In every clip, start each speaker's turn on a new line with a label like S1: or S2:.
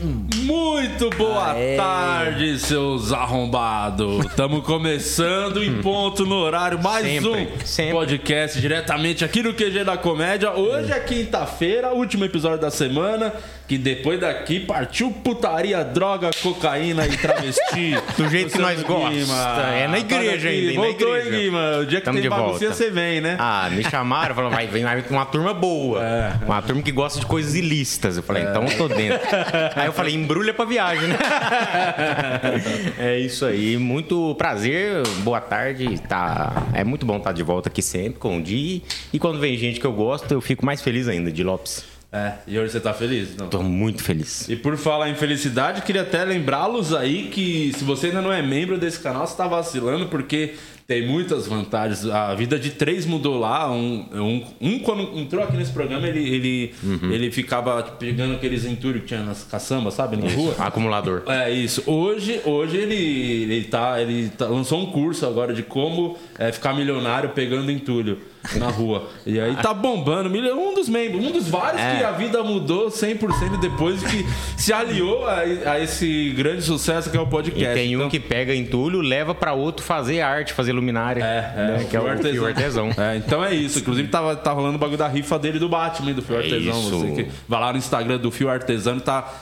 S1: Muito boa
S2: Aê.
S1: tarde, seus arrombados. Estamos começando em ponto no horário mais
S3: Sempre,
S1: um
S3: sempre.
S1: podcast diretamente aqui no QG da Comédia. Hoje é quinta-feira, último episódio da semana. Que depois daqui partiu putaria, droga, cocaína e travesti.
S3: Do jeito que nós
S1: Gostamos,
S3: gosta. É na igreja ainda, na
S1: Voltou, hein, Guima? O dia que
S3: Tamo
S1: tem
S3: volta.
S1: você vem, né?
S3: Ah, me chamaram, falaram, vai, vem uma turma boa.
S1: É.
S3: Uma turma que gosta de coisas ilícitas. Eu falei, então eu tô dentro. Aí eu falei, embrulha pra viagem, né? é isso aí. Muito prazer, boa tarde. Tá... É muito bom estar de volta aqui sempre com o Di. E quando vem gente que eu gosto, eu fico mais feliz ainda, de Lopes.
S1: É, e hoje você tá feliz? Não.
S3: Tô muito feliz.
S1: E por falar em felicidade, queria até lembrá-los aí que se você ainda não é membro desse canal, você tá vacilando, porque tem muitas vantagens. A vida de três mudou lá. Um, um, um quando entrou aqui nesse programa, ele, ele, ele ficava pegando aqueles entulhos que tinha nas caçambas, sabe? Na rua.
S3: Acumulador.
S1: É isso. Hoje, hoje ele, ele, tá, ele tá- lançou um curso agora de como é, ficar milionário pegando entulho na rua. E aí tá bombando. Um dos membros, um dos vários
S3: É.
S1: que a vida mudou 100% depois que se aliou a, a esse grande sucesso que é o
S3: E
S1: podcast.
S3: tem um
S1: Então,
S3: que pega entulho, leva pra outro fazer arte, fazer luminária.
S1: É, é,
S3: né? que é o fio artesão.
S1: É, então é isso. Inclusive tava, tá rolando o bagulho da rifa dele do Batman, do Fio
S3: É
S1: Artesão.
S3: isso.
S1: Você que vai lá no Instagram do Fio Artesão e tá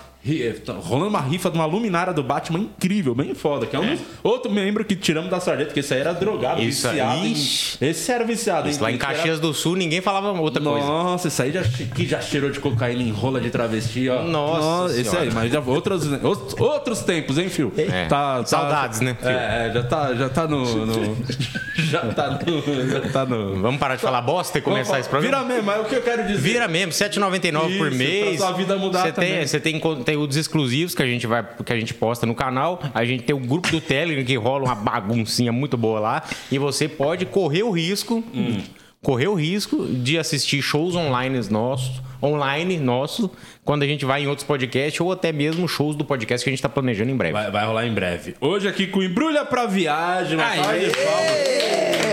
S1: rolando uma rifa de uma luminária do Batman incrível, bem foda. Que é um dos, outro membro que tiramos da sarjeta, porque esse aí era drogado,
S3: Isso
S1: viciado. em- esse era viciado.
S3: Isso lá em
S1: Esse era-
S3: Caxias do Sul ninguém falava outra coisa.
S1: Nossa, esse aí já, que já cheirou de cocaína em rola de travesti, ó.
S3: Nossa
S1: esse
S3: Senhora.
S1: aí, mas já outros, outros, outros tempos, hein, Fio?
S3: É.
S1: Tá, tá-
S3: Saudades, né, Fio?
S1: É, é, já tá, já tá no, no- já tá no, já tá no.
S3: Vamos parar de falar bosta e começar esse programa?
S1: Vira mesmo, é o que eu quero dizer.
S3: Vira mesmo, R$ 7,99 por mês.
S1: pra sua vida mudar
S3: você
S1: também.
S3: tem, você tem conteúdos exclusivos que a gente vai que a gente posta no canal. A gente tem o grupo do Telegram que rola uma baguncinha muito boa lá e você pode correr o risco,
S1: Hum.
S3: correr o risco de assistir shows online nossos, online nosso, quando a gente vai em outros podcasts ou até mesmo shows do podcast que a gente está planejando em breve.
S1: Vai, vai rolar em breve. Hoje aqui com Embrulha pra Viagem. Uma salva de palmas.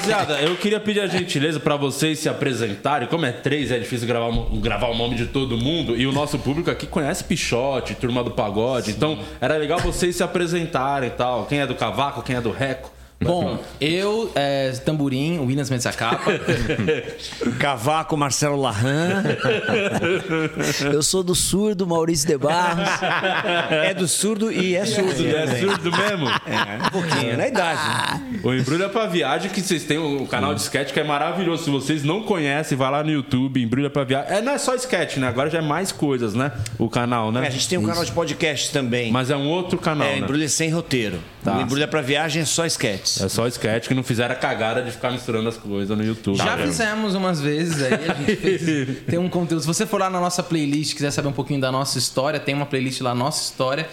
S1: Rapaziada, eu queria pedir a gentileza pra vocês se apresentarem. Como é três, é difícil gravar, gravar o nome de todo mundo. E o nosso público aqui conhece Pichote, Turma do Pagode. Então, era legal vocês se apresentarem e tal. Quem é do Cavaco, quem é do Reco.
S4: Bom, eu, é, Tamborim, Williams Metsacapa.
S2: Cavaco Marcelo Larran. Eu sou do surdo, Maurício de Barros. É do surdo e é surdo.
S1: É surdo mesmo?
S2: Um pouquinho, na idade.
S1: O Embrulha pra Viagem, que vocês têm o canal de sketch que é maravilhoso. Se vocês não conhecem, vai lá no YouTube, Embrulha pra Viagem. É, não é só sketch, né? Agora já é mais coisas, né? O canal, né?
S5: É, a gente tem um canal de podcast também.
S1: Mas é um outro canal,
S5: é,
S1: né?
S5: Embrulha Sem Roteiro.
S1: Tá.
S5: O Embrulha pra Viagem é só sketches.
S1: É só sketch que não fizeram a cagada de ficar misturando as coisas no YouTube.
S4: Já
S1: Tá
S4: fizemos umas vezes aí, a gente fez. Tem um conteúdo. Se você for lá na nossa playlist, quiser saber um pouquinho da nossa história, tem uma playlist lá, Nossa História.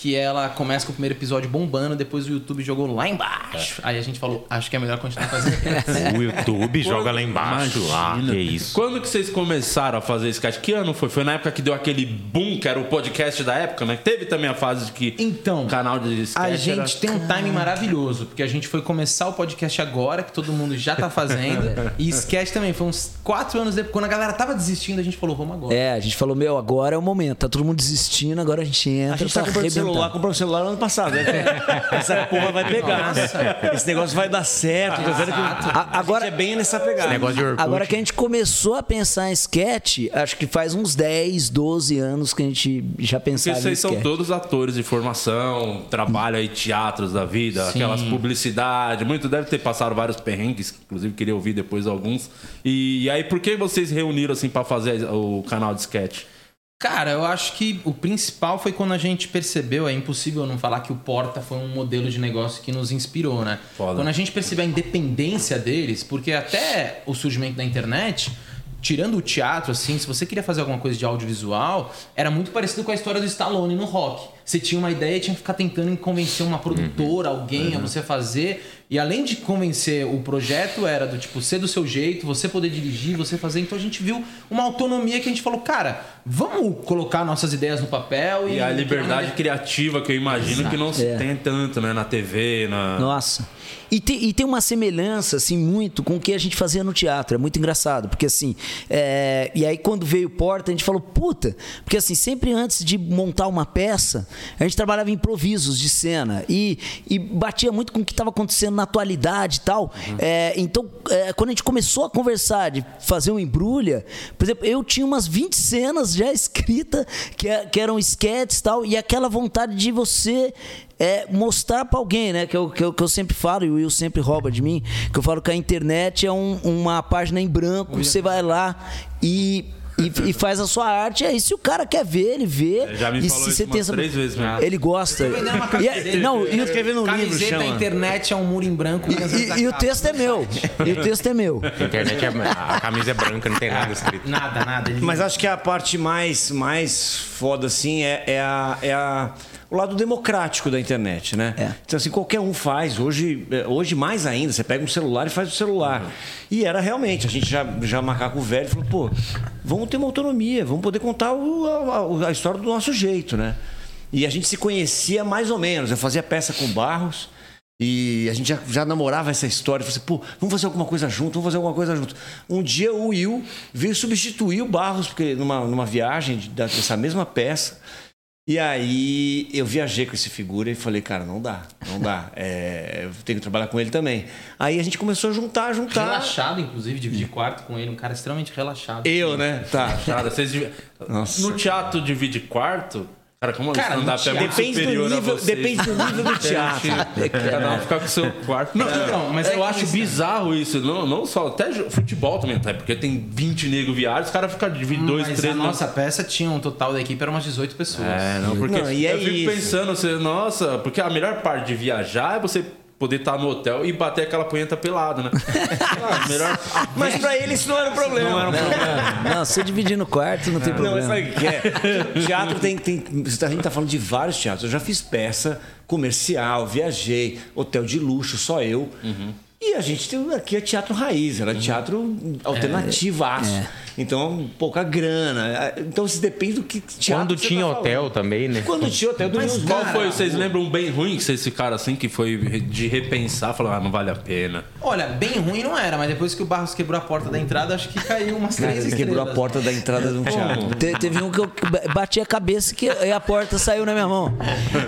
S4: Que ela começa com o primeiro episódio bombando, depois o YouTube jogou lá embaixo. Aí a gente falou, acho que é melhor continuar fazendo.
S3: O YouTube joga lá embaixo. Ah,
S1: Imagina.
S3: que isso.
S1: Quando que vocês começaram a fazer sketch? Que ano foi? Foi na época que deu aquele boom, que era o podcast da época, né? Teve também a fase de que
S4: Então,
S1: o canal de sketch
S4: A
S1: era-
S4: gente tem um timing maravilhoso, porque a gente foi começar o podcast agora, que todo mundo já tá fazendo. e sketch também, foi uns quatro anos depois. Quando a galera tava desistindo, a gente falou, vamos agora.
S2: É, a gente falou, meu, agora é o momento. Tá todo mundo desistindo, agora a gente entra
S5: A gente tá comprando
S2: arrebentar.
S5: Celular, comprou um celular ano passado. né? Essa porra vai pegar.
S4: Nossa.
S5: Esse negócio vai dar certo. Vendo que
S2: A- agora-
S5: a gente é bem nessa pegada.
S3: Negócio de Orkut.
S2: Agora que a gente começou a pensar em sketch, acho que faz uns 10, 12 anos que a gente já
S1: Porque
S2: pensava em
S1: vocês são
S2: sketch.
S1: todos atores de formação, trabalham aí teatros da vida,
S4: Sim.
S1: aquelas publicidades. Muito deve ter passado vários perrengues, inclusive queria ouvir depois alguns. E, aí, por que vocês reuniram assim pra fazer o canal de sketch?
S4: Cara, eu acho que o principal foi quando a gente percebeu, é impossível não falar que o Porta foi um modelo de negócio que nos inspirou, né?
S1: Foda.
S4: Quando a gente percebeu a independência deles, porque até o surgimento da internet, tirando o teatro, assim, se você queria fazer alguma coisa de audiovisual, era muito parecido com a história do Stallone no rock. Você tinha uma ideia e tinha que ficar tentando convencer uma produtora, alguém a você fazer. E além de convencer, o projeto era do tipo ser do seu jeito, você poder dirigir, você fazer. Então a gente viu uma autonomia que a gente falou, cara, vamos colocar nossas ideias no papel e.
S1: E a liberdade criativa que eu imagino que não se
S2: É.
S1: tem tanto, né? Na TV, na.
S2: Nossa. E tem, e tem uma semelhança, assim, muito com o que a gente fazia no teatro. É muito engraçado, porque assim. é, E aí, quando veio o Porta, a gente falou, puta, porque assim, sempre antes de montar uma peça, a gente trabalhava em improvisos de cena e, e batia muito com o que estava acontecendo na atualidade e tal. É, então, é, quando a gente começou a conversar de fazer um embrulha, por exemplo, eu tinha umas 20 cenas já escritas que, é- que eram sketches e tal, e aquela vontade de você é mostrar pra alguém, né? Que eu, que, eu, que eu sempre falo, e o Will sempre rouba de mim, que eu falo que a internet é um- uma página em branco, você vai lá e. E, e faz a sua arte, aí se o cara quer ver, ele vê.
S1: É, já me
S2: e
S1: falou
S2: se
S1: isso
S2: você
S1: umas
S2: tem essa-
S1: três vezes mesmo.
S2: Ele gosta.
S4: vendendo uma
S2: E
S4: camiseta
S2: é-
S4: dele.
S2: não, e, o-
S5: escrevendo um livro,
S4: Camiseta,
S5: chama.
S4: internet é um muro em branco.
S2: e- e o texto é meu. E o texto é meu.
S3: A internet é. A camisa é branca, não tem nada escrito.
S4: Nada, nada.
S5: Mas acho que a parte mais, mais foda, assim, é, é, a, é a- o lado democrático da internet, né?
S2: É.
S5: Então, assim, qualquer um faz. Hoje, é, hoje mais ainda, você pega um celular e faz o celular. E era realmente, a gente já, já macaco velho falou, pô, vamos ter uma autonomia, vamos poder contar o- a, a- história do nosso jeito, né? E a gente se conhecia mais ou menos. Eu fazia peça com Barros. E a gente já, já namorava essa história. Falei assim, pô, vamos fazer alguma coisa junto, vamos fazer alguma coisa junto. Um dia o Will veio substituir o Barros, porque numa, numa viagem dessa mesma peça. E aí eu viajei com esse figura e falei, cara, não dá, não dá. É, eu tenho que trabalhar com ele também. Aí a gente começou a juntar, juntar.
S4: Relaxado, inclusive, dividir quarto com ele. Um cara extremamente relaxado.
S5: Eu, né? Tá.
S1: Cara, vocês
S5: Nossa.
S1: No teatro divide quarto. Cara, como
S4: Cara,
S1: stand-up é muito
S5: Depende do
S1: superior a
S5: nível-
S1: vocês.
S5: depende do nível do teatro.
S1: Cada um ficar com o seu quarto. Não,
S4: então, mas
S1: mas
S4: é
S1: eu acho
S4: isso-
S1: bizarro isso. Não, não só. Até futebol também, tá? Porque tem 20 negros viados, os caras ficam dividindo dois,
S4: Mas
S1: três.
S4: a
S1: não-
S4: nossa peça tinha um total da equipe, era umas 18 pessoas.
S1: É, não, porque
S5: Não, e é
S1: eu fico
S5: isso.
S1: pensando, você, nossa, porque a melhor parte de viajar é você poder estar no hotel e bater aquela punheta pelado, né? Ah, melhor.
S5: Mas pra ele isso não era um problema.
S1: Não era um problema.
S2: Não, se dividir no quarto não tem
S5: Não, mas
S2: problema.
S5: sabe o que é? Teatro tem, tem. A gente tá falando de vários teatros. Eu já fiz peça comercial, viajei, hotel de luxo, só eu. E a gente tem aqui é teatro raiz, era teatro alternativaço. Então, pouca grana. Então, isso depende do que teatro
S3: Quando tinha
S5: tá
S3: hotel
S5: falando.
S3: também, né?
S5: Quando tinha hotel, eu dormia uns
S1: Qual foi? Vocês lembram um bem ruim que vocês ficaram assim, que foi de repensar, falaram, ah, não vale a pena.
S4: Olha, bem ruim não era, mas depois que o Barros quebrou a porta da entrada, acho que caiu umas
S5: Cara,
S4: três
S5: quebrou a porta da entrada de um teatro.
S2: Te- teve um que eu bati a cabeça que e a porta saiu na minha mão.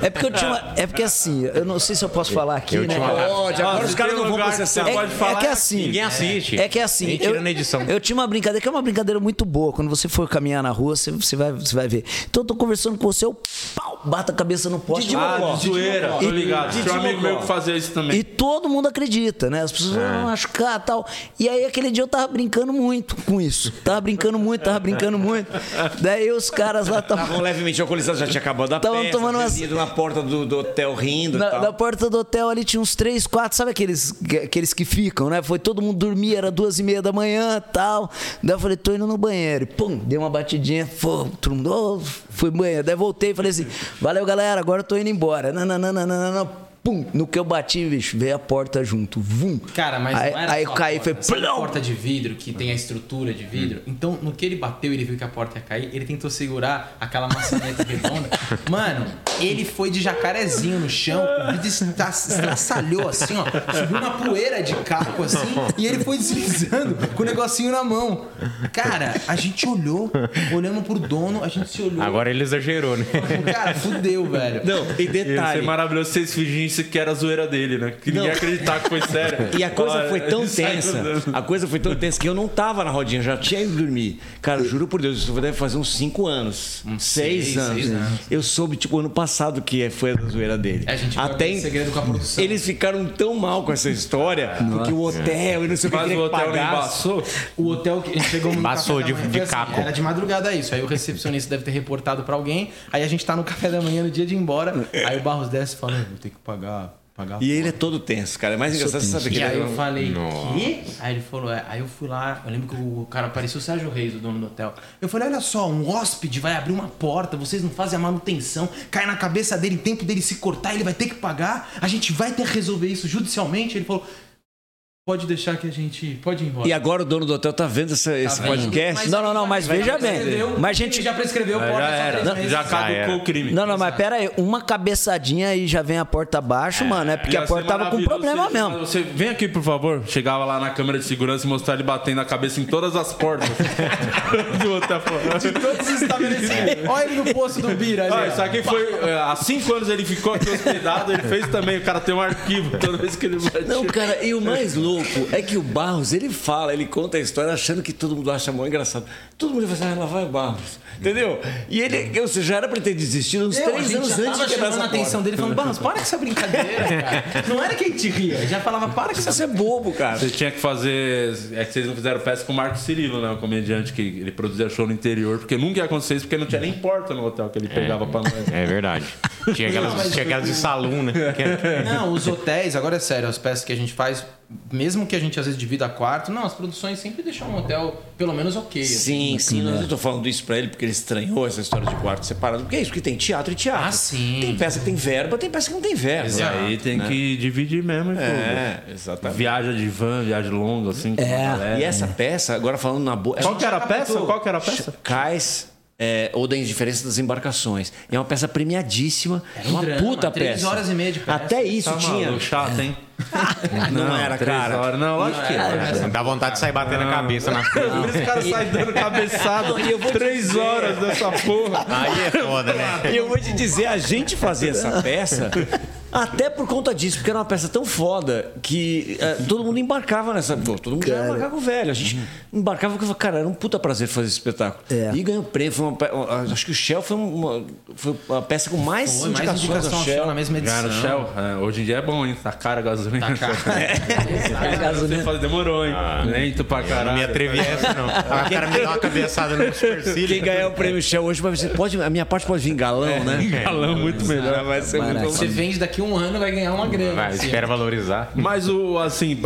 S2: É porque eu tinha uma, É porque assim, eu não sei se eu posso falar aqui,
S3: Eu
S2: né?
S5: Pode, agora
S1: Ah,
S5: os caras não vão processar.
S1: você
S2: É,
S1: pode falar
S2: é que assim.
S3: Ninguém assiste.
S2: É que assim.
S3: Edição.
S2: Eu tinha uma brincadeira, que é uma brincadeira muito boa. Quando você for caminhar na rua, você, você, vai, você vai ver. Então eu tô conversando com você, eu pau, bato a cabeça no poste.
S5: Didi
S1: Ah,
S5: Mocó.
S1: de zoeira, tô ligado.
S5: Didi
S1: Tinha um amigo meu que fazia isso também.
S2: E todo mundo acredita, né? As pessoas vão machucar e tal. E aí, aquele dia eu tava brincando muito com isso. Tava brincando muito, tava brincando muito. Daí os caras lá estavam.
S5: Estavam levemente alcoolizados, já tinha acabado a
S2: Tavam
S5: peça,
S2: tomando umas-
S5: na porta do, do hotel rindo e
S2: Na,
S5: tal.
S2: na porta do hotel ali tinha uns três, quatro, sabe aqueles, que- aqueles que ficam, né? Foi todo mundo dormir, era duas e meia da manhã tal. Daí eu falei, tô indo no banheiro. E, pum, dei uma batidinha, pô, todo mundo, ô, fui banheiro. Daí voltei e falei assim: valeu galera, agora eu tô indo embora. Não, não, não, não, não, não, não. Pum, no que eu bati, bicho, veio a porta junto. Vum.
S4: Cara, mas
S2: aí,
S4: não era
S2: aí
S4: só
S2: eu caí foi.
S4: porta de vidro que tem a estrutura de vidro.
S3: Hum.
S4: Então, no que ele bateu, ele viu que a porta ia cair, ele tentou segurar aquela maçaneta redonda. Mano, ele foi de jacarezinho no chão, o vidro estra- estraçalhou assim, ó, subiu uma poeira de caco assim, e ele foi deslizando com o negocinho na mão. Cara, a gente olhou, olhamos pro dono, a gente se olhou.
S3: Agora ele exagerou, né?
S4: Cara, fudeu, velho.
S5: Não, e
S1: Ia ser
S5: detalhe.
S1: maravilhoso vocês que era a zoeira dele, né? Que ninguém ia acreditar que foi sério.
S5: E a coisa
S1: Fala,
S5: foi tão tensa. A coisa foi tão tensa que eu não tava na rodinha, já tinha ido dormir. Cara, juro por Deus, isso deve fazer uns 5 anos. seis,
S4: seis,
S5: anos.
S4: seis anos.
S5: Eu soube, tipo, ano passado que foi a zoeira dele.
S4: A gente
S5: Até em-
S4: segredo com a produção.
S5: Eles ficaram tão mal com essa história, porque o hotel e não sei o que
S1: Mas
S5: queria
S1: o
S5: que
S1: hotel
S5: pagasse.
S1: embaçou.
S4: O hotel que a gente chegou no da
S3: de-
S4: manhã,
S3: de
S4: assim,
S3: caco.
S4: Era de madrugada isso. Aí o recepcionista deve ter reportado pra alguém. Aí a gente tá no café da manhã no dia de ir embora. Aí o Barros desce e fala: "Eu vou ter que pagar.
S5: E ele é todo tenso, cara. É mais engraçado você saber que
S4: E
S5: ele
S4: aí
S5: é
S4: eu falei, quê? Aí ele falou, é. Aí eu fui lá, eu lembro que o cara parecia o Sérgio Reis, o dono do hotel. Eu falei, olha só, um hóspede vai abrir uma porta, vocês não fazem a manutenção, cai na cabeça dele, em tempo dele se cortar, ele vai ter que pagar, a gente vai ter que resolver isso judicialmente. Ele falou, pode deixar que a gente pode ir embora.
S5: E agora o dono do hotel tá vendo essa- esse
S4: vendo?
S5: podcast?
S4: Mas-
S2: Não, não, não, mas veja bem. Mas gente.
S4: já prescreveu,
S1: É,
S4: porta
S1: já
S4: só
S1: era.
S4: meses.
S1: Já caducou o crime.
S2: Não, não, mas pera aí, uma cabeçadinha e já vem a porta abaixo, mano. É porque a porta tava com problema
S1: se-
S2: mesmo.
S1: Você vem aqui, por favor. Chegava lá na câmera de segurança e mostrar ele batendo a cabeça em todas as portas do hotel.
S4: Todos os estabelecimentos. Olha ele no posto do Bira ali.
S1: Olha, isso aqui foi. é, há cinco anos ele ficou aqui hospedado, ele fez também. O cara tem um arquivo toda vez que ele vai.
S5: Não, cara, e o mais louco é que o Barros, ele fala, ele conta a história achando que todo mundo acha mó engraçado. Todo mundo vai falar, ah, lá vai o Barros. Entendeu? E ele, ou seja, já era pra ele ter desistido uns
S4: Eu, a
S5: três
S4: gente
S5: anos
S4: já
S5: antes
S4: tava
S5: de quebrar
S4: chamando
S5: essa
S4: a atenção
S5: porta.
S4: dele, falando, Barros, para com essa brincadeira, cara. Não era que a gente ria, já falava, para com essa
S5: Isso é bobo, cara.
S1: Você tinha que fazer. É que vocês não fizeram peça com o Marco Cirilo, né? O comediante que ele produzia show no interior, porque nunca ia acontecer isso, porque não tinha nem porta no hotel que ele pegava pra nós.
S3: É verdade. Tinha aquelas, tinha aquelas de salão, né? Que-
S4: Não, os hotéis, agora é sério, as peças que a gente faz, mesmo que a gente às vezes divida quarto, não, as produções sempre deixam um hotel pelo menos ok. assim.
S5: Sim, sim, não, eu tô falando isso pra ele porque ele estranhou essa história de quarto separado. Porque é isso, porque tem teatro e teatro.
S4: Ah, sim.
S5: Tem peça que tem verba, tem peça que não tem verba.
S1: E aí tem que dividir mesmo tudo.
S5: É, exatamente.
S1: Viagem de van, viagem longa, assim. galera.
S5: E essa peça, agora falando na boa.
S1: Qual que era a peça? Qual que era a peça?
S5: Cais é, ou da indiferença das embarcações. É uma peça premiadíssima,
S4: um
S5: uma
S4: drama,
S5: puta
S4: três
S5: peça.
S4: horas e meia de peça.
S5: Até isso
S1: Tá
S5: tinha.
S1: maluco, chato, hein?
S5: Não, era,
S1: três
S5: cara.
S1: Horas. Não, lógico que é.
S3: Dá vontade de sair batendo a cabeça nas coisas.
S1: Por isso os caras saem dando cabeçada. Três horas dessa porra.
S3: Aí é foda, né?
S5: E eu vou te dizer, a gente fazia essa peça até por conta disso, porque era uma peça tão foda que eh, todo mundo embarcava nessa. Pô, todo mundo embarcava com o velho. A gente embarcava porque, cara, era um puta prazer fazer esse espetáculo.
S2: É.
S5: E ganhou prêmio. Foi uma, acho que o Shell foi uma, foi a peça com mais
S4: Foi mais
S5: indicações
S4: indicação
S5: da
S4: ao
S5: Shell.
S4: Shell na mesma edição.
S1: Cara, o Shell, é, hoje em dia é bom, hein? Tá cara a gasolina. Tá cara. Você faz, demorou, hein? Lento pra
S3: Não
S1: caralho.
S3: me atrevi a essa, não. O cara me dá uma cabeçada no supercílio.
S5: Quem ganhar o prêmio Shell hoje vai ser. Pode, a minha parte pode vir galão, né?
S1: Galão muito melhor.
S5: Vai ser muito
S4: Você vende daqui a um ano vai ganhar uma grana.
S3: Vai,
S4: assim.
S3: espera valorizar.
S1: Mas o assim,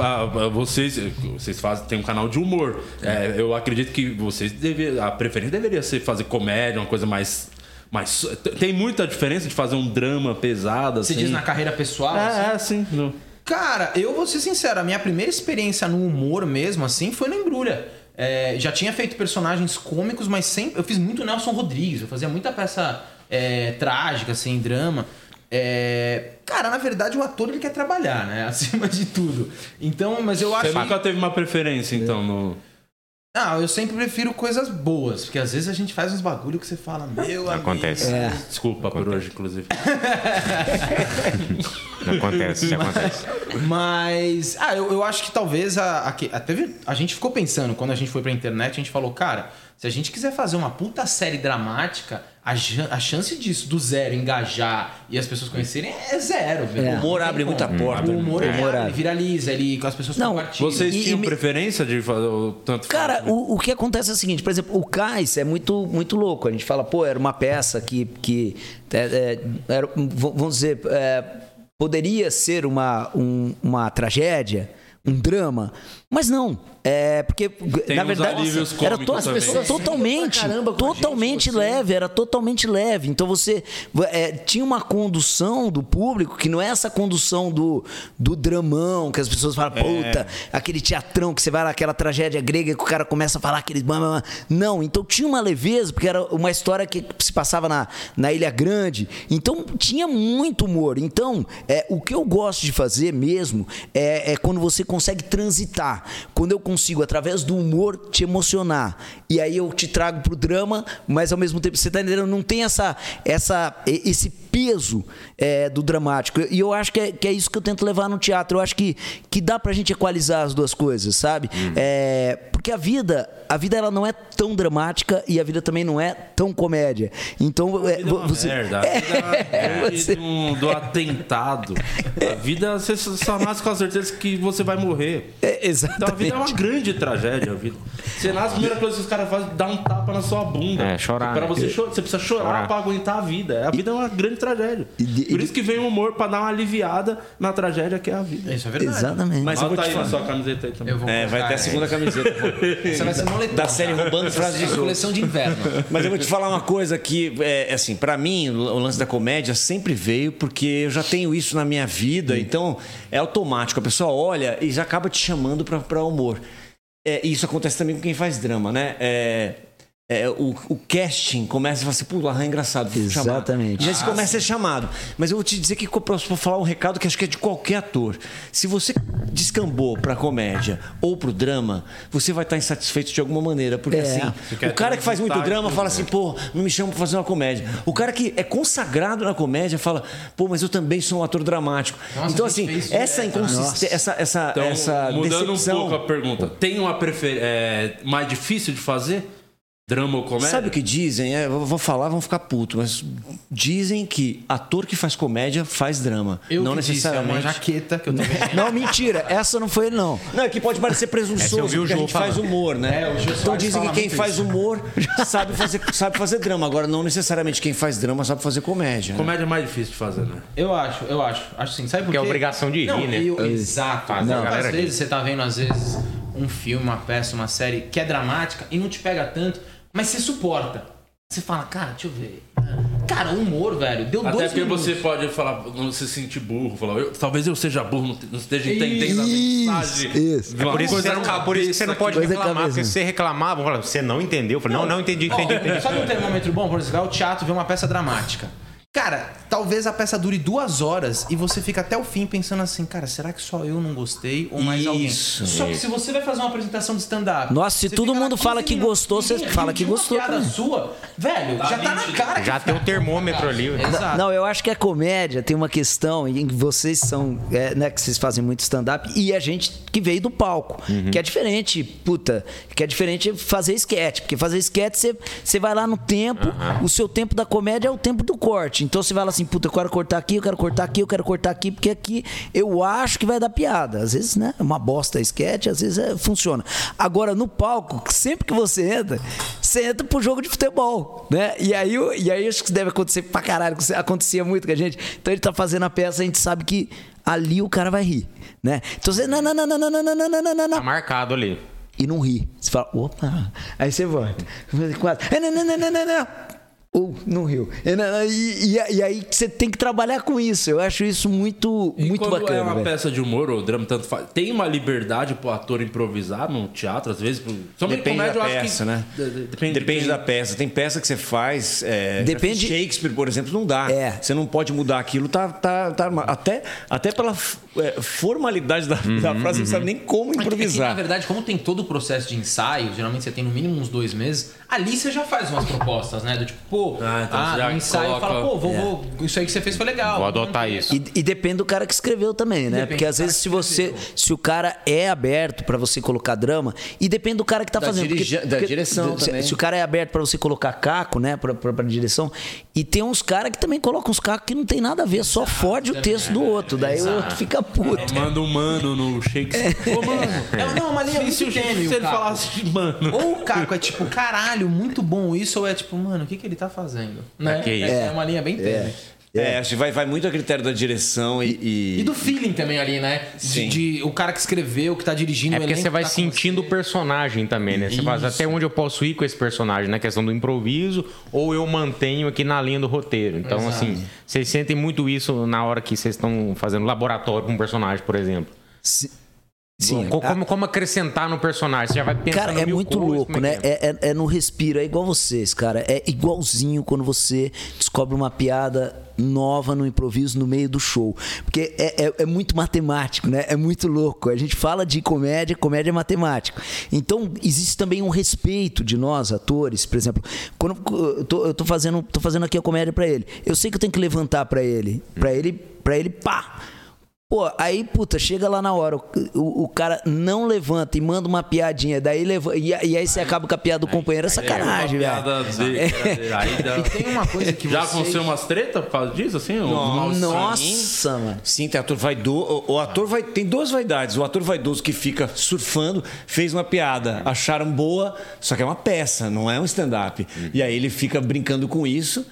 S1: vocês, vocês fazem tem um canal de humor. É, eu acredito que vocês deve, a preferência deveria ser fazer comédia, uma coisa mais mais tem muita diferença de fazer um drama pesado
S4: Você
S1: assim.
S4: diz na carreira pessoal? assim?
S1: É, é, sim.
S4: Cara, eu vou ser sincero, a minha primeira experiência no humor mesmo, assim, foi no Embrulha. É, já tinha feito personagens cômicos, mas sempre. Eu fiz muito Nelson Rodrigues, eu fazia muita peça é, trágica, assim, drama. É, cara, na verdade, o ator ele quer trabalhar, né? Acima de tudo. Então, mas eu acho
S1: Você nunca teve uma preferência então no
S4: Não, eu sempre prefiro coisas boas, porque às vezes a gente faz uns bagulho que você fala, meu
S3: Acontece.
S2: É.
S1: Desculpa por hoje, inclusive.
S3: Acontece, acontece.
S4: Mas, ah, eu, eu acho que talvez a, a, que- a, teve, a gente ficou pensando, quando a gente foi pra internet, a gente falou, cara, se a gente quiser fazer uma puta série dramática, a, a chance disso, do zero, engajar e as pessoas conhecerem é zero. velho.
S5: O humor abre muita porta.
S4: O humor,
S2: É.
S4: ele, abre, ele viraliza, ele, as pessoas
S2: Não,
S4: compartilham.
S1: Vocês
S2: E-
S1: tinham
S2: e
S1: preferência de fazer o tanto
S2: Cara,
S1: faz, né?
S2: o, o que acontece é o seguinte, por exemplo, o Cais é muito, muito louco. A gente fala, pô, era uma peça que, que é, é, era, vamos dizer, é, poderia ser uma, um- uma tragédia, um drama, mas não. É porque, na
S1: uns
S2: verdade, era to- as
S1: também.
S2: pessoas totalmente,
S5: gente,
S2: totalmente
S5: você.
S2: leve, era totalmente leve. Então você é, tinha uma condução do público que não é essa condução do, do dramão, que as pessoas falam, puta, aquele teatrão que você vai lá, aquela tragédia grega que o cara começa a falar blá. Não, então tinha uma leveza, porque era uma história que se passava na, na Ilha Grande. Então tinha muito humor. Então, é, o que eu gosto de fazer mesmo é, é quando você consegue transitar. Quando eu consigo, através do humor, te emocionar. E aí eu te trago pro drama, mas ao mesmo tempo, você tá entendendo? Não tem essa, essa, esse peso é, do dramático. E eu acho que é, que é isso que eu tento levar no teatro. Eu acho que, que dá pra gente equalizar as duas coisas, sabe? É, porque a vida, a vida ela não é tão dramática e a vida também não é tão comédia. Então, é,
S1: vida é uma
S2: você,
S1: merda. A vida é uma
S2: É, você-
S1: do, do atentado. A vida, você só nasce com a certeza que você vai morrer.
S2: é,
S1: Então a vida é uma
S2: exatamente.
S1: grande tragédia. A vida. Você nasce, a primeira coisa que os caras fazem é dar um tapa na sua bunda.
S3: É, chorar,
S1: Pra
S3: né?
S1: você, cho- você precisa chorar,
S3: Chorar.
S1: pra aguentar a vida. A vida é uma grande tragédia. Tragédia.
S2: E de-
S1: Por isso que vem o humor pra dar uma aliviada na tragédia que é a vida.
S4: Isso é verdade.
S2: Exatamente.
S5: Mas eu vou
S1: Bota
S5: te
S1: aí na
S5: falar.
S1: sua camiseta aí também.
S4: Eu vou
S5: É, vai ter a segunda camiseta.
S4: Essa vai ser moletom.
S5: Da série Roubando Frases
S4: é a coleção de inverno.
S5: Mas eu vou te falar uma coisa que, é, assim, para mim, o lance da comédia sempre veio porque eu já tenho isso na minha vida, então é automático. A pessoa olha e já acaba te chamando pra, pra humor. É, e isso acontece também com quem faz drama, né? É, é, o, o casting começa a falar assim, pô, o é engraçado.
S2: Exatamente.
S5: E já se começa a ser chamado. Mas eu vou te dizer que eu posso falar um recado que acho que é de qualquer ator. Se você descambou pra comédia ou pro drama, você vai estar insatisfeito de alguma maneira. Porque
S2: É.
S5: assim, o cara que faz muito drama fala
S1: né?
S5: assim, pô, não me chama pra fazer uma comédia. O cara que é consagrado na comédia fala, pô, mas eu também sou um ator dramático.
S4: Nossa,
S5: então, assim,
S4: isso
S5: essa inconsistência, essa, essa,
S1: Então,
S5: essa
S1: mudando
S5: decepção.
S1: um pouco a pergunta, tem uma preferência é, mais difícil de fazer? Drama ou comédia?
S5: Sabe o que dizem? É, eu vou falar, vão ficar putos, mas dizem que ator que faz comédia faz drama.
S4: Eu
S5: não
S4: que disse, é uma
S5: necessariamente.
S4: jaqueta que eu também...
S2: Não, mentira. Essa não foi ele, não.
S5: Não, é que pode parecer presunçoso, porque a gente faz
S3: falando.
S5: humor, né?
S4: É,
S5: então dizem que quem faz
S4: isso.
S5: humor sabe fazer, sabe fazer drama. Agora, não necessariamente quem faz drama sabe fazer comédia. né?
S1: Comédia é mais difícil de fazer, né?
S4: Eu acho, eu acho. Acho sim. Sabe por
S3: Porque
S4: quê?
S3: é obrigação de rir,
S4: Não,
S3: né?
S4: eu- exato. Não, às vezes você tá vendo, às vezes, um filme, uma peça, uma série que é dramática e não te pega tanto, mas você suporta. Você fala, cara, deixa eu ver. Cara, o humor, velho, deu
S1: Até
S4: dois
S1: porque
S4: minutos.
S1: você pode falar, não se sentir burro, falar, eu- talvez eu seja burro, não te- não esteja entendendo a mensagem.
S2: isso.
S1: de uma
S3: Por isso,
S1: coisa
S3: você não, por isso que você não pode
S2: Coisa
S3: reclamar.
S2: cabeça.
S3: Porque se você reclamar, vão falar, você não entendeu. Eu falei, não, não entendi, entendi, entendi.
S4: Sabe um termômetro bom? Por exemplo, vai ao teatro ver uma peça dramática. Cara, talvez a peça dure duas horas e você fica até o fim pensando assim, cara, será que só eu não gostei ou mais alguém?
S5: Isso.
S4: Só que se você vai fazer uma apresentação de stand-up.
S2: Nossa, se todo mundo
S4: 15
S2: fala que
S4: minutos,
S2: gostou, você fala que gostou
S4: piada
S2: também.
S4: sua, velho, já tá na cara.
S3: Já tem o termômetro ali.
S4: Exato.
S2: Não, eu acho que a comédia tem uma questão em que vocês são, é, né, que vocês fazem muito stand-up e a gente que veio do palco, que é diferente, puta, que é diferente fazer sketch, porque fazer sketch você, você vai lá no tempo, o seu tempo da comédia é o tempo do corte, então você lá assim, puta, eu quero cortar aqui, eu quero cortar aqui, eu quero cortar aqui, porque aqui eu acho que vai dar piada, às vezes, né, é uma bosta sketch, às vezes é, funciona. Agora no palco, sempre que você entra, você entra pro jogo de futebol, né? E aí, e aí acho que deve acontecer pra caralho, acontecia muito com a gente. Então ele tá fazendo a peça, a gente sabe que ali o cara vai rir, né? Então você não, não, não, não, não, não, não, não, não, não,
S3: Tá marcado ali.
S2: E não ri. Você fala, opa. Aí você volta. Quase. "É, Não, não, não, não, não, não. Ou não riu. E, não, e- e- e aí você tem que trabalhar com isso. Eu acho isso muito,
S1: E
S2: muito
S1: quando
S2: bacana.
S1: é uma
S2: velho.
S1: peça de humor ou drama, tanto faz. Tem uma liberdade pro ator improvisar no teatro, às vezes. Somente
S5: Depende
S1: comédia,
S5: da peça,
S1: que...
S5: né?
S1: de- de- Depende,
S5: Depende
S1: de
S5: da peça. Tem peça que você faz. é,
S2: Depende-
S5: Shakespeare, por exemplo, não dá.
S2: É.
S5: Você não pode mudar aquilo, tá, tá, tá até, até pela é, formalidade da, da frase, você não sabe nem como
S4: É que, na
S5: improvisar.
S4: verdade, como tem todo o processo de ensaio, geralmente você tem no mínimo uns dois meses, ali você já faz umas propostas, né? Do tipo, pô,
S1: Ah, então
S4: ah,
S1: você já
S4: ensaio
S1: coloca-
S4: fala, pô, vou, vou- isso aí que você fez foi legal.
S3: Vou adotar isso.
S2: E, e depende do cara que escreveu também, né?
S4: Depende
S2: Porque às vezes se você,
S4: escreveu.
S2: se o cara é aberto pra você colocar drama, e depende do cara que tá
S5: Da
S2: fazendo.
S5: dirige- da direção
S2: se,
S5: também.
S2: se o cara é aberto pra você colocar caco, né, pra, pra, pra direção, e tem uns caras que também colocam uns cacos que não tem nada a ver, só fode o texto do outro, daí o outro fica puto.
S1: Manda um mano no Shakespeare. Ô, mano.
S4: É, não, uma linha
S1: Se,
S4: muito
S1: se, se ele falasse mano.
S4: Ou o Caco é tipo, caralho, muito bom isso, ou é tipo, mano, o que, que ele tá fazendo? Né?
S3: que isso.
S4: É, uma linha bem tênue.
S5: É, acho que vai, vai muito a critério da direção e. e-
S4: E do feeling também ali, né? De,
S5: Sim.
S4: de- o cara que escreveu, que tá dirigindo
S3: É porque você vai
S4: tá
S3: sentindo o personagem também, né? Você faz até onde eu posso ir com esse personagem, na questão do improviso, ou eu mantenho aqui na linha do roteiro. Então,
S4: Exato.
S3: assim, vocês sentem muito isso na hora que vocês estão fazendo laboratório com um personagem, por exemplo.
S2: Se- Sim,
S3: Co- Como, como acrescentar no personagem? Você já vai pensando
S2: Cara, é muito louco,
S3: como
S2: né?
S3: é?
S2: É, é- é no respiro, é igual vocês, cara. É igualzinho quando você descobre uma piada nova no improviso no meio do show. Porque é, é- é muito matemático, né? É muito louco. A gente fala de comédia, comédia é matemático. Então, existe também um respeito de nós, atores, por exemplo. Quando eu tô, eu tô fazendo, tô fazendo aqui a comédia pra ele, eu sei que eu tenho que levantar pra ele. Pra ele, pra ele, pá! Pô, aí, puta, chega lá na hora, o, o- o cara não levanta e manda uma piadinha, daí leva, e, e aí você acaba com a piada do companheiro, é sacanagem,
S1: Uma piada
S2: velho.
S1: aí dá-
S4: E tem uma coisa que
S1: Já
S4: vocês-
S1: aconteceu umas treta por causa disso, assim? Mal-
S2: Nossa, mano.
S5: Sim, tem ator vaidoso. O, o ator vai, tem duas vaidades. O ator vaidoso que fica surfando, fez uma piada, acharam boa, só que é uma peça, não é um stand-up. E aí ele fica brincando com isso.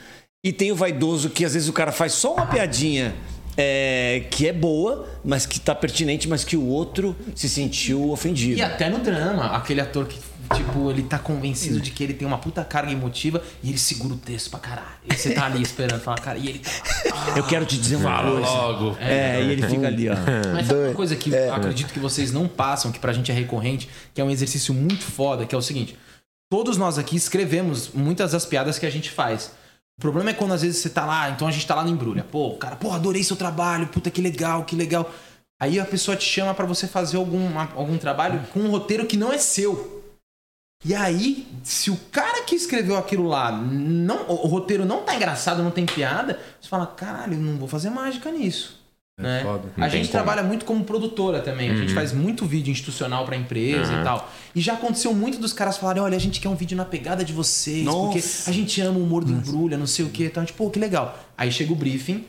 S5: E tem o vaidoso que às vezes o cara faz só uma piadinha é, que é boa, mas que tá pertinente, mas que o outro se sentiu ofendido.
S4: E até no drama, aquele ator que, tipo, ele tá convencido de que ele tem uma puta carga emotiva e ele segura o texto pra caralho. E você tá ali esperando falar, cara, e ele tá.
S5: Eu quero te dizer uma
S1: Fala
S5: coisa.
S1: logo.
S5: É, e ele fica ali, ó.
S4: Mas sabe uma coisa que eu acredito que vocês não passam, que pra gente é recorrente, que é um exercício muito foda, que é o seguinte: todos nós aqui escrevemos muitas das piadas que a gente faz. O problema é quando às vezes você tá lá, então a gente tá lá no embrulha. Pô, cara, pô, adorei seu trabalho, puta que legal, que legal. Aí a pessoa te chama pra você fazer algum, algum trabalho com um roteiro que não é seu. E aí, se o cara que escreveu aquilo lá, não, o roteiro não tá engraçado, não tem piada, você fala, caralho, eu não vou fazer mágica nisso. Né?
S1: foda.
S3: Não
S4: A gente
S3: como.
S4: trabalha muito como produtora também. A gente faz muito vídeo institucional pra empresa e tal. E já aconteceu muito dos caras falarem: olha, a gente quer um vídeo na pegada de vocês, porque
S5: Nossa.
S4: a gente ama o humor do embrulha, não sei o quê. Então, a gente, pô, que legal. Aí chega o briefing.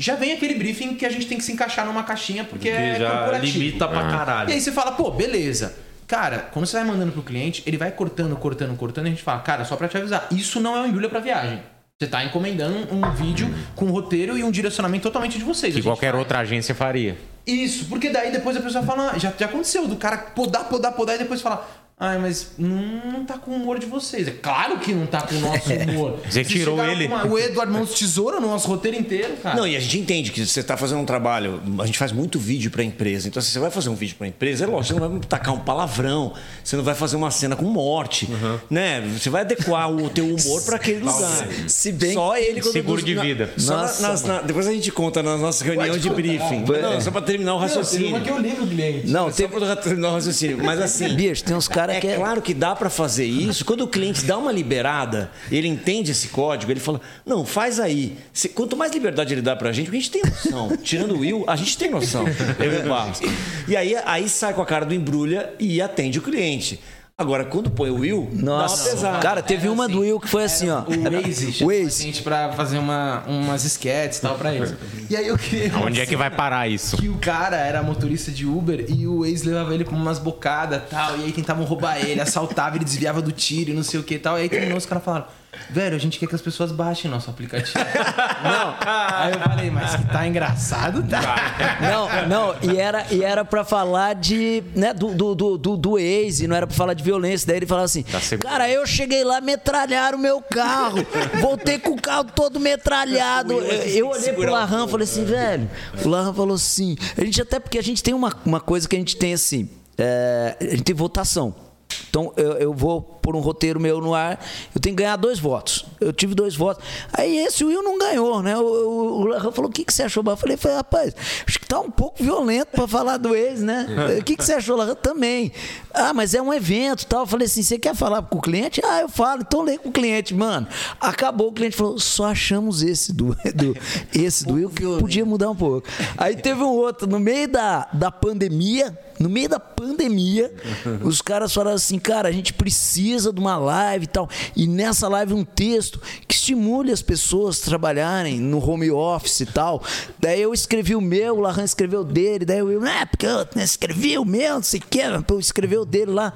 S4: Já vem aquele briefing que a gente tem que se encaixar numa caixinha, porque
S1: Que
S4: é
S1: já
S4: corporativo.
S1: limita pra
S4: E
S1: caralho.
S4: aí você fala, pô, beleza. Cara, quando você vai mandando pro cliente, ele vai cortando, cortando, cortando, e a gente fala, cara, só pra te avisar, isso não é um embrulha pra viagem. Você tá encomendando um vídeo com um roteiro e um direcionamento totalmente de vocês.
S3: Que qualquer
S4: faz.
S3: outra agência faria.
S4: Isso, porque daí depois a pessoa fala, "Ah, já, já aconteceu, do cara podar, podar, podar e depois falar, ai, mas não, não tá com o humor de vocês. É claro que não tá com o nosso humor.
S3: Você tirou ele.
S4: uma- o Eduardo Mãos Tesoura no nosso roteiro inteiro, cara.
S5: Não, e a gente entende que você está fazendo um trabalho. A gente faz muito vídeo para empresa. Então, se você vai fazer um vídeo para empresa, é lógico, você não vai tacar um palavrão, você não vai fazer uma cena com morte, né? Você vai adequar o teu humor para aquele lugar.
S2: Se bem
S5: Só ele quando
S3: Seguro de
S5: na-
S3: vida.
S5: Na-
S2: Nossa,
S5: nas- na- depois a gente conta na nossa reunião de briefing. Não, só para terminar o
S4: Não, teve
S5: raciocínio.
S4: uma que eu li no cliente.
S2: Não,
S5: Só
S2: teve.
S5: para terminar o raciocínio. Mas assim.
S2: Bicho, tem uns caras
S5: É
S2: que é.
S5: claro que dá para fazer isso. Quando o cliente dá uma liberada, ele entende esse código, ele fala: Não, faz aí. Se- quanto mais liberdade ele dá pra gente, porque a gente tem noção. Tirando o Will, a gente tem noção. Eu e o Barros. E aí, aí sai com a cara do embrulha e atende o cliente. Agora, quando põe o Will,
S2: Nossa,
S5: pesada.
S2: cara, teve
S4: Era
S2: uma
S4: assim,
S2: do Will que foi assim, ó.
S4: O Waze
S2: Waze.
S4: a gente pra fazer uma, umas sketches e tal pra eles. E aí eu queria...
S3: Onde é que vai parar isso?
S4: que o cara era motorista de Uber e o ex levava ele pra umas bocadas e tal. E aí tentavam roubar ele, assaltava, ele desviava do tiro e não sei o que e tal. E aí terminou, os caras falaram: Velho, a gente quer que as pessoas baixem nosso aplicativo. não. Aí eu falei, mas que tá engraçado, tá?
S2: Não, não, e era, e era pra falar de. Né, do, do, do, do, do ex, e não era pra falar de violência. Daí ele falava assim:
S3: seguro.
S2: Cara, eu cheguei lá, metralharam o meu carro. Voltei com o carro todo metralhado. Eu, eu olhei pro Larran e falei assim, velho. O Larran falou assim. A gente até porque a gente tem uma, uma coisa que a gente tem assim. é, a gente tem votação. Então eu, eu vou pôr um roteiro meu no ar, eu tenho que ganhar dois votos. Eu tive dois votos. Aí esse Will não ganhou, né? O, o, o Larran falou: o que, que você achou? Eu falei, falei, rapaz, acho que tá um pouco violento pra falar do ex, né? O que, que você achou, Larran? Também. Ah, mas é um evento e tal. Eu falei assim: você quer falar com o cliente? Ah, eu falo, então lê com o cliente, mano. Acabou, o cliente falou: só achamos esse do, do esse do Will que podia mudar um pouco. Aí teve um outro, no meio da, da pandemia, no meio da pandemia, os caras falaram assim, cara, a gente precisa de uma live e tal. E nessa live um texto que estimule as pessoas a trabalharem no home office e tal. Daí eu escrevi o meu, o Larran escreveu o dele, daí eu, ah, porque eu escrevi o meu, não sei o que, eu escrevi o dele lá.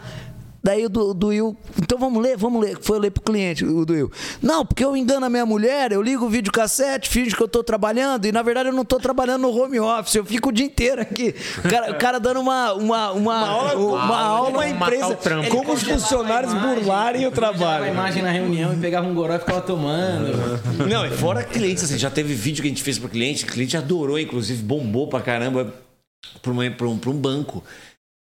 S2: Daí o do, do Will, então vamos ler, vamos ler. Foi ler pro cliente, o do Will. Não, porque eu engano a minha mulher, eu ligo o videocassete, finge que eu tô trabalhando, e na verdade eu não tô trabalhando no home office, eu fico o dia inteiro aqui. O cara, o cara dando uma, uma, uma, uma aula, uma, aula
S3: Uma empresa,
S5: como os funcionários burlarem o
S4: Pegava a
S5: trabalho.
S4: imagem na reunião e pegava um goró e ficava tomando.
S5: Não, e fora clientes, assim, já teve vídeo que a gente fez pro cliente, o cliente adorou, inclusive, bombou pra caramba pra, uma, pra, um, pra um banco.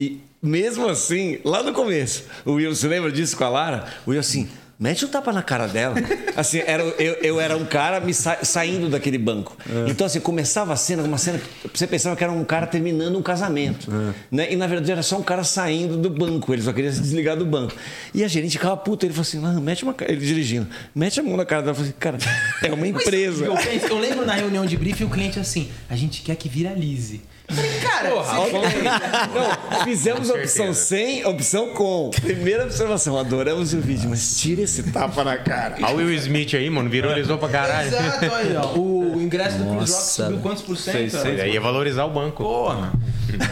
S5: E mesmo assim, lá no começo, o Will, você lembra disso com a Lara? O Will assim, mete um tapa na cara dela. Assim, era, eu, eu era um cara me sa- saindo daquele banco. Então, assim, começava a cena, uma cena, você pensava que era um cara terminando um casamento. Né? E na verdade era só um cara saindo do banco, ele só queria se desligar do banco. E a gerente ficava puta, ele falou assim, "Lan, mete uma ca-" ele dirigindo, mete a mão na cara dela. Eu falei, cara, é uma empresa.
S4: Eu, penso- eu lembro na reunião de briefing o cliente assim: a gente quer que viralize. Cara,
S5: Não, fizemos a opção sem, opção com. Primeira observação, adoramos o vídeo, mas tira esse tapa na cara.
S3: Olha o Will Smith aí, mano, viralizou pra caralho.
S4: Exato, aí, ó. O ingresso do Chris Rock
S2: Nossa,
S4: subiu quantos por cento?
S1: Seis, seis.
S3: Aí ia valorizar o banco.
S4: Porra.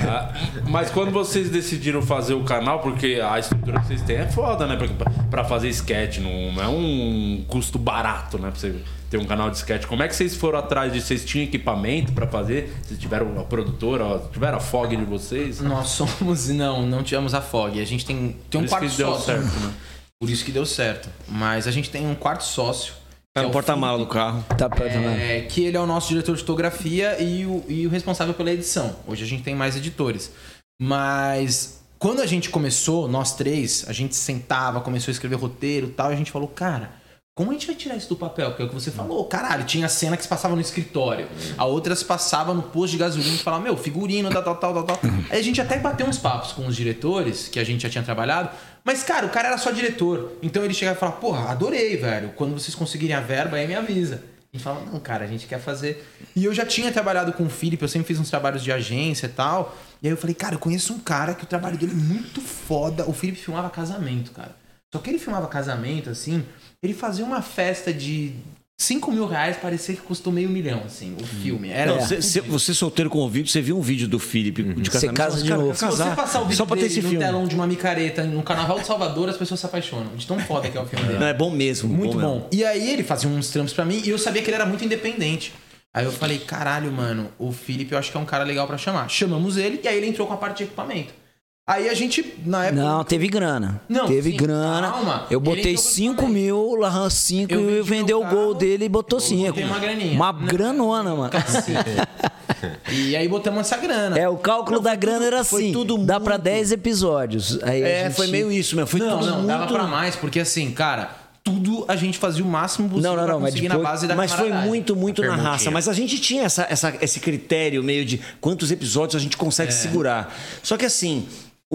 S1: Ah, Mas quando vocês decidiram fazer o canal, porque a estrutura que vocês têm é foda, né? Pra, pra fazer sketch, não, não é um custo barato, né? Pra você tem um canal de sketch. Como é que vocês foram atrás de vocês tinham equipamento pra fazer? Vocês tiveram a produtora, tiveram a fog de vocês?
S4: Nós somos, não, não tivemos a FOG. A gente tem, tem um
S1: Por isso
S4: quarto
S1: que deu
S4: sócio.
S1: certo, né?
S4: Por isso que deu certo. Mas a gente tem um quarto sócio.
S5: Tá
S4: é
S5: no
S4: o
S5: porta-mala do carro.
S2: Tá pra
S4: É, que ele é o nosso diretor de fotografia e o, e o responsável pela edição. Hoje a gente tem mais editores. Mas quando a gente começou, nós três, a gente sentava, começou a escrever roteiro e tal, e a gente falou, cara, como a gente vai tirar isso do papel? Porque é o que você falou, caralho, tinha cena que se passava no escritório, a outra se passava no posto de gasolina e falava, meu, figurino, tal, tal, tal, tal, tal. Aí a gente até bateu uns papos com os diretores, que a gente já tinha trabalhado, mas, cara, o cara era só diretor. Então ele chegava e falava, porra, adorei, velho. Quando vocês conseguirem a verba, aí me avisa. A gente falava, não, cara, a gente quer fazer. E eu já tinha trabalhado com o Felipe, eu sempre fiz uns trabalhos de agência e tal. E aí eu falei, cara, eu conheço um cara que o trabalho dele é muito foda. O Felipe filmava casamento, cara. Só que ele filmava casamento, assim, ele fazia uma festa de 5 mil reais, parecia que custou meio milhão, assim, o filme. Era
S5: Não, cê- cê- você solteiro convicto, você viu um vídeo do Felipe de casamento.
S2: casa
S5: você
S2: de
S5: fala,
S2: novo.
S5: "Cara,
S4: Se você
S5: casar,
S4: passar o vídeo
S5: só pra ter esse
S4: no
S5: filme.
S4: telão de uma micareta no Carnaval de Salvador, as pessoas se apaixonam. De tão foda que é o filme dele.
S5: Não, é bom mesmo.
S4: Muito
S5: mesmo.
S4: bom. E aí ele fazia uns trampos pra mim e eu sabia que ele era muito independente. Aí eu falei, caralho, mano, o Felipe eu acho que é um cara legal pra chamar. Chamamos ele e aí ele entrou com a parte de equipamento. Aí a gente, na época.
S2: Não, teve grana.
S4: Não,
S2: teve
S4: sim,
S2: grana.
S4: calma.
S2: Eu botei
S4: entrou com
S2: 5
S4: equipamento.
S2: mil, o Lahan 5
S4: Eu
S2: e vendeu
S4: meu
S2: o gol dele e botou
S4: eu
S2: 5.
S4: botei uma graninha.
S2: Uma
S4: Não.
S2: granona, mano.
S4: E aí botamos essa grana.
S2: É, o cálculo da grana era
S5: foi
S2: assim.
S5: tudo
S2: dá
S5: muito-
S2: pra 10 episódios. Aí a
S5: É,
S2: gente-
S5: foi meio isso mesmo. Foi
S4: não,
S5: tudo
S4: não,
S5: muito...
S4: dava pra mais, porque assim, cara, tudo a gente fazia o máximo possível
S2: Não, não, não, mas
S4: conseguir
S2: depois-
S4: na base da
S5: Mas foi muito, muito na raça. Mas a gente tinha essa, essa- esse critério meio de quantos episódios a gente consegue
S4: É.
S5: segurar. Só que assim,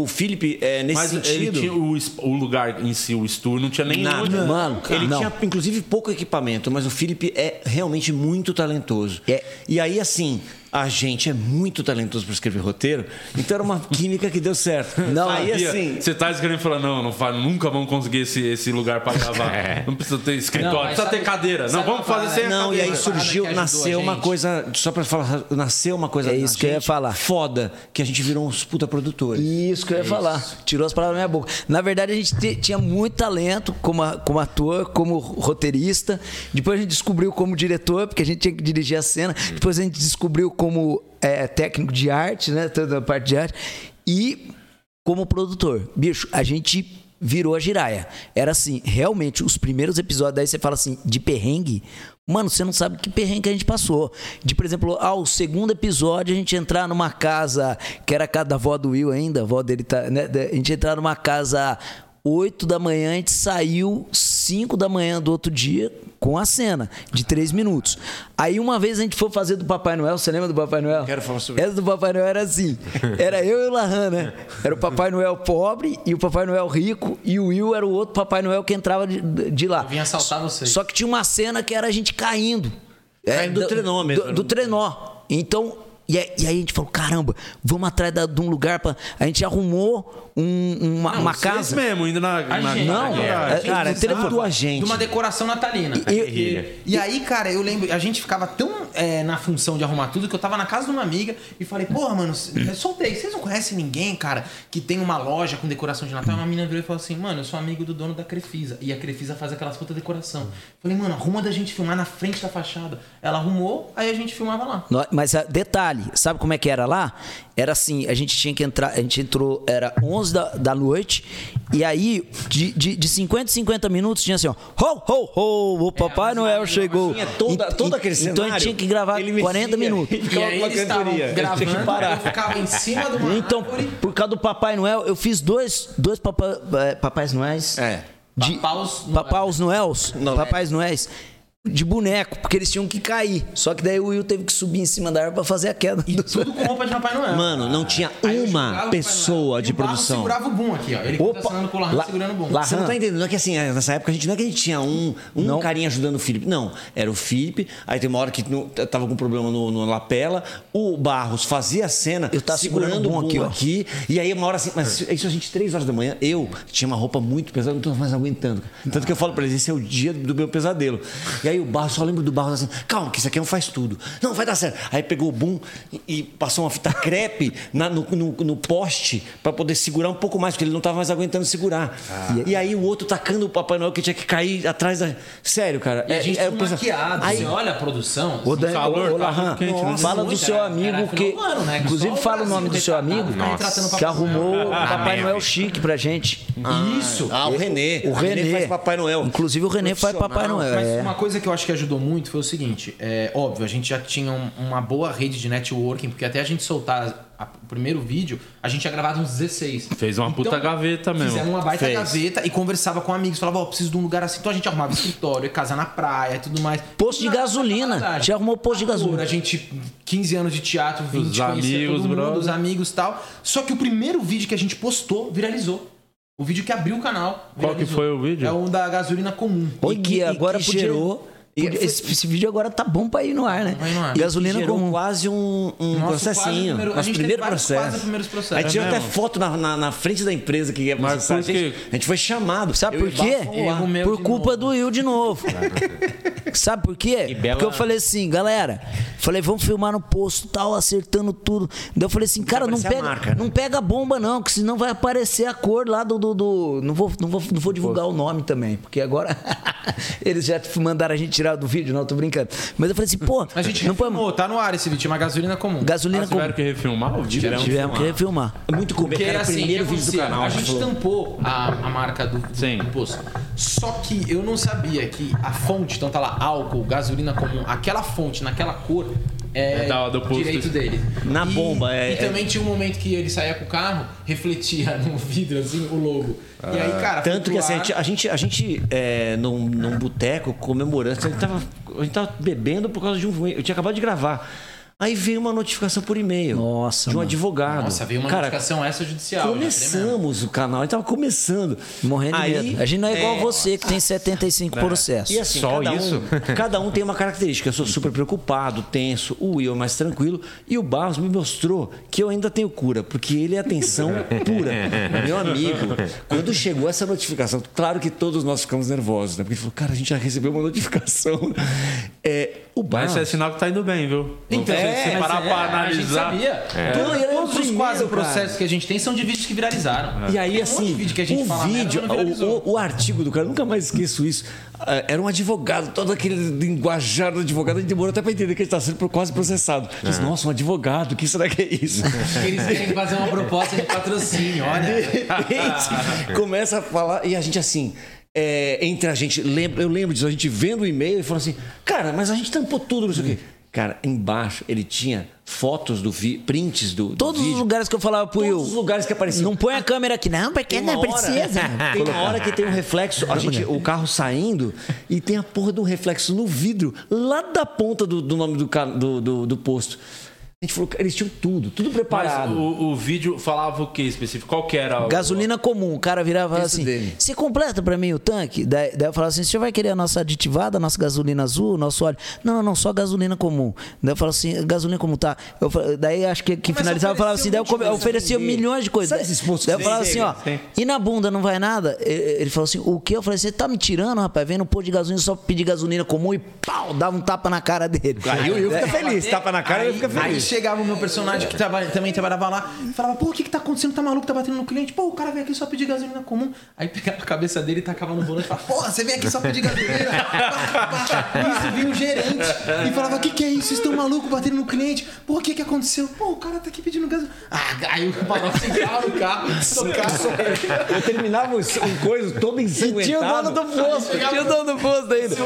S5: o Felipe, é, nesse
S1: Mas ele
S5: sentido.
S1: tinha o, o lugar em si, o estúdio, não tinha nenhum.
S5: Nada.
S2: Mano,
S5: Ele
S2: não.
S5: tinha, inclusive, pouco equipamento, mas o Felipe é realmente muito talentoso.
S2: É.
S5: E aí, assim, a gente é muito talentoso para escrever roteiro, então era uma química que deu certo.
S2: Não,
S5: aí,
S1: Bia,
S5: assim.
S1: Você tá escrevendo e falando, não, não faz, nunca vamos conseguir esse, esse lugar pra gravar. Não precisa ter escritório,
S4: Não,
S1: precisa ter
S4: sabe-
S1: cadeira. Não, vamos fazer
S4: parada,
S1: sem a?
S5: Não, e aí surgiu, nasceu uma coisa, só pra falar, nasceu uma coisa
S2: É isso que eu ia falar.
S5: foda, que a gente virou uns puta produtores.
S2: Isso que eu ia falar. Tirou as palavras da minha boca. Na verdade, a gente te- tinha muito talento como, a- como ator, como roteirista. Depois a gente descobriu como diretor, porque a gente tinha que dirigir a cena. Depois a gente descobriu como é, técnico de arte, né? Toda a parte de arte. E como produtor. Bicho, a gente virou a giraia. Era assim, realmente, os primeiros episódios, aí você fala assim, de perrengue. Mano, você não sabe que perrengue a gente passou. De, por exemplo, ah, o segundo episódio, a gente entrar numa casa, que era a casa da avó do Will ainda, a avó dele tá, né? A gente entrar numa casa 8 da manhã, a gente saiu 5 da manhã do outro dia com a cena de 3 minutos. Aí uma vez a gente foi fazer do Papai Noel, você lembra do Papai Noel?
S5: Quero falar sobre
S2: Essa do Papai Noel era assim. Era eu e o Lahan, né? Era o Papai Noel pobre e o Papai Noel rico. E o Will era o outro Papai Noel que entrava de, de lá.
S4: Eu vim assaltar vocês.
S2: Só que tinha uma cena que era a gente caindo.
S5: Caindo do trenó mesmo.
S2: Do, do trenó. Então. E aí, e a gente falou, caramba, vamos atrás da- de um lugar para A gente arrumou um- uma, uma
S1: Vocês
S2: casa.
S1: mesmo, indo na. na
S4: gente-
S2: Não,
S1: na-
S2: é,
S5: Cara, tudo a gente.
S4: De uma decoração natalina.
S2: E-
S4: E aí, cara, eu lembro, a gente ficava tão é, na função de arrumar tudo que eu tava na casa de uma amiga e falei, porra, mano, eu soltei, vocês não conhecem ninguém, cara, que tem uma loja com decoração de Natal? E uma menina virou e falou assim, mano, eu sou amigo do dono da Crefisa. E a Crefisa faz aquelas puta decoração. Falei, mano, arruma da gente filmar na frente da fachada. Ela arrumou, aí a gente filmava lá.
S2: Mas ah, detalhe, sabe como é que era lá? Era assim, a gente tinha que entrar, a gente entrou, era 11 da, da noite, e aí, de, de, de 50 em 50 minutos, tinha assim, ó, ho, ho, ho, o Papai
S4: a
S2: Noel chegou.
S5: Tinha toda-
S2: E-
S5: todo aquele
S2: Então a
S5: cenário,
S2: gente tinha que gravar
S5: ele
S2: 40
S5: mexia
S2: minutos.
S5: e
S4: E aí eles estavam gravando,
S5: Tinha que parar.
S4: ficava em cima uma
S2: Então,
S4: árvore.
S2: por causa do Papai Noel, eu fiz dois, dois papa, eh, Papais Noéis.
S5: É.
S2: De,
S4: Papaus.
S2: Papaus Noels.
S5: Não.
S2: Papais Noéis. De boneco, porque eles tinham que cair. Só que daí o Will teve que subir em cima da árvore pra fazer a queda. do-
S4: Tudo com roupa de Papai Noel.
S5: Mano, não tinha
S4: Aí
S5: uma pessoa de
S4: E o
S5: produção.
S4: segurava o boom aqui, ó. Ele
S2: Opa,
S4: com o Lahan
S2: lá-
S4: segurando o boom.
S2: lá-
S5: Você não tá entendendo, não é que assim, nessa época a gente não é que a gente tinha um, um
S2: Não.
S5: carinha ajudando o Felipe. Não, era o Felipe, aí tem uma hora que no- tava com problema no, no lapela, o Barros fazia a cena
S2: Eu tava segurando o boom aqui, ó.
S5: aqui, e aí uma hora assim, mas isso a gente, três horas da manhã, eu tinha uma roupa muito pesada, não tô mais aguentando. Tanto que eu falo pra eles, esse é o dia do meu pesadelo. E E aí o Barros, só lembro do Barros assim, calma, que isso aqui é um faz tudo. Não, vai dar certo. Aí pegou o boom e, e passou uma fita crepe na- no, no- no poste pra poder segurar um pouco mais, porque ele não tava mais aguentando segurar. E, aí o outro tacando o Papai Noel que tinha que cair atrás da. Sério, cara.
S4: E a gente
S5: é,
S4: maquiado.
S5: Aí,
S4: você olha a produção.
S2: Ô, Dan-
S1: calor,
S2: ô,
S1: tá quente, né?
S2: fala do seu
S4: era-
S2: amigo
S4: era
S2: que.
S4: final do ano, né?
S2: Inclusive,
S4: Só o
S2: fala o nome do seu
S4: retratado,
S2: amigo que arrumou o
S3: Ah,
S2: Papai. Noel chique pra gente.
S4: Isso.
S5: Ah, o Renê.
S2: O Renê.
S5: faz Papai Noel.
S2: Inclusive, o Renê faz Papai Noel.
S4: Mas
S2: é.
S4: uma coisa que eu acho que ajudou muito foi o seguinte: é óbvio, a gente já tinha um- uma boa rede de networking, porque até a gente soltar a- o primeiro vídeo, a gente tinha gravado uns 16.
S1: Fez uma puta gaveta mesmo.
S4: Fizemos uma baita
S5: Fez.
S4: gaveta e conversava com amigos, falava, ó, preciso de um lugar assim. Então a gente arrumava escritório, casa na praia e tudo mais.
S2: Posto de
S4: Na- na
S2: gasolina.
S4: verdade.
S2: Já arrumou posto de gasolina.
S4: A gente, 15 anos de teatro, 20,
S1: Os amigos,
S4: todo mundo, os amigos e tal. Só que o primeiro vídeo que a gente postou viralizou. O vídeo que abriu o canal.
S1: Qual que foi o vídeo?
S4: É um da gasolina comum.
S2: Oi,
S5: E
S2: que
S5: que- e
S2: agora
S5: que gerou-
S2: podia- esse, esse vídeo agora tá bom pra ir no ar, né?
S4: Vai no ar.
S2: Gasolina comum.
S5: quase um, um
S4: Nosso quase
S5: processinho.
S4: primeiro- a
S5: nosso primeiro processo.
S4: quase primeiros processos.
S5: Aí tinha
S1: É
S5: até
S1: mesmo?
S5: foto na, na, na frente da empresa que ia
S1: Mas
S5: processar
S1: por
S5: a gente. A gente foi chamado.
S2: Sabe
S5: Eu
S2: por
S5: e
S2: quê? Por culpa
S4: novo.
S2: do Will de novo. Sabe por quê?
S3: bela-
S2: Porque eu falei assim, galera, falei, vamos filmar no posto, tal, acertando tudo. Daí eu falei assim, cara, não
S5: a
S2: pega,
S5: marca, né?
S2: não pega bomba não, que senão vai aparecer a cor lá do, do, do- não vou, não vou, não vou divulgar o nome também, porque agora eles já mandaram a gente tirar do vídeo, não, tô brincando. Mas eu falei assim, pô,
S4: A gente
S2: não
S4: refilmou, tá no ar esse vídeo, chama gasolina comum.
S2: gasolina
S1: Vocês
S2: com
S1: tiveram que refilmar o vídeo?
S2: tivemos que refilmar.
S5: É muito
S4: Porque
S5: comer. Era o
S4: assim,
S5: primeiro vídeo do canal.
S4: A gente tampou a, a marca do, do,
S1: Sim.
S4: do posto. Só que eu não sabia que a fonte, então tá lá álcool, gasolina comum, aquela fonte naquela cor é,
S1: É da- do posto.
S4: direito dele.
S5: Na
S4: E-
S5: bomba, é-
S4: E também tinha um momento que ele saía com o carro, refletia no vidro assim o logo. E aí, cara, foi
S5: Tanto que assim,
S4: ar.
S5: gente, a gente, a gente é, num, num boteco comemorando, a gente, tava, a gente tava bebendo por causa de um. Eu tinha acabado de gravar. Aí veio uma notificação por e-mail.
S2: Nossa,
S5: De um
S2: mano.
S5: advogado.
S4: Nossa, veio uma
S5: Cara,
S4: notificação extrajudicial. tremendo.
S5: Começamos o canal, gente tava começando.
S2: Morrendo de
S5: Aí,
S2: medo. A gente não é igual
S5: é,
S2: você, que tem 75 processos.
S5: E assim,
S3: Só
S5: cada,
S3: isso?
S5: Um, cada um tem uma característica. Eu sou super preocupado, tenso. O Will é mais tranquilo. E o Barros me mostrou que eu ainda tenho cura, porque ele é atenção pura. Meu amigo, quando chegou essa notificação, claro que todos nós ficamos nervosos, né? Porque ele falou, cara, a gente já recebeu uma notificação. É, o
S1: Mas é sinal que tá indo bem, viu?
S4: Então,
S1: se
S4: é,
S1: você
S4: mas
S1: parar
S4: é,
S1: pra
S4: A gente
S1: analisar.
S4: sabia.
S5: Todo- o
S4: Todos os quase
S5: cara.
S4: processos que a gente tem são de vídeos que viralizaram.
S5: E aí,
S4: um
S5: assim,
S4: de vídeo que a gente
S5: o
S4: fala merda,
S5: vídeo,
S4: viralizou.
S5: o, o- o artigo do cara, eu nunca mais esqueço isso. Ah, Era um advogado, todo aquele linguajar do advogado, a gente demorou até pra entender que ele está sendo quase processado. Eu Disse, Nossa, um advogado, o que será que é isso?
S4: Eles querem fazer uma proposta de patrocínio,
S5: De
S4: olha.
S5: repente, começa a falar, e a gente assim. É, entre a gente, lembra, eu lembro disso, a gente vendo o e-mail e falou assim, cara, mas a gente tampou tudo, não sei o quê. Cara, embaixo ele tinha fotos do vi, prints do, do
S2: Todos os
S5: vídeo.
S2: lugares que eu falava pro
S5: Todos
S2: Will,
S5: os lugares que apareciam.
S2: não põe a câmera aqui, não, porque não
S5: hora-
S2: precisa.
S5: Tem uma hora que tem um reflexo, a gente, o carro saindo e tem a porra do reflexo no vidro, lá da ponta do, do nome do, do, do, do posto. A gente falou que eles tinham tudo, tudo
S1: Mas
S5: preparado.
S1: o, o vídeo falava o que específico? Qual que era? o-
S2: Gasolina comum. O cara virava
S5: Isso
S2: assim:
S5: dele.
S2: você completa pra mim o tanque? Daí, daí eu falava assim: o senhor vai querer a nossa aditivada, a nossa gasolina azul, nosso óleo? Não, não, não, só gasolina comum. Daí eu falava assim: gasolina comum, tá. Eu, daí acho que, que
S4: Mas
S2: finalizava eu falava assim: daí eu, eu oferecia milhões de coisas.
S5: Sabe esses postos
S2: daí eu falava assim: ó,
S1: tem.
S2: e na bunda não vai nada? Ele, falou assim: o quê? Eu falei: você tá me tirando, rapaz? Vem no posto de gasolina, só pedir gasolina comum e pau, dava um tapa na cara dele.
S5: Aí o Will fica feliz, tapa na cara e ele fica
S4: aí
S5: feliz.
S4: Chegava o meu personagem que traba- também trabalhava lá e falava, pô, o que que tá acontecendo? Tá maluco? Tá batendo no cliente? Pô, o cara veio aqui só pedir gasolina comum. Aí pegava a cabeça dele e tacava no volante e falava, porra, você vem aqui só pedir gasolina? isso vinha o gerente e falava, o que que é isso? Vocês estão malucos batendo no cliente? Pô, o que que aconteceu? Pô, o cara tá aqui pedindo gasolina. Ah, aí o Manoel entrava no carro, tocava.
S5: Eu terminava um um coisa todo ensanguentado.
S2: Tinha o dono do posto, tinha o dono do posto ainda.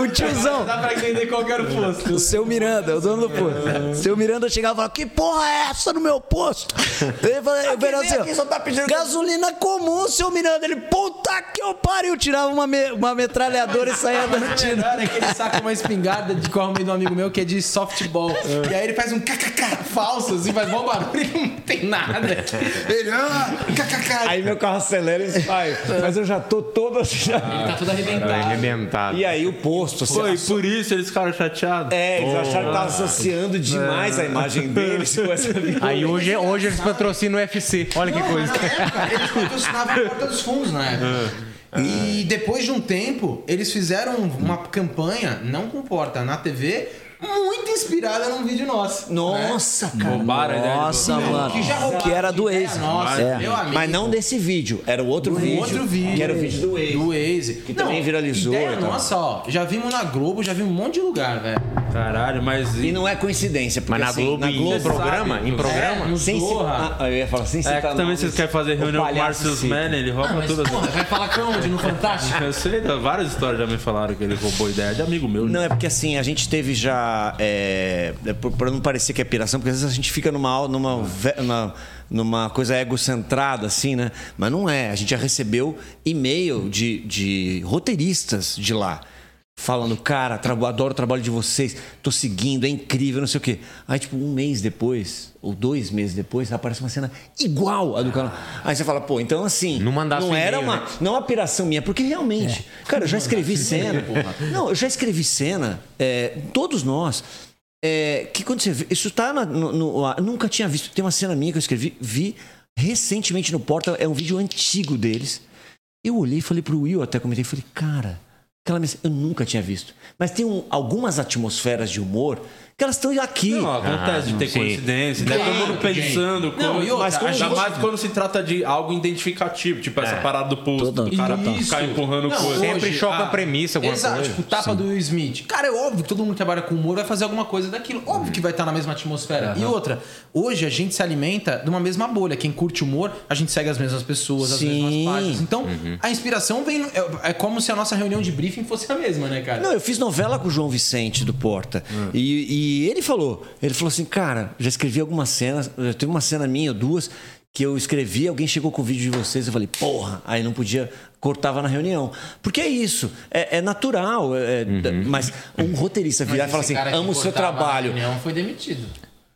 S2: O tiozão.
S4: Dá pra entender qual que era o posto.
S2: O seu Miranda, o dono do posto. Seu Miranda chegava e falava: Que porra é essa no meu posto? Ele falava, falei assim,
S5: aqui só tá pedindo
S2: gasolina comum, seu Miranda. Ele, puta que eu pariu, tirava uma, me- uma metralhadora e saía tiro.
S4: melhor é que ele saca uma espingarda de corro meio de um amigo meu que é de softball. E aí ele faz um kkk falso, assim, faz bom barulho e não tem nada. Ele, ah, kkk.
S5: Aí meu carro acelera e vai. Mas eu já tô todo assim. já-
S4: Tá tudo arrebentado.
S3: Arrebentado.
S5: E aí o posto. assim,
S1: Foi por isso eles ficaram chateados.
S5: É, eles acharam que tava associando demais a imagem deles com essa
S3: Aí hoje, hoje eles patrocinam o UFC. Olha que coisa.
S4: Na época, eles patrocinavam a Porta dos Fundos na época. E depois de um tempo, eles fizeram uma campanha, não com porta, na TV, muito inspirada num vídeo nosso.
S5: Nossa,
S4: né?
S5: cara.
S1: Roubaram a ideia de
S2: Nossa, mano.
S4: Que já roubaram
S2: Que era do
S4: ideia
S2: Waze.
S4: Nossa,
S2: É.
S4: meu amigo.
S5: Mas não desse vídeo, era o outro
S4: Um
S5: vídeo.
S4: outro vídeo.
S5: Que era o vídeo do Waze.
S4: Do Waze.
S5: Que também viralizou
S4: Ideia
S5: e tal.
S4: nossa, ó. Já vimos na Globo, já vimos um monte de lugar, velho.
S1: Caralho, mas.
S5: E não é coincidência, porque
S3: Mas na
S5: assim,
S3: Globo,
S5: na
S3: em
S5: Globo
S3: programa?
S1: sabe,
S3: em programa?
S4: É, no
S5: sem
S4: Zorra.
S5: Ah, eu ia falar sem
S1: É
S5: citar
S1: que também vocês querem fazer reunião com o
S5: cita.
S1: Mann, ele rouba
S4: Ah,
S1: tudo.
S4: porra, vai falar que onde? No Fantástico?
S1: Eu sei, várias histórias já me falaram que ele roubou ideia de amigo meu.
S5: Não, é porque assim, a gente teve já. É, é, pra não parecer que é piração, porque às vezes a gente fica numa, numa, na- numa coisa egocentrada, assim, né? Mas não é. A gente já recebeu e-mail de, de roteiristas de lá. Falando, cara, tra- adoro o trabalho de vocês, tô seguindo, é incrível, não sei o quê. Aí, tipo, um mês depois, ou dois meses depois, aparece uma cena igual a do canal. Aí você fala, pô, então assim.
S3: Não mandasse
S5: não era uma,
S3: né?
S5: não é uma piração minha, porque realmente, cara, eu já escrevi cena. Não, eu já escrevi cena, é, todos nós. é, que quando você vê, isso tá na- no, no- nunca tinha visto. Tem uma cena minha que eu escrevi, vi recentemente no Porta, é um vídeo antigo deles. Eu olhei e falei pro Will, até comentei, falei, cara, aquela mensagem, eu nunca tinha visto. Mas tem um- algumas atmosferas de humor que elas estão aqui.
S1: Não, acontece de ter
S3: sim.
S1: coincidência, deve todo mundo pensando.
S4: Não, outra,
S1: mas
S4: a
S1: ainda
S4: gente-
S1: mais quando se trata de algo identificativo, tipo essa parada do posto,
S2: Toda-
S1: do cara
S4: Isso.
S1: ficar empurrando
S4: Não,
S1: coisa.
S3: Sempre
S4: hoje,
S3: choca a premissa, alguma
S4: Exato,
S3: coisa.
S4: tipo, tapa do Will Smith. Cara, é óbvio que todo mundo que trabalha com humor vai fazer alguma coisa daquilo. Óbvio que vai estar na mesma atmosfera. E outra, hoje a gente se alimenta de uma mesma bolha. Quem curte humor, a gente segue as mesmas pessoas, as
S5: Sim.
S4: mesmas páginas. Então, a inspiração vem. É, é como se a nossa reunião de briefing fosse a mesma, né, cara?
S5: Não, eu fiz novela com o João Vicente do Porta. E, e ele falou, ele falou assim, cara, já escrevi algumas cenas, já teve uma cena minha, duas, que eu escrevi, alguém chegou com o vídeo de vocês, eu falei, porra, aí não podia, cortava na reunião. Porque é isso, é, é natural, é- mas um roteirista virar e falar assim, amo o seu trabalho.
S4: Não foi demitido.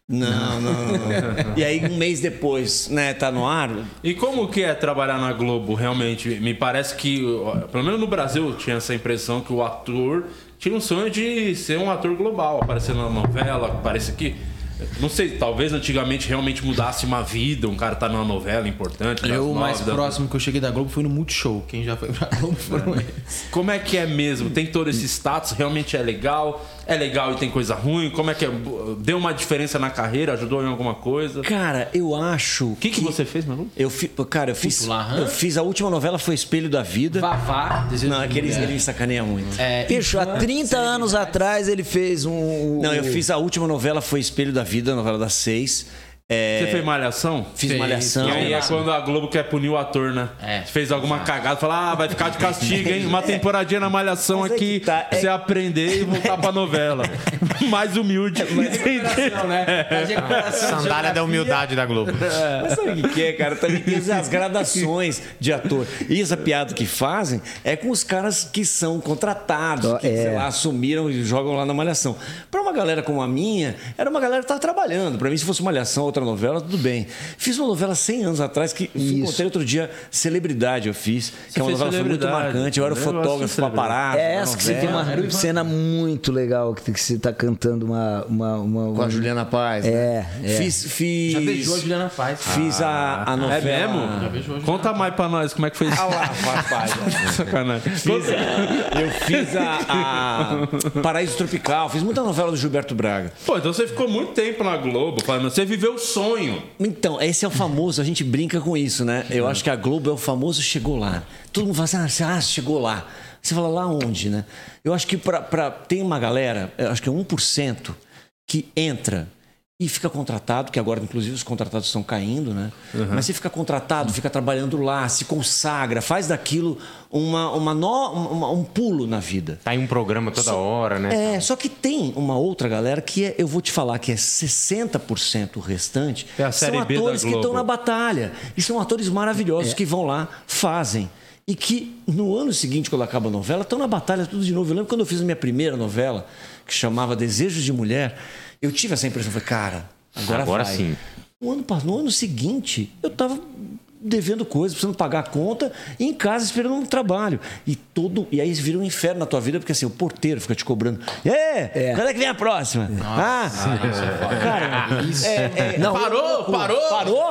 S5: Não, não, não. e aí um mês depois, né, tá no ar,
S1: E como que é trabalhar na Globo, realmente? Me parece que, pelo menos no Brasil, eu tinha essa impressão que o ator tinha um sonho de ser um ator global, aparecer na novela, parece que. Não sei, talvez antigamente realmente mudasse uma vida, um cara tá numa novela importante.
S4: Eu, o mais próximo que eu cheguei da Globo foi no Multishow. Quem já foi pra Globo foram eles.
S1: Como é que é mesmo? Tem todo esse status? Realmente é legal? É legal e tem coisa ruim? Como é que é? Deu uma diferença na carreira? Ajudou em alguma coisa? O
S5: cara, eu acho
S1: que, que você fez, Manu?
S5: Eu fi, cara, eu fiz, eu fiz a última novela foi Espelho da Vida.
S4: Vavá,
S5: Não,
S4: de
S5: aquele
S4: mulher.
S5: ele me sacaneia muito.
S4: É,
S2: Bicho, há
S4: Ivan,
S2: 30 anos atrás ele fez um.
S5: Não, eu fiz a última novela foi Espelho da Vida, a novela das seis. É,
S1: Você fez malhação?
S5: fiz
S4: Fez.
S5: Malhação.
S1: E aí é quando a Globo quer punir o ator, né?
S4: É.
S1: Fez alguma cagada, fala, ah, vai ficar de castigo, hein? Uma temporadinha na malhação
S5: Mas é
S1: aqui,
S5: tá,
S1: pra
S5: é-
S1: você aprender e voltar pra novela. Mais humilde.
S4: Recuperação, né? Tá recuperação
S3: Sandália da humildade da Globo.
S5: Mas sabe o que é, cara? Também tem as gradações de ator. E essa piada que fazem é com os caras que são contratados, que,
S2: É.
S5: sei lá, assumiram e jogam lá na Malhação. Pra uma galera como a minha, era uma galera que tava trabalhando. Pra mim, se fosse Malhação, outra novela, tudo bem. Fiz uma novela 100 anos atrás que
S2: Isso.
S5: encontrei outro dia, Celebridade eu fiz, que é uma novela muito marcante. Eu era o fotógrafo paparazzo.
S2: É essa que você tem
S5: novela.
S2: uma cena muito legal que você tá cantando uma. uma, uma
S5: Com a Juliana Paz.
S2: É,
S5: né?
S2: é.
S5: Fiz, fiz.
S4: Já beijou a Juliana Paz.
S5: Fiz a, a novela.
S1: É mesmo?
S4: beijou, já.
S1: Conta mais pra nós como é que foi isso.
S5: Ah lá, rapaz.
S1: Sacanagem.
S5: Fiz a- eu fiz a, a Paraíso Tropical, fiz muita novela do Gilberto Braga.
S1: Pô, então você ficou muito tempo na Globo, falando, você viveu o sonho.
S5: Então, esse é o famoso, a gente brinca com isso, né? Eu acho que a Globo é o famoso chegou lá. Todo mundo fala assim, ah, ah, chegou lá. Você fala lá onde, né? Eu acho que pra, pra- tem uma galera, eu acho que é 1% que entra e fica contratado, que agora inclusive os contratados estão caindo, né? Mas você fica contratado, fica trabalhando lá, se consagra, faz daquilo uma, uma, no- uma- um pulo na vida.
S3: Tá em um programa toda hora, né?
S5: É, só que tem uma outra galera que é, eu vou te falar que é 60% o restante.
S1: É a série
S5: são
S1: B
S5: atores que estão na batalha. E são atores maravilhosos que vão lá, fazem. E que no ano seguinte, quando acaba a novela, estão na batalha tudo de novo. Eu lembro quando eu fiz a minha primeira novela, que chamava Desejos de Mulher, eu tive essa impressão, falei, cara, agora,
S3: Agora
S5: vai.
S3: sim.
S5: No ano, no ano seguinte, eu tava devendo coisas, precisando pagar a conta, e em casa esperando um trabalho. E todo. E aí vira um inferno na tua vida, porque assim, o porteiro fica te cobrando. É, quando é que vem a próxima? ah, cara, é, é,
S2: Não,
S1: Parou, parou!
S5: parou?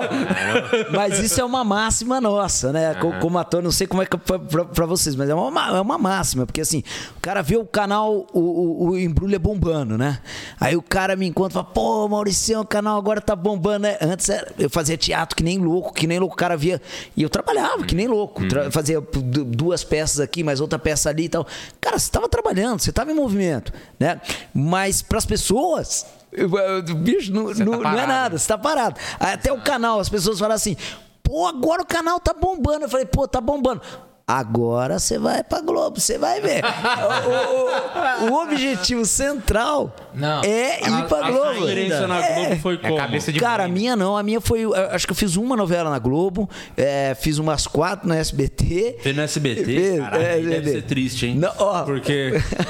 S2: Mas isso é uma máxima nossa, né? Co- Como ator, não sei como é que é pra vocês, mas é uma, ma- é uma máxima, porque assim, o cara vê o canal, o, o, o Embrulha bombando, né? Aí o cara me encontra e fala, pô, Mauricião, o canal agora tá bombando, né? Antes eu fazia teatro que nem louco, que nem louco, o cara via. E eu trabalhava que nem louco. Tra- fazia du- duas peças aqui, mais outra peça ali e tal. Cara, você tava trabalhando, você tava em movimento, né? Mas pras pessoas. eu- eu- Bicho, não, não- não é nada, você tá parado. Até o canal, as pessoas falam assim: pô, agora o canal tá bombando. Eu falei, pô, tá bombando. Agora você vai pra Globo, você vai ver. o, o- o objetivo central
S4: Não.
S2: é ir pra
S1: a
S2: Globo.
S1: experiência na
S2: É.
S1: Globo foi
S3: É
S1: como?
S3: cabeça de
S2: Cara, a minha não. A minha foi. Acho que eu fiz uma novela na Globo, é, fiz umas quatro na SBT.
S1: Fez no SBT?
S2: Fez,
S1: Caralho,
S2: é,
S1: deve
S2: é,
S1: ser triste, hein?
S2: Não, ó.
S1: Porque os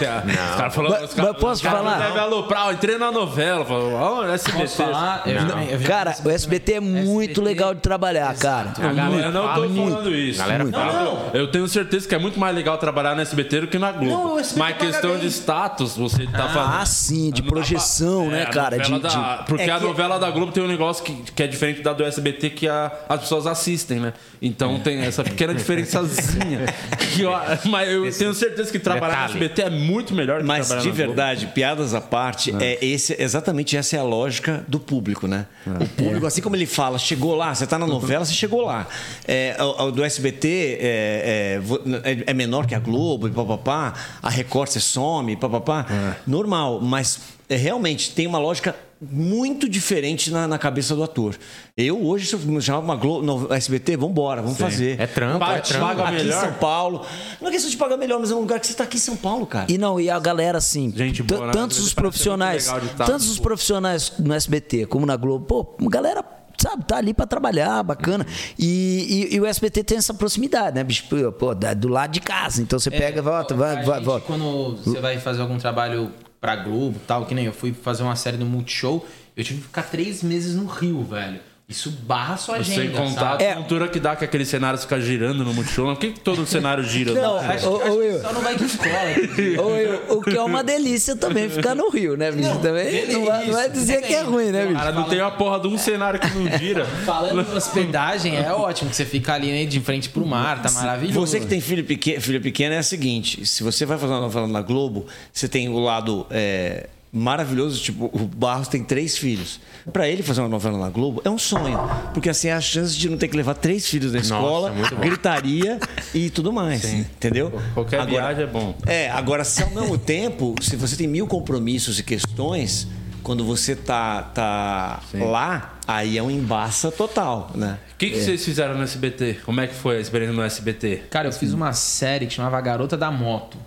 S1: caras falaram...
S2: Mas-
S1: os caras-
S2: mas posso
S1: os caras
S2: falar?
S1: Aloprar, eu entrei na novela. Falou, ó, SBT.
S4: Posso falar? Eu já-
S2: Cara, o SBT é muito legal de trabalhar, cara.
S1: A galera não tô falando isso.
S3: Galera fala.
S1: Não, Eu tenho certeza que é muito mais legal trabalhar no SBT do que na Globo.
S4: Não,
S1: Mas questão
S4: bem.
S1: de status, você tá falando.
S2: Ah, sim, de projeção, né,
S1: É, a
S2: cara?
S1: novela
S2: De,
S1: da-
S2: de-
S1: Porque
S2: é
S1: a novela da Globo tem um negócio que, que é diferente da do SBT que a- as pessoas assistem, né? Então tem essa pequena diferençazinha. que eu- mas eu tenho certeza que trabalhar
S3: detalhe.
S1: no SBT é muito melhor que
S5: Mas
S1: trabalhar
S5: de
S1: na Globo.
S5: verdade, piadas à parte, é. esse, exatamente essa é a lógica do público, né? O público, assim como ele fala, chegou lá, você tá na novela, você chegou lá. É, o, o do SBT é, é, é- é menor que a Globo, e papapá, a Record você some, papapá. Normal, mas é, realmente tem uma lógica muito diferente na, na cabeça do ator. Eu hoje, se eu me chamar uma Globo, no SBT, vamos embora, vamos fazer.
S3: É trampo,
S1: Paga-
S3: é trampo.
S1: paga
S5: aqui
S1: melhor.
S5: em São Paulo. Não é questão de pagar melhor, mas é um lugar que você tá aqui em São Paulo, cara.
S2: E não, e a galera assim,
S1: Gente boa, né?
S2: tantos
S1: Parece
S2: os profissionais, tantos os
S1: Globo.
S2: profissionais no SBT como na Globo, pô, galera sabe, tá ali pra trabalhar, bacana. E, e- e o SBT tem essa proximidade, né, bicho? Pô, do lado de casa. Então você pega, volta, vai, vai, volta.
S4: Quando você vai fazer algum trabalho pra Globo tal, que nem eu fui fazer uma série no Multishow, eu tive que ficar três meses no Rio, velho. Isso barra sua agenda,
S1: Sem contar
S4: sabe?
S1: a cultura que dá que aquele cenário fica girando no Multishow. Por que, que todo o cenário gira?
S2: Não,
S1: né?
S2: ô, ô, Will,
S4: Só não vai de escola.
S2: Will, o que é uma delícia também ficar no Rio, né, bicho? Também não vai, não vai dizer que é ruim, né, bicho?
S1: Cara, não tem a porra de um cenário que não gira.
S4: Falando em hospedagem, é ótimo que você fica ali né, de frente pro mar, tá maravilhoso.
S5: Você que tem filho pequeno, filho pequeno é o seguinte: se você vai fazer uma novela na Globo, você tem o lado é, maravilhoso, tipo, o Barros tem três filhos. Pra ele fazer uma novela na Globo é um sonho, porque assim é a chance de não ter que levar três filhos na escola,
S3: muito bom.
S5: gritaria e tudo mais, entendeu?
S1: Qualquer viagem é bom.
S5: É, agora se ao mesmo tempo, se você tem mil compromissos e questões, quando você tá, tá lá, aí é um embaça total, né?
S1: O que, que vocês fizeram no SBT? Como é que foi a experiência no SBT?
S4: Cara, eu fiz uma série que chamava Garota da Moto.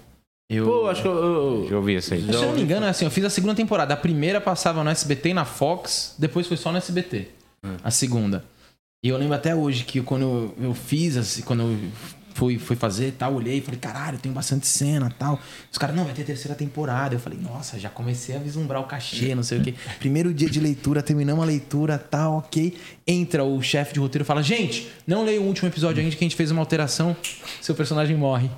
S4: Eu...
S1: Pô, acho que eu. eu-
S3: Eu ouvi isso aí.
S4: Se eu não me engano, é assim, eu fiz a segunda temporada. A primeira passava no SBT e na Fox, depois foi só no SBT. A segunda. E eu lembro até hoje que quando eu, eu fiz, assim, quando eu fui, fui fazer tal, olhei e falei, caralho, tem bastante cena tal. Os caras, não, vai ter terceira temporada. Eu falei, nossa, já comecei a vislumbrar o cachê, não sei o quê. Primeiro dia de leitura, terminamos a leitura, tal, ok. Entra o chefe de roteiro e fala, gente, não leia o último episódio ainda que a gente fez uma alteração, seu personagem morre.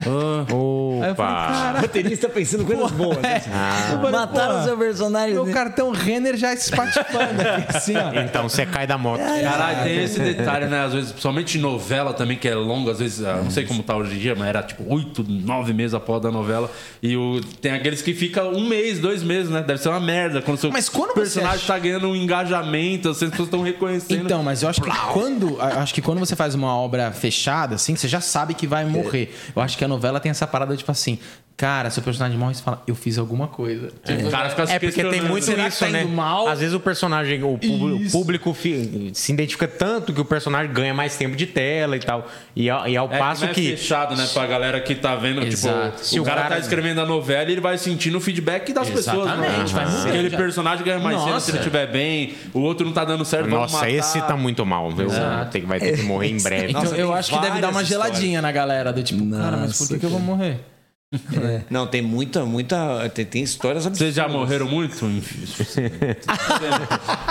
S4: Aí eu falei,
S3: Opa!
S5: O roteirista pensando coisas boas. né?
S4: Eu falei,
S2: Mataram
S4: "Porra,
S2: o seu personagem.
S4: Meu
S2: né?
S4: cartão Renner já espatifando aqui, assim, ó.
S3: Então você cai da moto.
S1: Caralho, tem esse detalhe, né? Às vezes, principalmente em novela também, que é longa, às vezes, ah, não sei como tá hoje em dia, mas era tipo oito, nove meses após da novela. E o, tem aqueles que ficam um mês, dois meses, né? Deve ser uma merda. Quando o seu
S4: Mas quando você
S1: personagem
S4: acha-
S1: tá ganhando um engajamento, as pessoas estão reconhecendo.
S4: Então, mas eu acho que quando a- acho que quando você faz uma obra fechada, assim, você já sabe que vai morrer. Eu acho que a novela tem essa parada tipo assim, cara, seu personagem morre, você fala, eu fiz alguma coisa.
S1: o cara fica se
S3: É porque tem muito
S4: Será que
S3: isso,
S4: tá
S3: né?
S4: indo mal?
S3: Às vezes o personagem, o
S4: Isso.
S3: público se identifica tanto que o personagem ganha mais tempo de tela e tal. E ao, e ao
S1: É,
S3: passo
S1: não é
S3: que.
S1: fechado, né? Pra galera que tá vendo,
S4: Exato.
S1: tipo,
S3: Se
S1: o
S3: o
S1: cara,
S3: cara-
S1: tá escrevendo a novela e ele vai sentindo o feedback das pessoas. Né?
S4: Exatamente, vai mudando
S1: Aquele personagem ganha mais cena se ele estiver bem, o outro não tá dando certo,
S3: Nossa,
S1: matar.
S3: esse tá muito mal. viu? Tem, vai ter que morrer em breve.
S4: Então
S5: Nossa,
S4: eu acho que deve dar uma geladinha na galera do tipo, cara, mas por que, que eu vou morrer?
S5: Não, tem muita, muita. Tem, tem histórias absurdas.
S1: Vocês já morreram muito?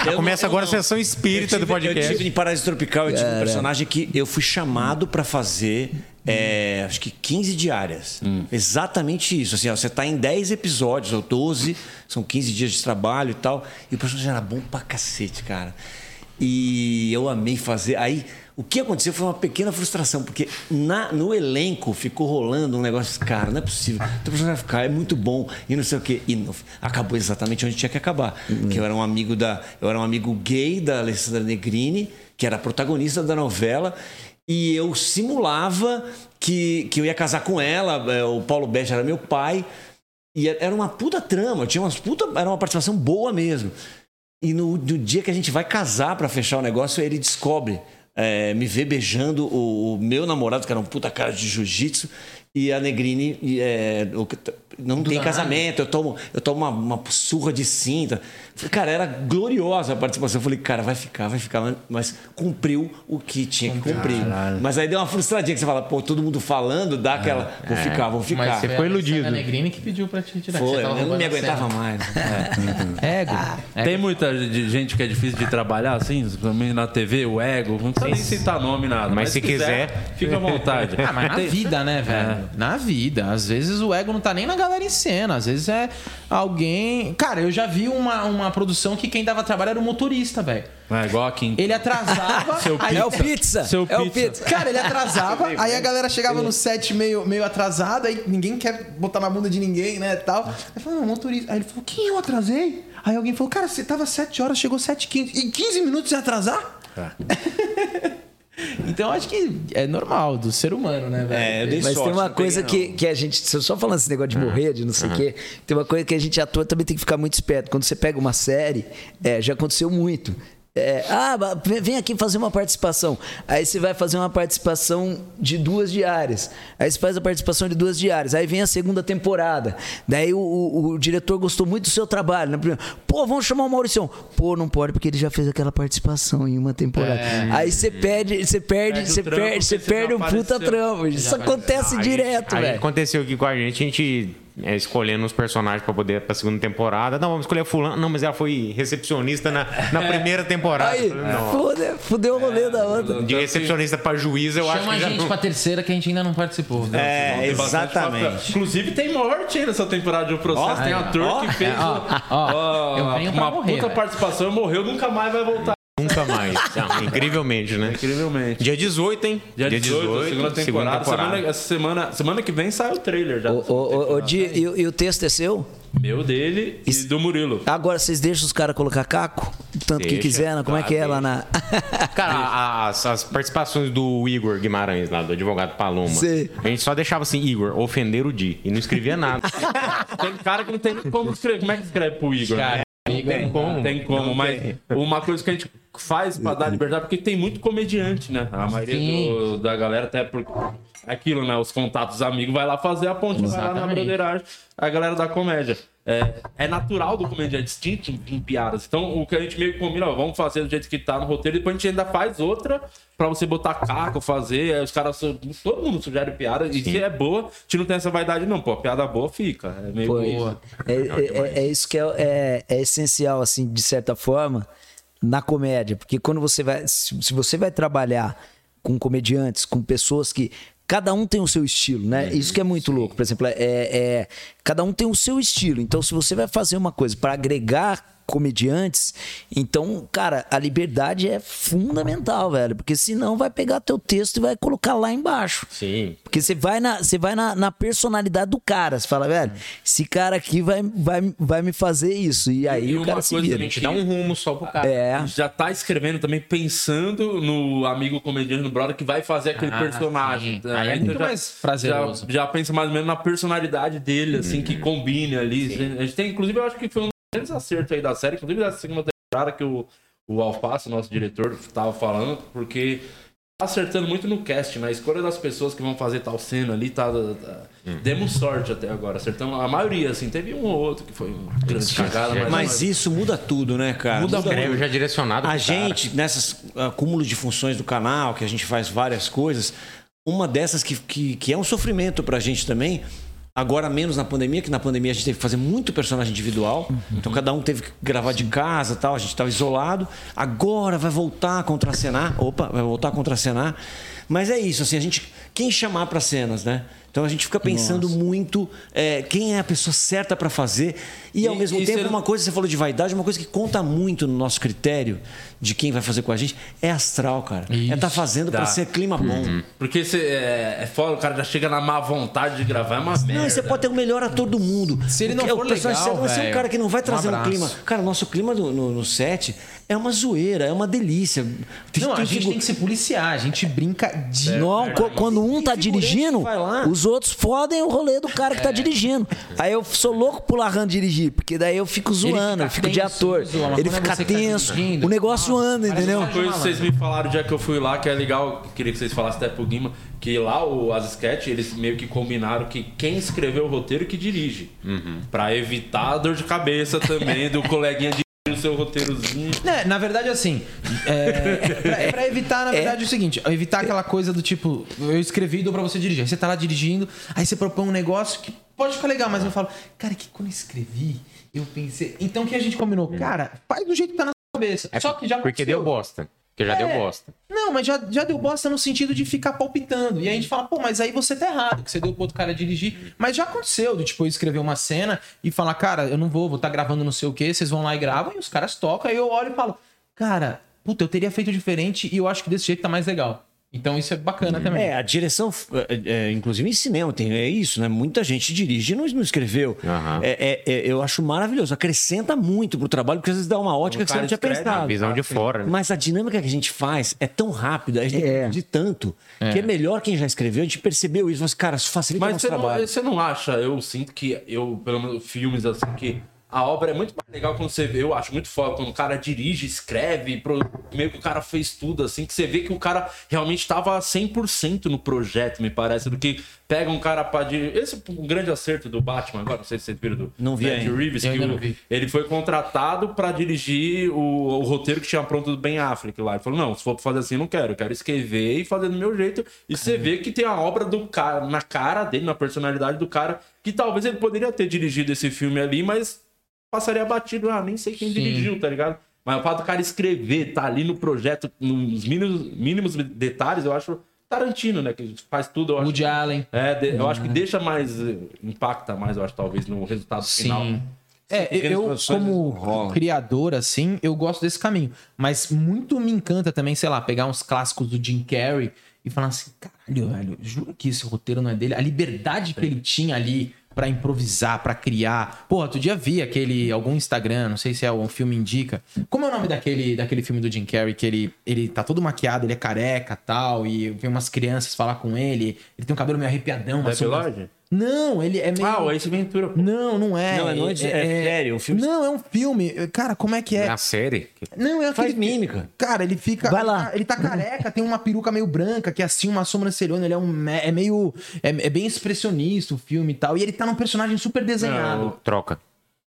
S3: Já começa agora a sessão
S5: Eu
S3: espírita
S5: tive,
S3: do podcast.
S5: Eu tive em Parasita Tropical, eu tive um personagem que eu fui chamado pra fazer, é, acho que 15 diárias. Exatamente isso. Assim, ó, você tá em 10 episódios ou 12, são 15 dias de trabalho e tal. E o personagem era bom pra cacete, cara. E eu amei fazer. Aí, o que aconteceu foi uma pequena frustração, porque na, no elenco ficou rolando um negócio, cara, não é possível. O personagem vai ficar, é muito bom, e não sei o quê. E não- acabou exatamente onde tinha que acabar. Que eu era um amigo da. Eu era um amigo gay da Alessandra Negrini, que era a protagonista da novela. E eu simulava que, que eu ia casar com ela. é, O Paulo Betti era meu pai. E era uma puta trama, tinha umas puta, era uma participação boa mesmo. E no, no dia que a gente vai casar pra fechar o negócio, ele descobre, é, me vê beijando o, o meu namorado, que era um puta cara de jiu-jitsu, e a Negrini é, não tem casamento, eu tomo, eu tomo uma, uma surra de cinta. Cara, era gloriosa a participação. Eu falei, cara, vai ficar, vai ficar, mas cumpriu o que tinha que cumprir. Mas aí deu uma frustradinha que você fala, pô, todo mundo falando, dá aquela, vou ficar, vou ficar.
S4: Mas
S3: Você ficou iludido.
S4: A Negrini que pediu pra te tirar.
S5: Foi, eu não me aguentava
S4: cena.
S5: mais.
S4: Ego. Ego.
S1: Tem muita gente que é difícil de trabalhar, assim, também na TV, o ego, não precisa nem citar nome, nada.
S3: Mas se quiser-
S1: fica à vontade.
S4: Ah, mas na
S1: Tem-
S4: vida, né, velho? Na vida. Às vezes o ego não tá nem na galera em cena. Às vezes é alguém. Cara, eu já vi uma, uma produção que quem dava trabalho era o motorista, velho.
S1: É igual aqui.
S4: Ele atrasava.
S1: Seu
S4: aí-
S2: É o pizza.
S1: Seu
S2: é o
S1: pizza.
S2: pizza.
S4: Cara, ele atrasava, aí a galera chegava no set meio, meio atrasado, aí ninguém quer botar na bunda de ninguém, né, tal. Aí falou, não, motorista. Aí ele falou, quem eu atrasei? Aí alguém falou, cara, você tava 7 horas, chegou 7 h 15 Em 15 minutos você ia atrasar? então acho que é normal do ser humano, né, velho?
S5: É, eu dei
S2: Mas
S5: sorte,
S2: tem uma coisa que, que a gente. se eu Só falando esse negócio de morrer, de não sei o quê. Tem uma coisa que a gente ator também tem que ficar muito esperto. Quando você pega uma série, é, já aconteceu muito. É, ah, vem- aqui fazer uma participação. Aí você vai fazer uma participação de duas diárias. Aí você faz a participação de duas diárias. Aí vem a segunda temporada. Daí o, o- o diretor gostou muito do seu trabalho. Na primeira, Pô, vamos chamar o Mauricião. Pô, não pode porque ele já fez aquela participação em uma temporada. Aí você perde, você perde, você perde, você perde um puta trampo. Isso acontece direto, velho.
S3: aconteceu aqui com a gente, a gente é, escolhendo os personagens pra poder pra segunda temporada. Não, vamos escolher a fulano. Não, mas ela foi recepcionista na, na primeira temporada.
S2: Aí, fudeu o rolê da outra.
S3: De recepcionista pra juíza, eu acho
S4: Chama
S3: que
S4: a
S3: já
S4: gente
S3: não...
S4: pra terceira que a gente ainda não participou.
S5: É,
S1: Tem bastante
S5: exatamente.
S1: Inclusive tem morte nessa temporada de um processo.
S5: Ó,
S1: tem
S5: aí,
S1: ator
S5: ó,
S1: que fez
S4: é, ó,
S1: o-
S4: ó,
S1: ó,
S4: eu venho pra
S1: uma
S4: morrer,
S1: puta
S4: velho.
S1: participação, morreu, nunca mais vai voltar.
S3: Nunca mais. Ah, incrivelmente, né?
S1: Incrivelmente.
S3: Dia 18, hein?
S1: Dia 18, segunda temporada. Semana, essa semana, semana que vem sai o trailer já.
S2: Ô, ô, ô, ô, Di, e, o- e o texto é seu?
S1: Meu dele e do Murilo.
S2: Agora vocês deixam os caras colocar caco? Tanto que
S3: Deixa,
S2: quiser, né? como é
S3: claro,
S2: que é lá na.
S3: Cara, as, as participações do Igor Guimarães, lá do advogado Paloma,
S2: Sim.
S3: a gente só deixava assim, Igor, ofender o Di, e não escrevia nada.
S1: Tem cara que não tem nem como escrever. Como é que escreve pro Igor? né?
S3: Tem como.
S1: Tem como, mas uma coisa que a gente faz pra dar liberdade, porque tem muito comediante, né? A maioria do- da galera, até por aquilo, né? Os contatos amigos, vai lá fazer a ponte, vai lá na
S4: Exatamente.
S1: broderagem, a galera da comédia. É, é natural do comediante distinto em, piadas. Então, o que a gente meio que combina, ó, vamos fazer do jeito que tá no roteiro, e depois a gente ainda faz outra pra você botar caco, fazer. Aí os caras, todo mundo sugere piada, e se é boa, a gente não tem essa vaidade, não. Pô, piada boa fica. É meio
S2: Pô,
S1: isso.
S2: é, é- é- é isso que é, é- é essencial, assim, de certa forma, na comédia. Porque quando você vai. Se, se você vai trabalhar com comediantes, com pessoas que. Cada um tem o seu estilo, né? Isso que é muito louco. Por exemplo, é, é- cada um tem o seu estilo. Então, se você vai fazer uma coisa para agregar comediantes, então, cara, a liberdade é fundamental, velho. Porque senão vai pegar teu texto e vai colocar lá embaixo.
S3: Sim.
S2: Porque você vai na, você vai na, na personalidade do cara. Você fala, velho, esse cara aqui vai, vai, vai me fazer isso. E aí
S1: E
S2: o
S1: uma
S2: cara se
S1: coisa
S2: vira.
S1: também
S3: Te dá um rumo só pro cara.
S2: É.
S1: já tá escrevendo também pensando no amigo comediante, no brother, que vai fazer aquele
S4: Ah,
S1: personagem.
S4: sim. Aí é muito mais prazeroso.
S1: Já, já pensa mais ou menos na personalidade dele, assim, que combine ali. A gente tem, inclusive, eu acho que foi um grandes acertos aí da série, inclusive da segunda temporada que o, o Alface, nosso diretor, tava falando, porque tá acertando muito no cast, na escolha das pessoas que vão fazer tal cena ali, tá, tá- demos sorte até agora, acertamos a maioria, assim, teve um ou outro que foi uma grande cagada, mas,
S5: Mas isso muda tudo, né, cara?
S1: Muda
S3: Escreve já direcionado
S5: A
S3: cara.
S5: gente, nessas acúmulos de funções do canal, que a gente faz várias coisas, uma dessas que, que, que é um sofrimento pra gente também, Agora menos na pandemia, que na pandemia a gente teve que fazer muito personagem individual. Então cada um teve que gravar de casa tal, a gente estava isolado. Agora vai voltar a contracenar. Opa, vai voltar a contracenar. Mas é isso, assim, a gente. Quem chamar para cenas, né? Então a gente fica pensando muito é, quem é a pessoa certa para fazer. E, ao
S1: E-
S5: mesmo
S1: e
S5: tempo,
S1: você-
S5: uma coisa, você falou de vaidade, uma coisa que conta muito no nosso critério de quem vai fazer com a gente é astral, cara. É estar fazendo para
S1: Tá.
S5: ser clima bom.
S1: Porque você é, é foda, o cara já chega na má vontade de gravar, é uma merda.
S5: Não, você pode ter o melhor ator do mundo.
S4: Se ele
S5: O
S4: não
S5: que-
S4: for
S5: o personagem
S4: legal,
S5: certo vai ser um cara que não vai
S4: um
S5: trazer um,
S4: abraço.
S5: clima. Cara, nosso clima no, no- no set é uma zoeira, é uma delícia. Tem-
S4: Não, a gente tem que se policiar, a gente brinca de.
S2: Não, co- quando um tá dirigindo, os outros fodem o rolê do cara que tá dirigindo. Aí eu sou louco por largando dirigir, porque daí eu fico zoando, eu fico de
S4: tenso,
S2: ator.
S4: zoa, mas
S2: Ele
S4: é
S2: fica
S4: tá
S2: tenso,
S4: dirigindo,
S2: o negócio
S4: nossa,
S2: anda, entendeu?
S1: Uma coisa que vocês me falaram já que eu fui lá, que é legal, queria que vocês falassem até pro Guima, que lá o, as sketches, eles meio que combinaram que quem escreveu o roteiro que dirige. Pra evitar a dor de cabeça também do coleguinha dirigir o seu roteirozinho.
S4: É, na verdade, assim, é, pra, é pra evitar, na verdade, o seguinte, evitar aquela coisa do tipo, eu escrevi e dou pra você dirigir. Aí você tá lá dirigindo, aí você propõe um negócio que pode ficar legal, mas eu falo, cara, que quando eu escrevi, eu pensei. Então o que a gente combinou? Cara, faz do jeito que tá na sua cabeça. Só que já
S3: Porque
S4: aconteceu.
S3: deu bosta. Porque já deu
S4: É.
S3: bosta.
S4: Não, mas já, já deu bosta no sentido de ficar palpitando. E aí a gente fala, pô, mas aí você tá errado, que você deu pro outro cara dirigir. Mas já aconteceu, de tipo, eu escrever uma cena e falar, cara, eu não vou, vou estar gravando não sei o quê, vocês vão lá e gravam, e os caras tocam, aí eu olho e falo, cara, puta, eu teria feito diferente e eu acho que desse jeito tá mais legal. Então isso é bacana também.
S5: É, a direção, é, é, inclusive em cinema, tem, é isso, né? Muita gente dirige e não, não escreveu.
S3: Aham.
S5: É, é, é, eu acho maravilhoso, acrescenta muito pro trabalho, porque às vezes dá uma ótica que você não tinha pensado.
S3: A visão de fora. né?
S5: Mas a dinâmica que a gente faz é tão rápida, a gente
S2: É.
S5: de tanto, que é melhor quem já escreveu, a gente percebeu isso, mas, cara, isso facilita o
S1: Mas
S5: nosso
S1: você não,
S5: trabalho.
S1: você não acha, eu sinto que eu, pelo menos filmes assim, que a obra é muito mais legal quando você vê, eu acho muito foda, quando o cara dirige, escreve, meio que o cara fez tudo, assim, que você vê que o cara realmente estava 100% no projeto, me parece, do que pega um cara pra dirigir. Esse é um grande acerto do Batman agora, não sei se vocês viram do
S5: Não vi
S1: Matt. Reeves, que o- ele foi contratado pra dirigir o, o roteiro que tinha pronto do Ben Affleck lá. Ele falou: não, se for pra fazer assim, não quero. Eu quero escrever e fazer do meu jeito. E você vê que tem a obra do cara, na cara dele, na personalidade do cara, que talvez ele poderia ter dirigido esse filme ali, mas passaria batido. Ah, nem sei quem
S4: Sim.
S1: dirigiu, tá ligado? Mas o fato do cara escrever, tá ali no projeto, nos mínimos, mínimos detalhes, eu acho Tarantino, né? Que faz tudo. Eu acho
S4: Woody Allen.
S1: é, de- eu acho que deixa mais. eh, impacta mais, eu acho, talvez, no resultado final.
S4: Sim. É,
S5: pequenas
S4: eu, como
S5: rolam.
S4: criador, assim, eu gosto desse caminho. Mas muito me encanta também, sei lá, pegar uns clássicos do Jim Carrey e falar assim, caralho, velho, juro que esse roteiro não é dele. A liberdade que ele tinha ali pra improvisar, pra criar. Pô, outro dia vi aquele, algum Instagram, não sei se é um filme indica. Como é o nome daquele, daquele filme do Jim Carrey, que ele, ele tá todo maquiado, ele é careca tal, e vem umas crianças falar com ele, ele tem um cabelo meio arrepiadão.
S1: Death
S4: sombra-
S1: Lord?
S4: Não, ele é meio...
S1: Ah, o Ace Ventura. pô.
S4: Não, não é.
S5: Não, é noite- é sério, um filme-
S4: Não, é um filme. Cara, como é que é?
S3: É a série.
S4: Não, é
S5: Faz
S4: aquele...
S5: mímica.
S4: Cara, ele fica.
S2: Vai lá.
S4: Ele tá careca, tem uma peruca meio branca, que é assim, uma sobrancelhona. Ele é um. É meio. É, é bem expressionista o filme e tal. E ele tá num personagem super desenhado.
S3: Troca.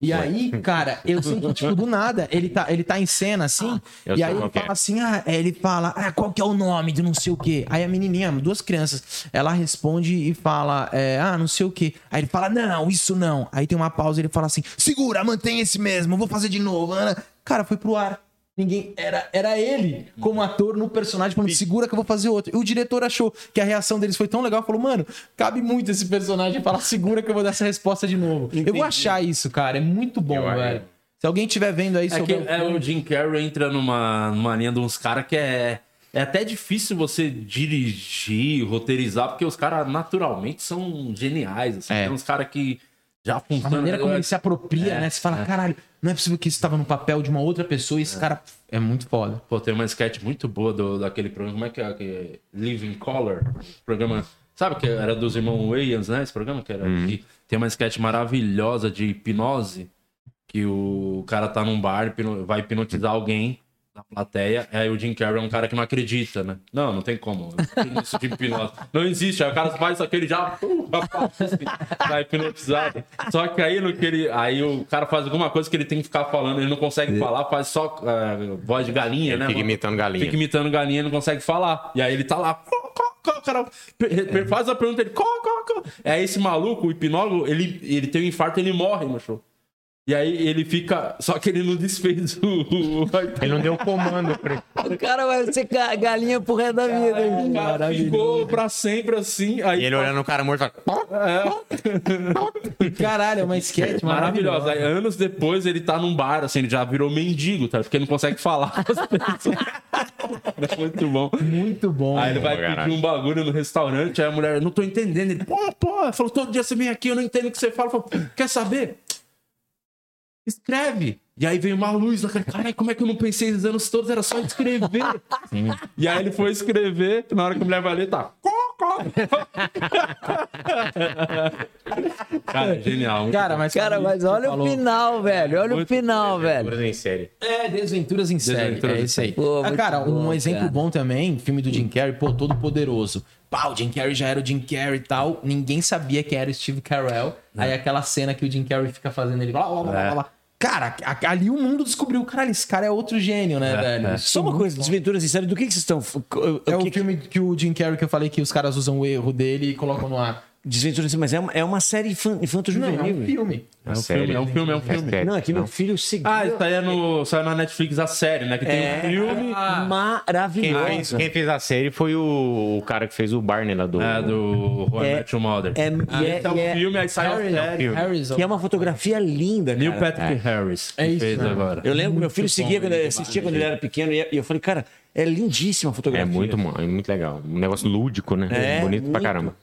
S4: E aí, cara, eu sei que, tipo, do nada, ele tá, ele tá em cena assim,
S3: eu
S4: e aí ele
S3: é.
S4: fala assim, ah, ele fala, ah, qual que é o nome de não sei o quê? Aí a menininha, duas crianças, ela responde e fala, é, ah, não sei o quê. Aí ele fala, não, isso não. Aí tem uma pausa ele fala assim, segura, mantém esse mesmo, vou fazer de novo. Ana. Cara, foi pro ar. Ninguém. Era, era ele, como ator, no personagem, falando, segura que eu vou fazer outro. E o diretor achou que a reação deles foi tão legal, falou, mano, cabe muito esse personagem falar, segura que eu vou dar essa resposta de novo. Eu vou achar isso, cara. É muito bom,
S3: Eu
S4: velho. Se alguém estiver vendo aí,
S1: É que é, o Jim Carrey entra numa, numa linha de uns caras que é. É até difícil você dirigir, roteirizar, porque os caras naturalmente são geniais. Assim.
S4: É.
S1: Tem uns caras que já
S4: A
S1: funcionam.
S4: maneira como ele se apropria, né? Você fala, caralho, não é possível que isso estava no papel de uma outra pessoa e esse cara é muito foda.
S1: Pô, tem uma sketch muito boa do, daquele programa. Como é que é? Que é Living Color? Programa. Sabe que era dos irmãos Wayans, né? Esse programa que era. que tem uma sketch maravilhosa de hipnose. Que o cara tá num bar, vai hipnotizar alguém na plateia. Aí o Jim Carrey é um cara que não acredita, né? Não, não tem como. Isso de hipnose. Não existe. Aí o cara faz aquele já. Uh, tá hipnotizado. Só que aí, no que ele, aí o cara faz alguma coisa que ele tem que ficar falando, ele não consegue falar, faz só ah, voz de galinha, né?
S3: Fica
S1: mano?
S3: imitando galinha.
S1: Fica imitando galinha e não consegue falar. E aí ele tá lá. Cara per- faz a pergunta, ele. "Có, có, É esse maluco, o hipnólogo, ele, ele tem um infarto ele morre no show. E aí ele fica. Só que ele não desfez o.
S3: Ele não deu comando pra ele.
S2: O cara vai ser ga- galinha pro resto da vida.
S1: O cara ficou pra sempre assim. Aí
S3: E ele olhando o cara morto fala.
S4: Caralho, é uma sketch
S1: Maravilhosa.
S4: maravilhosa.
S1: Aí, anos depois ele tá num bar, assim, ele já virou mendigo, tá? Porque ele não consegue falar com as pessoas. É muito bom.
S4: Muito bom.
S1: Aí ele vai pedir um bagulho no restaurante, aí a mulher, não tô entendendo. Ele, pô, pô, falou, todo dia você vem aqui, eu não entendo o que você fala. Falou, quer saber? Escreve. E aí veio uma luz na cara, caralho, como é que eu não pensei esses anos todos? Era só escrever. E aí ele foi escrever, na hora que a mulher vai ler, tá. Cara, genial.
S4: Cara, mas,
S2: Cara, mas olha o
S4: Falou.
S2: final, velho. Olha o
S1: Muito
S2: final, velho.
S3: Coisa em série.
S4: É, Desventuras em série.
S1: Desventuras
S4: é isso aí.
S2: Pô,
S4: Ah, cara, um
S2: bom,
S4: exemplo
S2: cara.
S4: bom também, filme do Jim Carrey, pô, todo poderoso. Pá, o Jim Carrey já era o Jim Carrey e tal. Ninguém sabia quem era o Steve Carell. Aí aquela cena que o Jim Carrey fica fazendo ele. Blá, blá, blá, blá, blá. Cara, a- ali o mundo descobriu, caralho, esse cara é outro gênio, né, velho?
S5: Só uma coisa, Desventuras em série, do que, que vocês estão.
S4: É
S5: o
S4: o
S5: que,
S4: filme que o Jim Carrey que eu falei que os caras usam o erro dele e colocam no ar.
S5: Desventuras série, mas é uma, é uma série infan,
S4: Não, é
S5: infanto-juvenil.
S4: um filme.
S1: É um filme, é um filme, é um filme.
S3: série.
S5: Não, é que meu filho seguiu.
S1: Ah, isso aí é no, saiu na Netflix a série, né? Que tem um filme
S3: Quem
S5: maravilhosa.
S3: fez, quem fez a série foi o, o cara que fez o Barney lá do.
S1: é, do How I
S5: É-
S1: Your Mother.
S5: É,
S1: Ah,
S5: e é-
S1: esse é o
S5: é-
S1: filme, aí sai a série.
S4: Harrison.
S5: que é uma fotografia linda,
S1: Neil
S5: cara.
S1: Patrick Harris
S4: É isso,
S1: fez
S4: né?
S1: agora.
S5: Eu lembro que meu filho seguia quando assistia quando ele era pequeno e eu falei, cara, é lindíssima a
S3: É
S5: fotografia.
S3: muito, bom, é muito legal. Um negócio lúdico, né?
S5: É,
S3: Bonito pra
S5: muito.
S3: caramba.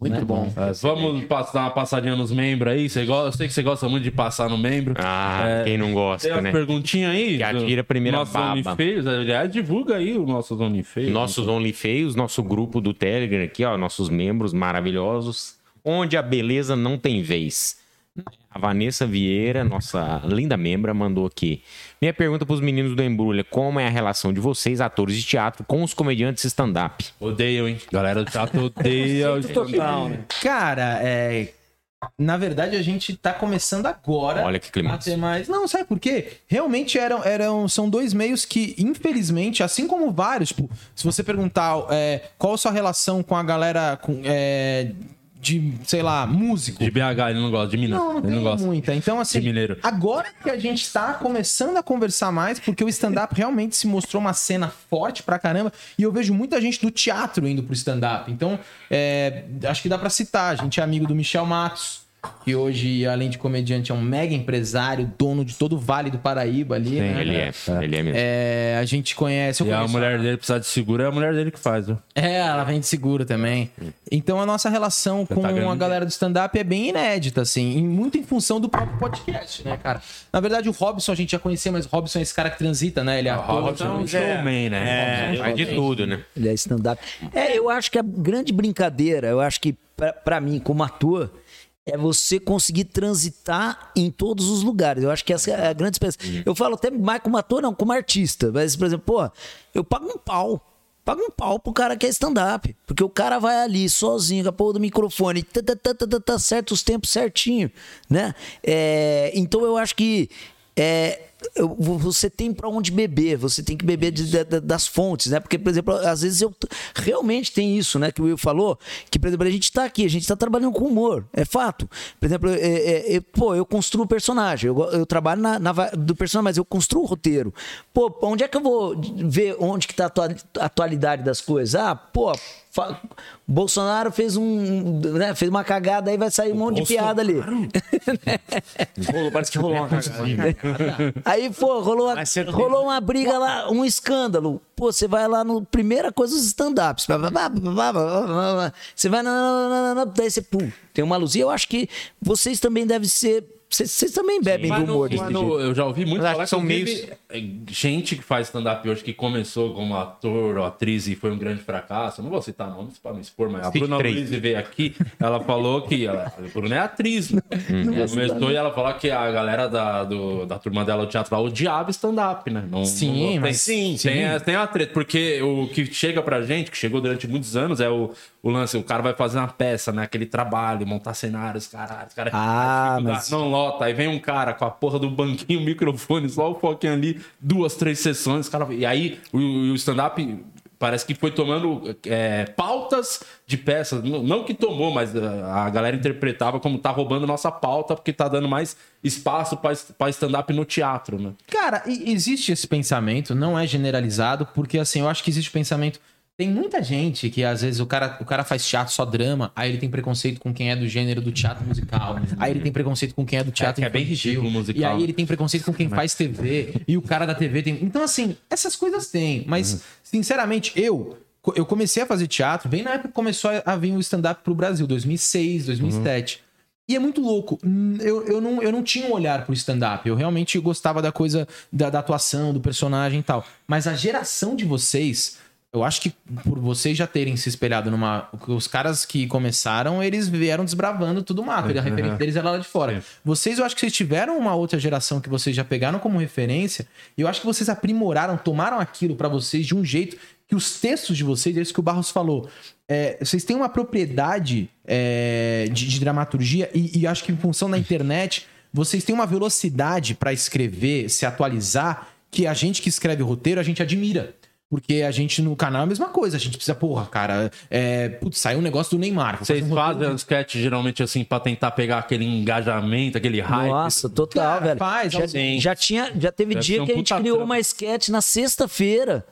S4: Muito bom.
S1: É, vamos passar dar uma passadinha nos membros aí. Você gosta, eu sei que você gosta muito de passar no membro.
S3: Ah,
S1: É,
S3: quem não
S1: Tem
S3: gosta,
S1: uma
S3: né?
S1: perguntinha aí?
S3: Que atira a primeira
S1: nosso
S3: baba.
S1: OnlyFeios. Aliás, divulga aí o nosso OnlyFeios.
S3: Nossos OnlyFeios, nosso grupo do Telegram aqui, ó, nossos membros maravilhosos, onde a beleza não tem vez. A Vanessa Vieira, nossa linda membra, mandou aqui. Minha pergunta pros meninos do Embrulha: como é a relação de vocês, atores de teatro, com os comediantes stand-up?
S1: Odeiam, hein? Galera do teatro odeia o
S5: Total, né?
S4: Cara, é. Na verdade, a gente tá começando agora.
S3: Olha que clima.
S4: mais. Não, sabe por quê? Realmente eram, eram. São dois meios que, infelizmente, assim como vários, tipo, se você perguntar é, qual a sua relação com a galera com, é, de, sei lá, músico.
S1: De BH, ele não gosta. De Minas.
S4: Não, não
S1: ele não gosta.
S4: muita. Então, assim,
S1: De mineiro.
S4: agora que a gente tá começando a conversar mais, porque o stand-up realmente se mostrou uma cena forte pra caramba, e eu vejo muita gente do teatro indo pro stand-up. Então, é, acho que dá pra citar. A gente é amigo do Michel Matos, que hoje, além de comediante, é um mega empresário, dono de todo o Vale do Paraíba ali. né?
S3: Ele é, ele é mesmo.
S4: É, a gente conhece. eu
S1: E a mulher dele precisar de seguro, é a mulher dele que faz, viu?
S4: é, ela vem de seguro também. Então a nossa relação com
S1: tá
S4: a galera do stand-up é bem inédita, assim, e muito em função do próprio podcast, né, cara? Na verdade, o Robson a gente já conhecia, mas o Robson é esse cara que transita, né? Ele é ator.
S1: Robson é um showman, né?
S3: Faz de tudo, né?
S2: Ele é stand-up. É, eu acho que a grande brincadeira, eu acho que pra- pra mim, como ator, é você conseguir transitar em todos os lugares. Eu acho que essa é a grande experiência. Eu falo até mais como ator, não, como artista. Mas, por exemplo, pô, eu pago um pau. Pago um pau pro cara que é stand-up. Porque o cara vai ali sozinho, com a porra do microfone, tá, tá, tá, tá, tá, tá certo os tempos certinho, né? É, então eu acho que é, você tem pra onde beber, você tem que beber de- da- das fontes, né? Porque, por exemplo, às vezes eu realmente tem isso, né? Que o Will falou, que, por exemplo, a gente tá aqui, a gente tá trabalhando com humor, é fato. Por exemplo, é, é, pô, eu construo o personagem, eu, eu trabalho na, na do personagem, mas eu construo o roteiro. Pô, onde é que eu vou ver onde que tá a atua- a atualidade das coisas? Ah, pô, Bolsonaro fez um, né, fez uma cagada aí vai sair um monte de piada ali.
S5: Parece que rolou uma cagada.
S2: Aí, pô, rolou, rolou uma briga lá, um escândalo. Pô, você vai lá no. Primeira coisa, os stand-ups. Você vai na, na, na, na. Daí você, pum, tem uma luzinha. Eu acho que vocês também devem ser. Vocês, também bebem do
S1: Mas no-
S2: humor desse
S1: mas
S2: jeito.
S1: eu já ouvi muito
S3: Mas
S1: falar
S3: que são
S1: inclusive, é, gente que faz stand-up hoje que começou como ator ou atriz e foi um grande fracasso. Eu não vou citar nomes para não expor, mas a
S3: Cite
S1: Bruna. Luiz veio aqui, ela falou que ela, a Bruna é atriz. Né? Ela começou e ela falou que a galera da, do- da turma dela, lá, odiava stand-up, né? Não,
S4: Sim,
S1: não-
S4: mas-
S1: tem,
S5: sim,
S1: tem, tem uma treta, porque o que chega pra gente, que chegou durante muitos anos, é o, o lance, o cara vai fazer uma peça, né? Aquele trabalho, montar cenários, caralho. Cara,
S2: Ah,
S1: fica-
S2: mas-
S1: não lota. Aí vem um cara com a porra do banquinho, microfone, só o foquinho ali, duas, três sessões, cara. E aí o, o stand-up parece que foi tomando é, pautas de peças. Não que tomou, mas a a galera interpretava como tá roubando nossa pauta porque tá dando mais espaço pra pra stand-up no teatro, né?
S4: Cara, existe esse pensamento, não é generalizado, porque assim, eu acho que existe o pensamento. Tem muita gente que às vezes o cara, o cara faz teatro só drama, aí ele tem preconceito com quem é do gênero do teatro musical, aí ele tem preconceito com quem é do teatro
S1: que é bem
S4: infantil,
S1: ridículo musical.
S4: E aí ele tem preconceito com quem faz TV, e o cara da TV tem. Então, assim, essas coisas tem. Mas, sinceramente, eu. Eu comecei a fazer teatro bem na época que começou a vir o stand-up pro Brasil, 2006, 2007. E é muito louco. Eu, eu, não, eu não tinha um olhar pro stand-up. Eu realmente gostava da coisa da, da atuação, do personagem e tal. Mas a geração de vocês, eu acho que por vocês já terem se espelhado numa. Os caras que começaram, eles vieram desbravando tudo o mato. A referência deles era lá de fora. Vocês, eu acho que vocês tiveram uma outra geração que vocês já pegaram como referência. E eu acho que vocês aprimoraram, tomaram aquilo pra vocês de um jeito que os textos de vocês, é isso que o Barros falou. é, vocês têm uma propriedade é, de, de dramaturgia e, e acho que em função da internet, vocês têm uma velocidade pra escrever, se atualizar, que a gente que escreve roteiro, a gente admira. Porque a gente no canal é a mesma coisa. A gente precisa, porra, cara, é, putz, saiu um negócio do Neymar.
S1: Vocês
S4: fazer um
S1: fazem um sketch geralmente assim pra tentar pegar aquele engajamento, aquele hype.
S2: Nossa, total,
S4: Cara,
S2: velho.
S4: faz,
S2: já,
S1: sim.
S2: já tinha, já teve
S1: Deve
S2: dia
S1: um
S2: que a gente criou
S1: trampo.
S2: uma sketch na sexta-feira.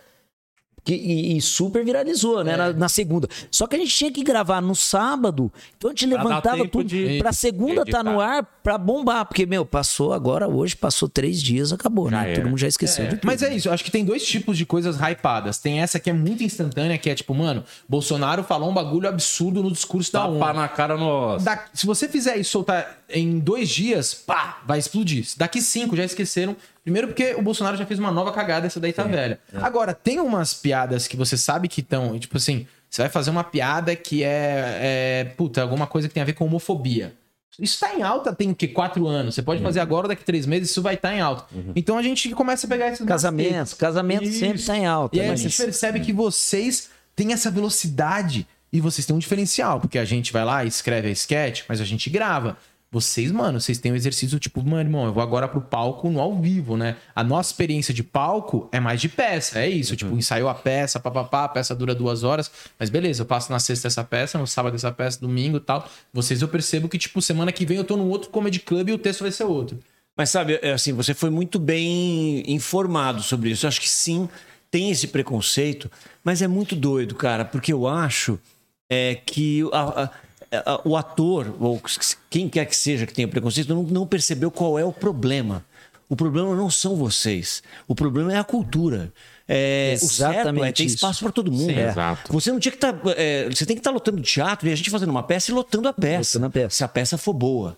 S2: Que, e, e super viralizou, né?
S1: É.
S2: Na, na segunda. Só que a gente tinha que gravar no sábado, então a gente
S1: Pra
S2: levantava tudo
S1: de-
S2: pra segunda
S3: de
S2: tá no ar pra bombar. Porque, meu, passou agora, hoje, passou três dias, acabou,
S3: Já
S2: né?
S3: era.
S2: Todo mundo já esqueceu de tudo.
S4: Mas é isso, eu acho que tem dois tipos de coisas hypadas. Tem essa que é muito instantânea, que é tipo, mano, Bolsonaro falou um bagulho absurdo no discurso da ONU.
S1: Tapa na cara nossa.
S4: Da- se você fizer isso soltar em dois dias, pá, vai explodir. Daqui cinco já esqueceram. Primeiro porque o Bolsonaro já fez uma nova cagada, essa daí tá velha. Agora, tem umas piadas que você sabe que estão, tipo assim, você vai fazer uma piada que é, é, puta, alguma coisa que tem a ver com homofobia. Isso tá em alta tem o quê? Quatro anos. Você pode fazer agora, daqui três meses, isso vai estar em alta. Então a gente começa a pegar esses
S2: Casamento,
S4: macetes.
S2: casamento sempre
S4: Isso.
S2: tá em alta.
S4: E aí a
S2: mas-
S4: gente percebe que vocês têm essa velocidade e vocês têm um diferencial, porque a gente vai lá e escreve a sketch, mas a gente grava. Vocês, mano, vocês têm um exercício tipo, mano, irmão, eu vou agora pro palco no ao vivo, né? A nossa experiência de palco é mais de peça, é isso. Tipo, ensaiou a peça, papapá, a peça dura duas horas, mas beleza, eu passo na sexta essa peça, no sábado essa peça, domingo e tal. Vocês eu percebo que, tipo, semana que vem eu tô num outro comedy club e o texto vai ser outro.
S5: Mas sabe, é assim, você foi muito bem informado sobre isso. Eu acho que sim, tem esse preconceito, mas é muito doido, cara, porque eu acho é, que a- a- o ator, ou quem quer que seja que tenha preconceito, não, não percebeu qual é o problema. O problema não são vocês. O problema é a cultura. É, o certo é ter
S2: isso.
S5: espaço para todo mundo.
S3: Sim,
S5: É.
S3: exato.
S5: Você não tinha que estar. você tem que estar lotando teatro e a gente fazendo uma peça e lotando a peça.
S2: Lotando a peça.
S5: Se a peça for boa.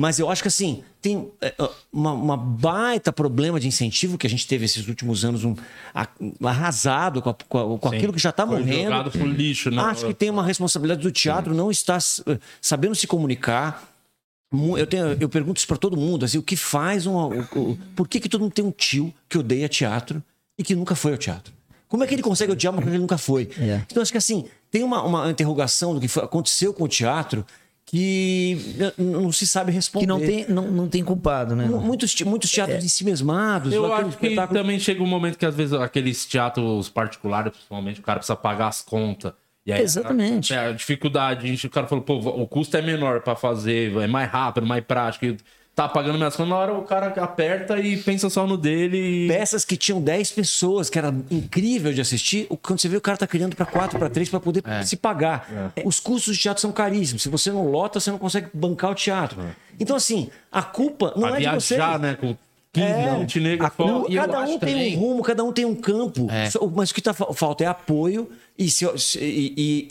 S5: Mas eu acho que assim, tem é, uma, uma baita problema de incentivo que a gente teve esses últimos anos, um, a- arrasado com, a- com a- com aquilo que já está morrendo.
S1: jogado pro lixo, né?
S5: Acho que tem uma responsabilidade do teatro não estar eh, sabendo se comunicar. Mu- Eu, tenho, eu pergunto isso para todo mundo, assim, o que faz um. o- o- por que, que todo mundo tem um tio que odeia teatro e que nunca foi ao teatro? Como é que ele consegue odiar uma coisa que ele nunca foi?
S2: É.
S5: Então, acho que assim, tem uma, uma interrogação do que foi- aconteceu com o teatro que não se sabe responder.
S2: Que não tem, não, não tem culpado, né?
S5: Mu- Muitos, muitos teatros em si mesmados.
S1: Eu acho que também chega um momento que às vezes aqueles teatros particulares, principalmente, o cara precisa pagar as contas. E aí,
S2: Exatamente.
S1: A, a dificuldade, a gente, o cara falou, pô, o custo é menor pra fazer, é mais rápido, mais prático. Tá pagando minhas contas, na hora o cara aperta e pensa só no dele. E...
S5: peças que tinham 10 pessoas, que era incrível de assistir, o- quando você vê o cara tá criando para 4, para 3 para poder
S1: É.
S5: se pagar. Os custos de teatro são caríssimos. Se você não lota, você não consegue bancar o teatro. Então assim, a culpa não
S1: pra
S5: é de vocês.
S1: viajar, né? Com 15
S5: É. A-
S1: fora.
S4: E
S5: cada um tem
S4: também-
S5: um rumo, cada um tem um campo.
S4: É.
S5: Mas o que tá, fa- falta é apoio e, se- se- e, e-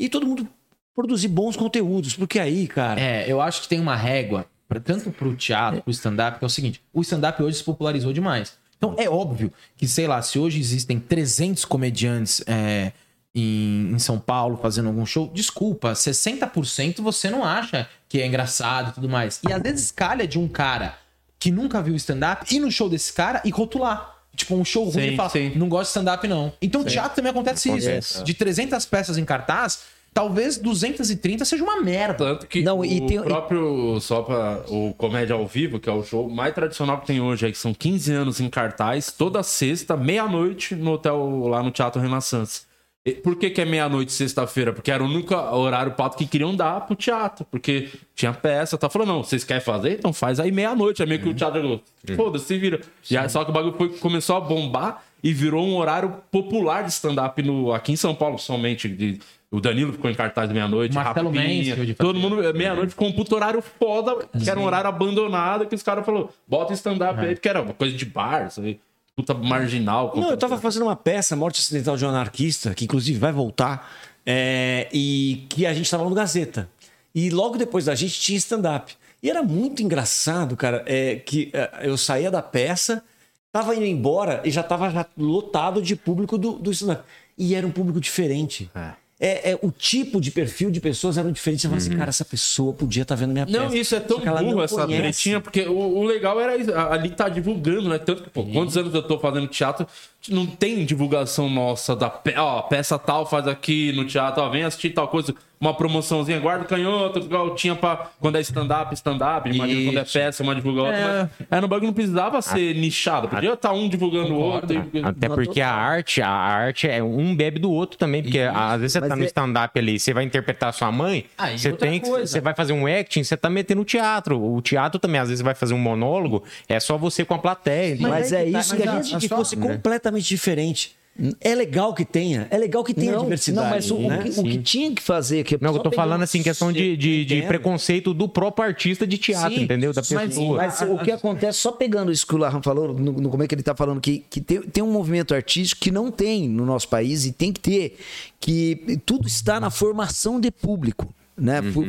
S5: e- e todo mundo produzir bons conteúdos. Porque aí, cara.
S4: É, eu acho que tem uma régua, pra, tanto pro teatro, pro stand-up, que é o seguinte: o stand-up hoje se popularizou demais. Então é óbvio que, sei lá, se hoje existem 300 comediantes é, em, em São Paulo fazendo algum show, desculpa, 60% você não acha que é engraçado e tudo mais. E às vezes calha de um cara que nunca viu stand-up ir no show desse cara e rotular. Tipo, um show ruim
S1: Sim,
S4: e falar,
S1: sim.
S4: não gosto de stand-up não. Então teatro também acontece,
S2: Acontece.
S4: isso. De 300 peças em cartaz, talvez 230 seja uma merda.
S1: Tanto que
S2: Não,
S1: o
S2: e tem-
S1: próprio só pra, o Comédia ao Vivo, que é o show mais tradicional que tem hoje, aí, que são 15 anos em cartaz, toda sexta, meia-noite, no hotel lá no Teatro Renaissance. E Por que, que é meia-noite, sexta-feira? Porque era o único horário pato que queriam dar pro teatro. Porque tinha peça, tá falando, não, vocês querem fazer? Então faz aí meia-noite. É meio que o teatro falou, foda-se, se vira. E aí, só que o bagulho foi- começou a bombar e virou um horário popular de stand-up no- aqui em São Paulo, somente. De, o Danilo ficou em cartaz meia-noite,
S4: Marcelo Mansfield
S1: todo mundo, meia-noite ficou um puto horário foda, que era um horário abandonado, que os caras falaram, bota stand-up aí, que era uma coisa de bar, isso aí, puta marginal.
S5: Não, eu tava fazendo uma peça, Morte Acidental de um Anarquista, que inclusive vai voltar, é, e que a gente tava no Gazeta. E logo depois da gente tinha stand-up. E era muito engraçado, cara, é, que é, eu saía da peça, tava indo embora e já tava já lotado de público do, do stand-up. E era um público diferente. É, é, o tipo de perfil de pessoas eram diferentes. Você fala assim, cara, essa pessoa podia estar vendo minha peça.
S1: Não, isso é tão burro, essa tretinha, porque o, o legal era ali tá divulgando, né? Tanto que, pô, quantos anos eu tô fazendo teatro, não tem divulgação nossa da pe ó, peça tal faz aqui no teatro, ó, vem assistir tal coisa, uma promoçãozinha, guarda o canhoto, igual tinha pra. Quando é stand-up, stand-up, imagina quando é peça, uma divulga outra.
S4: É.
S1: Mas, aí no bagulho não precisava ser nichado, podia estar um divulgando o outro. e-
S3: Até porque a arte, a arte é um bebe do outro também, porque às vezes você
S2: Mas
S3: tá no
S2: é-
S3: stand-up ali, você vai interpretar a sua mãe,
S4: Aí,
S3: você tem que, você vai fazer um acting, você tá metendo o teatro. O teatro também, às vezes, você vai fazer um monólogo, é só você com a plateia.
S2: Mas é
S5: que tá,
S2: isso
S5: mas
S2: que a
S5: a
S2: gente-
S5: gente que fosse completamente diferente. É legal que tenha, é legal que tenha
S2: Não,
S5: diversidade.
S2: não, mas o, o
S5: né?
S2: que, o que tinha que fazer... Que
S3: Não, eu tô falando assim, questão de, de, de preconceito do próprio artista de teatro,
S4: Sim,
S3: entendeu? Da
S4: mas-
S3: pessoa.
S2: Mas o que acontece, só pegando isso que o Larran falou, no, no como é que ele tá falando, que, que tem, tem um movimento artístico que não tem no nosso país e tem que ter, que tudo está na formação de público. Né? Fu-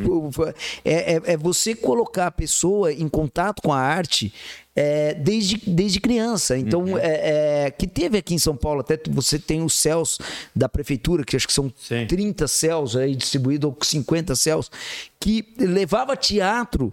S2: É, é, é você colocar a pessoa em contato com a arte é, desde, desde criança. Então, é, é, que teve aqui em São Paulo, até você tem os céus da prefeitura, que acho que são
S1: Sim. 30
S2: 30 céus aí distribuídos, ou 50 céus, que levava teatro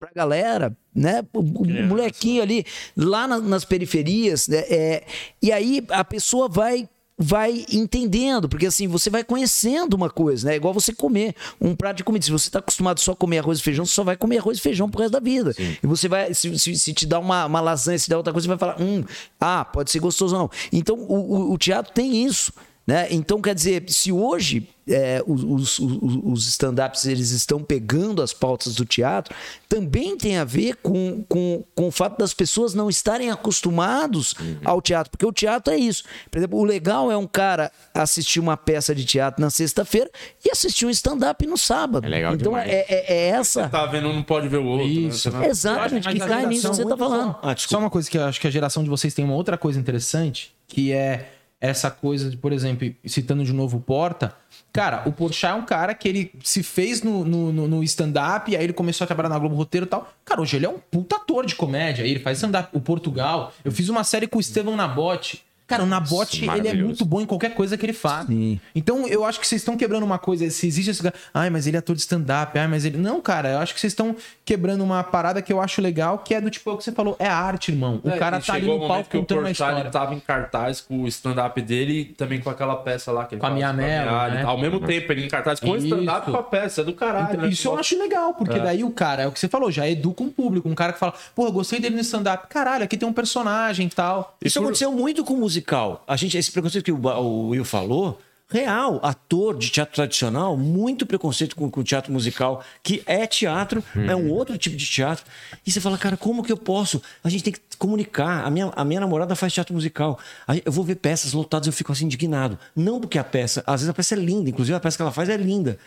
S2: pra galera, né? O, o molequinho ali, lá na- nas periferias, né? É, e aí a pessoa vai vai entendendo, porque assim, você vai conhecendo uma coisa, né? É igual você comer um prato de comida. Se você tá acostumado só a comer arroz e feijão, você só vai comer arroz e feijão pro resto da vida. E você vai, se, se, se te dá uma, uma lasanha, se der outra coisa, você vai falar, hum, ah, pode ser gostoso ou não. Então, o, o- o teatro tem isso. Né? Então, quer dizer, se hoje é, os, os- os- stand-ups eles estão pegando as pautas do teatro, também tem a ver com, com, com o fato das pessoas não estarem acostumados ao teatro, porque o teatro é isso. Por exemplo, o legal é um cara assistir uma peça de teatro na sexta-feira e assistir um stand-up no sábado.
S3: É legal
S2: então,
S3: demais.
S2: é, é- é essa.
S1: Tá vendo, um não pode ver o outro.
S4: Isso.
S1: Né?
S2: Exatamente, que
S4: acho que a
S2: cai nisso que você
S4: geração-
S2: tá falando.
S5: Ah,
S4: Só uma coisa que eu acho que a geração de vocês tem uma outra coisa interessante, que é essa coisa de, por exemplo, citando de novo o Porta. Cara, o Porchat é um cara que ele se fez no, no, no- stand-up, aí ele começou a trabalhar na Globo Roteiro e tal. Cara, hoje ele é um puta ator de comédia. Ele faz stand-up. O Portugal. Eu fiz uma série com o Estevão Nabote. Cara, o Nabote, ele é muito bom em qualquer coisa que ele faz.
S2: Sim.
S4: Então, eu acho que vocês estão quebrando uma coisa. Se existe esse. Ai, mas ele é ator de stand-up. Ai, mas ele. Não, cara, eu acho que vocês estão quebrando uma parada que eu acho legal, que é do tipo é o que você falou. É arte, irmão. O
S1: É,
S4: cara tá ali no
S1: o
S4: palco
S1: que o
S4: contando uma história.
S1: ele tava em cartaz com o stand-up dele e também com aquela peça lá que ele
S4: Com a Mello,
S1: Mia,
S4: né?
S1: Ao mesmo tempo, ele em cartaz com o stand-up e com a peça. É do caralho,
S4: Então,
S1: né?
S4: isso eu acho legal, porque daí o cara, é o que você falou, já educa um público. Um cara que fala, pô, eu gostei dele no stand-up. Caralho, aqui tem um personagem e tal.
S5: Isso aconteceu muito com o musical. A gente, esse preconceito que o, o Will falou, real, ator de teatro tradicional, muito preconceito com, o teatro musical, que é teatro, é um outro tipo de teatro. E você fala, cara, como que eu posso? A gente tem que comunicar. A minha, a minha namorada faz teatro musical. Eu vou ver peças lotadas, eu fico assim indignado. Não porque a peça, às vezes a peça é linda, inclusive a peça que ela faz é linda.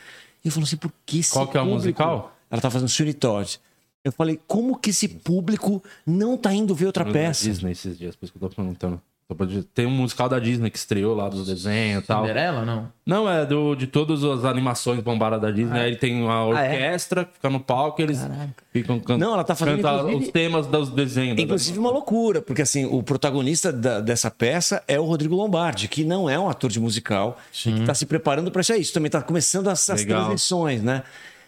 S5: E eu falo assim, por que esse
S1: Qual que é o musical?
S5: Ela tá fazendo Sweeney Todd. Eu falei, como que esse público não tá indo ver outra
S1: Da
S5: peça?
S1: Disney esses dias, por isso que eu tô perguntando. Tem um musical da Disney que estreou lá dos desenhos e tal.
S4: Cinderela, não?
S1: Não, é do, de todas as animações bombadas da Disney. Aí tem uma
S2: é?
S1: orquestra que fica no palco e eles ficam cantando.
S5: Não, ela tá fazendo, inclusive-
S1: os temas dos desenhos. da-
S5: Inclusive uma loucura, porque assim, o protagonista da- dessa peça é o Rodrigo Lombardi, que não é um ator de musical, e que está se preparando para isso aí. Isso também está começando as, as
S1: Legal.
S5: transições, né?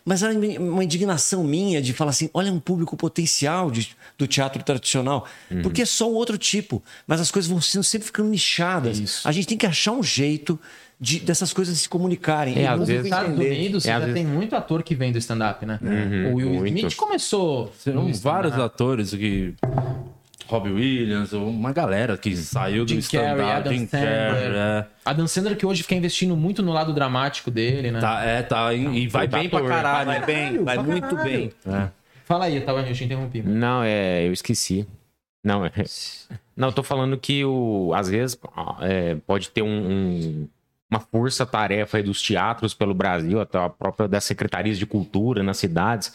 S5: Mas era uma indignação minha de falar assim: olha, um público potencial de- do teatro tradicional. Porque é só um outro tipo. Mas as coisas vão sendo sempre ficando nichadas. A gente tem que achar um jeito de, dessas coisas se comunicarem.
S3: É,
S5: e
S3: às
S5: não
S3: vezes-
S4: Nos Estados
S5: entender.
S4: Unidos,
S3: É,
S4: já
S3: vezes-
S4: tem muito ator que vem do stand-up, né? o Will
S3: muito.
S4: Smith começou. No
S1: vários
S4: stand-up.
S1: atores que. Robbie Williams, ou uma galera que saiu do
S4: Jim Carrey,
S1: stand-up.
S4: Adam
S1: Jim. Carrey, é.
S4: Adam Sandler que hoje fica investindo muito no lado dramático dele, né?
S1: Tá, é, tá. E, e vai bem pra caralho.
S5: Vai bem, vai muito
S4: caralho.
S5: bem.
S4: Fala aí, Tava, eu te interrompi. mano.
S3: Não, é, eu esqueci. Não, é, não, eu tô falando que o, às vezes é, pode ter um, um- uma força-tarefa aí dos teatros pelo Brasil, até a própria das secretarias de cultura nas cidades,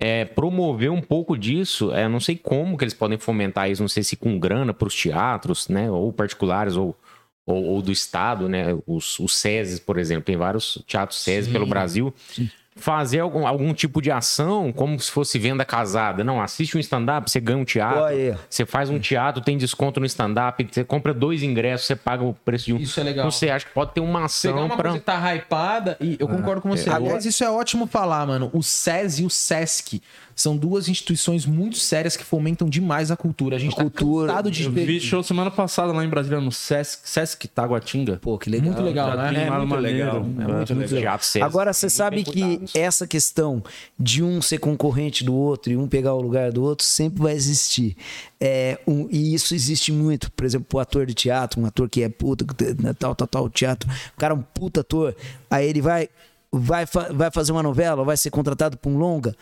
S3: é, promover um pouco disso. É, não sei como que eles podem fomentar isso, não sei se com grana para os teatros, né, ou particulares ou, ou, ou do estado, né, os, os SESI, por exemplo, tem vários teatros SESI pelo Brasil. Fazer algum, algum tipo de ação, como se fosse venda casada. Não, assiste um stand-up, você ganha um teatro.
S2: Aí.
S3: Você faz um teatro, tem desconto no stand-up, você compra dois ingressos, você paga o preço de um.
S4: Isso é legal.
S3: Não sei, acho que pode ter uma
S4: Pegar
S3: ação
S4: uma
S3: pra.
S4: coisa que tá hypada e eu concordo com você. Aliás, isso é ótimo falar, mano. O SES e o SESC são duas instituições muito sérias que fomentam demais a cultura. A gente tá
S2: cultura,
S4: cansado de
S1: Eu vi show semana passada lá em Brasília no Sesc, Sesc Taguatinga.
S2: Pô, que legal.
S4: Muito legal, né?
S1: É muito legal.
S5: É muito legal.
S3: Teatro César.
S2: Agora, você sabe que essa questão de um ser concorrente do outro e um pegar o lugar do outro sempre vai existir. É, um- e isso existe muito. Por exemplo, o ator de teatro, um ator que é puta, né, tal, tal, tal, teatro. O cara é um puta ator. Aí ele vai, vai, fa- vai fazer uma novela, vai ser contratado para um longa.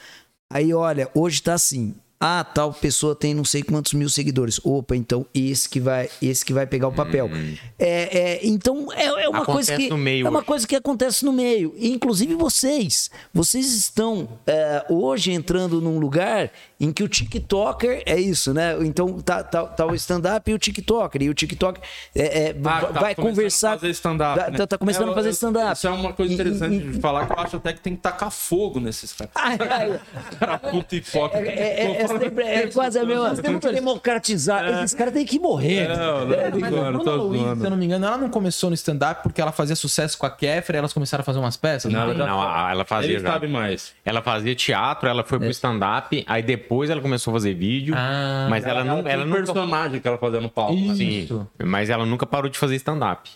S2: Aí, olha, hoje tá assim. Ah, tal pessoa tem não sei quantos mil seguidores. Opa, então esse que vai, esse que vai pegar o papel. É, é, então é, é uma coisa
S3: Acontece
S2: que
S3: no meio
S2: é uma
S3: hoje.
S2: coisa que acontece no meio. Inclusive vocês, vocês estão é, hoje entrando num lugar em que o TikToker é isso, né? Então tá, tá, tá o stand-up e o TikToker e o TikTok é, é,
S1: Ah,
S2: vai
S1: tá começando
S2: conversar.
S1: a fazer stand-up.
S2: Tá,
S1: né?
S2: tá- tá começando
S1: É,
S2: a fazer stand-up.
S1: Isso é uma coisa
S2: E-
S1: interessante
S2: e-
S1: de falar que eu acho até que tem que tacar fogo nesses caras.
S2: Ai, ai,
S1: Cara, puta hipócrita.
S2: é, é, é, sempre- é quase a mesma.
S5: Nós temos que democratizar. Esses caras têm que morrer.
S1: Não, não,
S4: É,
S1: tô
S4: mas a
S1: zoando,
S4: Bruna Luiz, se eu não me engano, ela não começou no stand-up porque ela fazia sucesso com a Kéfera e elas começaram a fazer umas peças?
S1: Não,
S3: Não, ela fazia
S1: Ele
S3: já.
S1: sabe mais.
S3: Ela fazia teatro, ela foi pro stand-up, aí depois ela começou a fazer vídeo.
S4: Ah,
S3: mas ela, não, ela
S1: tinha um
S3: nunca.
S1: personagem que ela fazia no palco. né?
S3: Sim,
S4: Isso.
S3: mas ela nunca parou de fazer stand-up.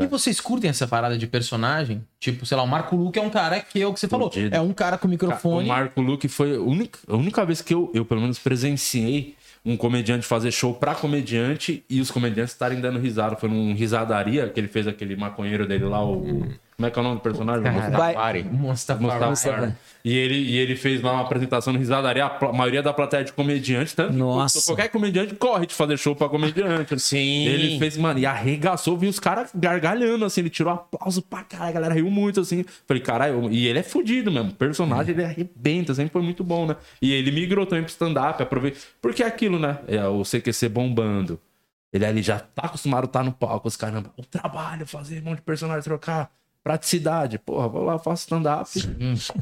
S4: E vocês curtem essa parada de personagem? Tipo, sei lá, o Marco Luque é um cara que é o que você falou.
S1: Fudido.
S4: É um cara com
S1: O
S4: microfone.
S1: Marco Luque foi a única, a única vez que eu, eu, pelo menos, presenciei um comediante fazer show pra comediante e os comediantes estarem dando risada. Foi num risadaria que ele fez aquele maconheiro dele lá, o. Como é que é o nome do personagem?
S2: Vai-
S3: Pare.
S4: Mustafa.
S1: Mustafa. E ele, e ele fez lá uma apresentação no Risadaria, a maioria da plateia de comediante, tanto que
S2: Nossa.
S1: qualquer comediante corre de fazer show pra comediante.
S5: Sim.
S1: Ele fez, mano, e arregaçou, viu os caras gargalhando, assim, ele tirou aplauso pra caralho, a galera riu muito, assim. Falei, caralho, e ele é fudido mesmo, o personagem ele arrebenta, sempre foi muito bom, né? E ele migrou também pro stand-up, aproveita. Porque é aquilo, né? É o CQC bombando. Ele ali já tá acostumado a estar no palco, os caramba, o trabalho, fazer um monte de personagem, trocar. Praticidade, porra, vou lá, faço stand-up.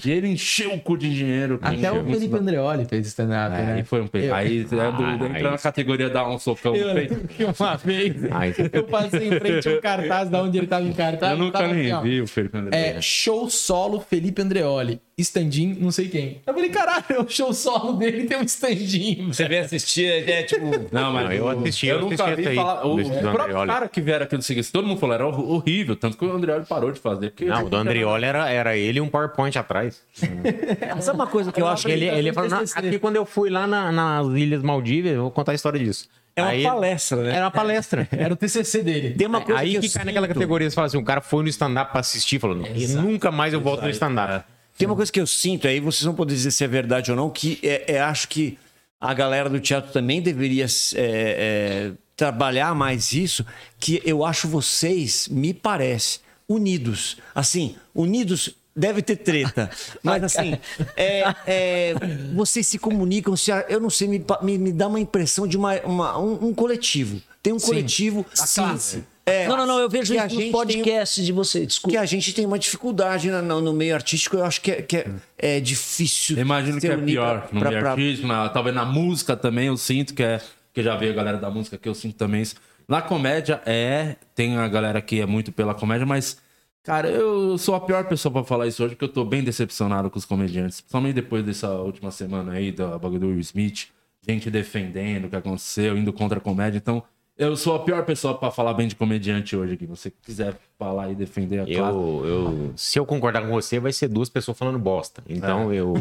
S1: E ele encheu o cu de dinheiro.
S4: Até o Felipe Andreoli fez stand-up,
S1: É,
S4: né?
S1: aí foi um pe... Aí é do-
S3: Ah,
S1: entra na categoria dar um socão
S4: Eu
S1: no peito.
S4: uma vez
S3: Ai.
S4: eu passei em frente a um cartaz da onde ele tava em cartaz.
S1: Eu nunca
S4: tava
S1: nem
S4: assim,
S1: vi o Felipe André.
S4: É, show solo Felipe Andreoli. Standin, não sei quem. Eu falei, caralho, o show solo dele tem um standin.
S5: Você vem assistir, é tipo.
S1: Não, mas
S3: eu assisti,
S1: eu
S3: eu
S1: nunca
S3: assisti
S1: vi
S3: essa
S1: falar. O,
S3: desse
S1: o próprio cara que vieram aqui do Seguinte, todo mundo falou, era hor- horrível, tanto que o Andreoli parou de fazer. Porque
S3: Não, o do Andrioli era, era ele e um PowerPoint atrás.
S5: Sabe uma coisa que eu acho que
S3: Ele, ele falou, "Não, aqui quando eu fui lá na- nas Ilhas Maldivas, eu vou contar a história disso.
S5: é uma
S3: Aí-
S5: palestra, né?
S3: Era uma palestra.
S4: Era o TCC dele.
S5: Tem uma coisa
S3: Aí
S5: que,
S3: que,
S5: eu
S3: cai naquela categoria, você fala assim, o cara foi no stand-up pra assistir, falou, "Não, e nunca mais eu volto no stand-up.
S5: Tem uma coisa que eu sinto aí, vocês vão poder dizer se é verdade ou não, que é, é- acho que a galera do teatro também deveria é, é, trabalhar mais isso, que eu acho vocês, me parece, unidos. Assim, unidos deve ter treta, mas assim, é, é, vocês se comunicam, se, eu não sei, me, me, me dá uma impressão de uma, uma- um, um coletivo. Tem um coletivo.
S4: classe.
S5: É,
S2: Não, não, não, eu vejo
S5: que a
S2: isso nos
S5: gente tem-
S2: podcasts de você,
S5: que
S2: desculpa.
S5: a gente tem uma dificuldade na- no, no meio artístico, eu acho que é, que é, é difícil.
S1: Eu imagino que é pior
S5: pra-
S1: no
S5: pra-
S1: meio
S5: pra-
S1: artístico, na- talvez na música também, eu sinto que é. Que já veio a galera da música que eu sinto também isso. Na comédia é. Tem a galera que é muito pela comédia, mas. Cara, eu sou a pior pessoa pra falar isso hoje, porque eu tô bem decepcionado com os comediantes. Principalmente depois dessa última semana aí, da bagulho do Will Smith. Gente defendendo o que aconteceu, indo contra a comédia. Então, Eu sou a pior pessoa pra falar bem de comediante hoje aqui. Se você quiser falar e defender a classe.
S3: Eu, se eu concordar com você, vai ser duas pessoas falando bosta. Então eu.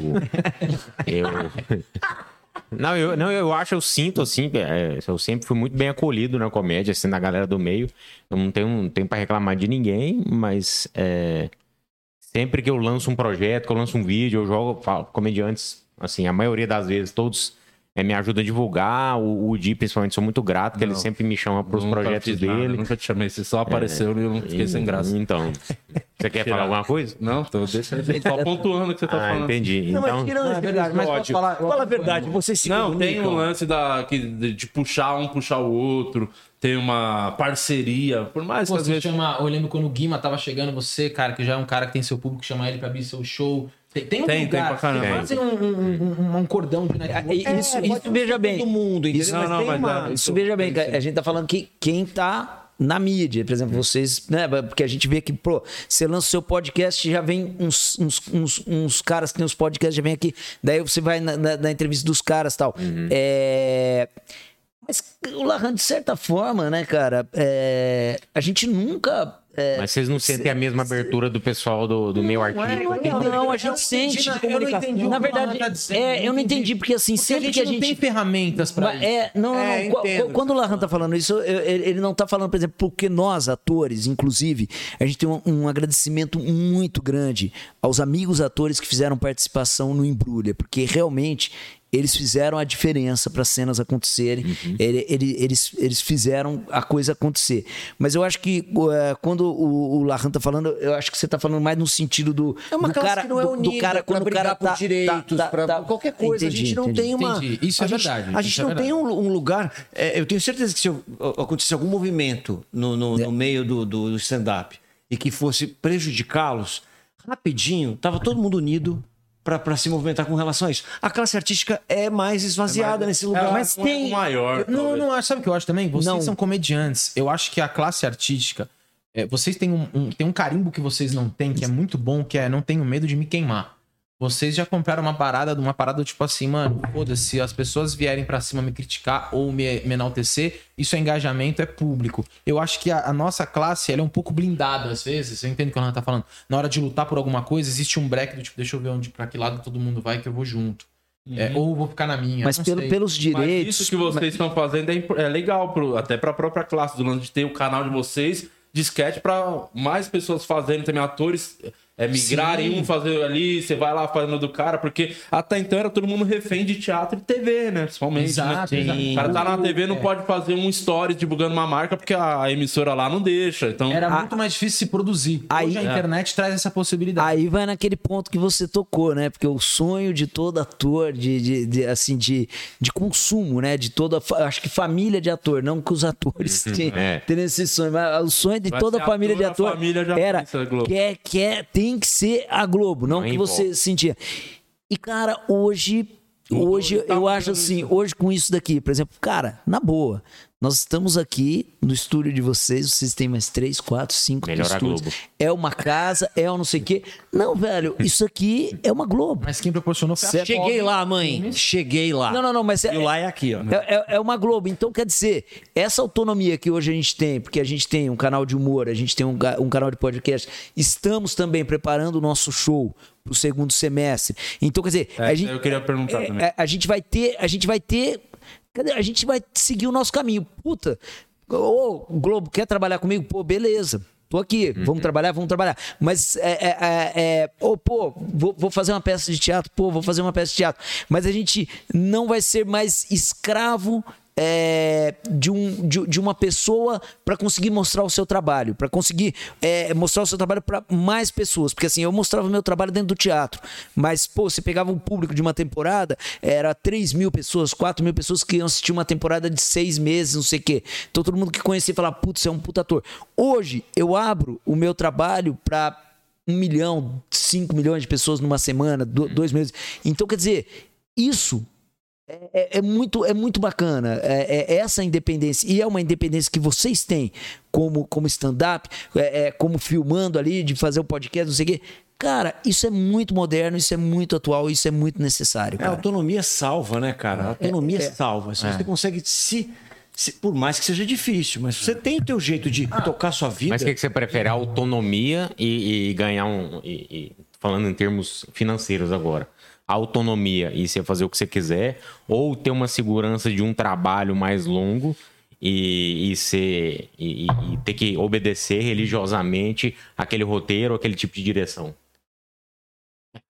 S3: eu. Não eu, não, eu acho, eu sinto assim, é, eu sempre fui muito bem acolhido na comédia, assim, na galera do meio. Eu não tenho, não tenho pra reclamar de ninguém, mas é, sempre que eu lanço um projeto, que eu lanço um vídeo, eu jogo, falo, comediantes, assim, a maioria das vezes, todos é, me ajudam a divulgar. O, o Di, principalmente, sou muito grato, que ele sempre me chama pros
S1: Nunca
S3: projetos
S1: fiz nada,
S3: dele.
S1: nunca te chamei. Você só apareceu e eu não fiquei sem graça.
S3: Então, você quer falar alguma coisa?
S1: Não, então deixa eu só pontuando o que você tá
S3: Ah,
S1: falando.
S3: entendi.
S5: Não,
S3: Então,
S5: mas tirando
S4: é verdade, mas posso falar-
S5: Fala a verdade, vocês se
S1: Não, tem um lance da, que, de, de puxar um, puxar o outro. Tem uma parceria. Por mais
S4: Pô,
S1: que às
S4: você
S1: vezes.
S4: chama, eu lembro quando o Guima tava chegando, você, cara, que já é um cara que tem seu público, chama ele pra abrir seu show. Tem, tem um
S1: Tem, tem
S4: lugar,
S1: pra caramba.
S4: Fazem um, um, um, um cordão de network.
S2: É, Isso,
S5: É,
S2: isso veja bem.
S5: todo mundo, entendeu?
S2: Isso,
S1: Não, não,
S5: tem
S1: mas
S5: uma-
S1: é-
S2: Isso veja bem, a gente tá falando que quem tá na mídia, por exemplo, vocês, né? Porque a gente vê que, pô, você lança o seu podcast, já vem uns, uns, uns, uns caras que tem os podcasts, já vem aqui, daí você vai na, na- na entrevista dos caras e tal. É. Mas o Larran, de certa forma, né, cara, é, a gente nunca. É,
S3: mas vocês não sentem a mesma abertura do pessoal do, do meio artístico?
S2: não, a gente sente.
S4: eu não entendi o
S2: Na
S4: que o
S2: verdade, é, eu não
S4: entendi.
S2: porque assim,
S4: Porque a
S2: sempre
S4: gente
S2: que a
S4: não
S2: gente.
S4: tem ferramentas pra
S2: Mas
S4: isso.
S2: é, não, não,
S5: É,
S2: não.
S5: Entendo.
S2: Quando o Larran tá falando isso, ele não tá falando, por exemplo, porque nós, atores, inclusive, a gente tem um, um agradecimento muito grande aos amigos atores que fizeram participação no Embrulha, porque realmente eles fizeram a diferença para as cenas acontecerem.
S5: Uhum.
S2: Ele- ele- eles, eles fizeram a coisa acontecer. Mas eu acho que uh, quando o, o Larran tá falando, eu acho que você tá falando mais no sentido do,
S5: É uma
S2: do
S5: classe
S2: cara,
S5: que não é
S2: do, do
S5: unida
S2: cara quando o
S5: brigar
S2: cara
S5: por
S2: tá,
S5: direitos,
S2: tá,
S5: pra
S2: tá-
S5: qualquer coisa.
S2: Entendi,
S5: a gente não
S2: entendi.
S5: tem uma.
S4: Entendi. Isso
S5: a
S4: é
S5: gente-
S4: verdade,
S5: A gente
S4: é
S5: não
S4: verdade.
S5: tem um, um lugar. é, eu tenho certeza que se eu- acontecesse algum movimento no, no- no meio do, do- do stand-up e que fosse prejudicá-los, rapidinho, tava todo mundo unido. Pra se movimentar com relação a isso. A classe artística é mais esvaziada nesse lugar.
S1: mas tem maior.
S4: Não,
S1: talvez.
S4: não, acho- sabe o que eu acho também? Vocês
S2: Não.
S4: são comediantes. Eu acho que a classe artística. é, vocês têm um, um- tem um carimbo que vocês não têm, que é muito bom, que é não tenho medo de me queimar. Vocês já compraram uma parada, uma parada tipo assim, mano, foda-se, se as pessoas vierem pra cima me criticar ou me, me enaltecer, isso é engajamento, é público. Eu acho que a, a nossa classe, ela é um pouco blindada às vezes, eu entendo o que ela tá falando. Na hora de lutar por alguma coisa, existe um break do tipo, deixa eu ver onde, pra que lado todo mundo vai que eu vou junto. É, ou eu vou ficar na minha.
S2: Mas pelo-
S4: sei.
S2: pelos
S1: Mas
S2: direitos.
S1: isso que vocês estão fazendo é, é legal, pro, até pra própria classe do lance de ter o canal de vocês de sketch pra mais pessoas fazerem também, atores é, migrarem, um fazer ali, você vai lá fazendo do cara, porque até então era todo mundo refém de teatro e TV, né? Principalmente.
S4: Exato,
S1: né?
S4: exato.
S1: O cara tá na TV, não
S4: É.
S1: pode fazer um story divulgando uma marca porque a emissora lá não deixa. Então,
S4: Era muito mais difícil se produzir.
S2: Aí-
S4: Hoje a
S1: É.
S4: internet traz essa possibilidade.
S2: Aí vai naquele ponto que você tocou, né? Porque o sonho de todo ator, de, de, de, assim, de, de consumo, né? De toda, acho que família de ator, não que os atores tenham,
S3: é.
S2: esse sonho, mas o sonho de
S1: Vai
S2: toda a família de
S1: ator, a
S2: ator
S1: família já
S2: era
S1: pensa
S2: quer, quer, tem que ser a Globo, não
S3: Não
S2: que você sentia. E cara, hoje Hoje
S1: tá
S2: eu acho assim, hoje com isso daqui, por exemplo, cara, na boa, nós estamos aqui no estúdio de vocês, vocês têm mais três, quatro, cinco
S3: Melhor a
S2: estúdios.
S3: Globo.
S2: É uma casa, é um não sei o quê. Não, velho, isso aqui é uma Globo.
S4: Mas quem proporcionou foi a
S2: Certo.
S5: Cheguei lá, mãe. Cheguei lá.
S2: Não, não, não, mas é,
S5: E o lá é aqui, ó.
S2: é, é- é uma Globo. Então, quer dizer, essa autonomia que hoje a gente tem, porque a gente tem um canal de humor, a gente tem um, um canal de podcast, estamos também preparando o nosso show pro segundo semestre. Então, quer dizer,
S1: É,
S2: a gente,
S1: eu queria perguntar
S2: é,
S1: também.
S2: é, a gente vai ter, a gente vai ter? A gente vai seguir o nosso caminho. Puta, ô Globo, quer trabalhar comigo? Pô, beleza. Tô aqui, vamos trabalhar, vamos trabalhar. Mas, é, é, é, ô, pô, vou, vou fazer uma peça de teatro, pô, vou fazer uma peça de teatro. Mas a gente não vai ser mais escravo é, de, um, de, de uma pessoa para conseguir mostrar o seu trabalho, para conseguir é, mostrar o seu trabalho para mais pessoas. Porque assim, eu mostrava o meu trabalho dentro do teatro, mas, pô, você pegava um público de uma temporada, era 3 mil pessoas, 4 mil pessoas que iam assistir uma temporada de seis meses, não sei o quê. Então todo mundo que conhecia falava, putz, você é um puta ator. Hoje, eu abro o meu trabalho para um milhão, cinco milhões de pessoas numa semana, do- dois meses. Então, quer dizer, isso é, é muito, é muito bacana. É, é essa independência. E é uma independência que vocês têm como, como stand-up, é, é, como filmando ali, de fazer o podcast, não sei o quê. Cara, isso é muito moderno, isso é muito atual, isso é muito necessário.
S5: É, a
S2: Cara.
S5: autonomia salva, né, cara? A autonomia salva. Se você consegue se se- por mais que seja difícil, mas você tem o teu jeito de tocar sua vida.
S3: Mas o que, que você prefere? Autonomia e, e ganhar um. e- e- falando em termos financeiros agora. Autonomia e você fazer o que você quiser, ou ter uma segurança de um trabalho mais longo e, e ser. E, e- ter que obedecer religiosamente aquele roteiro, aquele tipo de direção.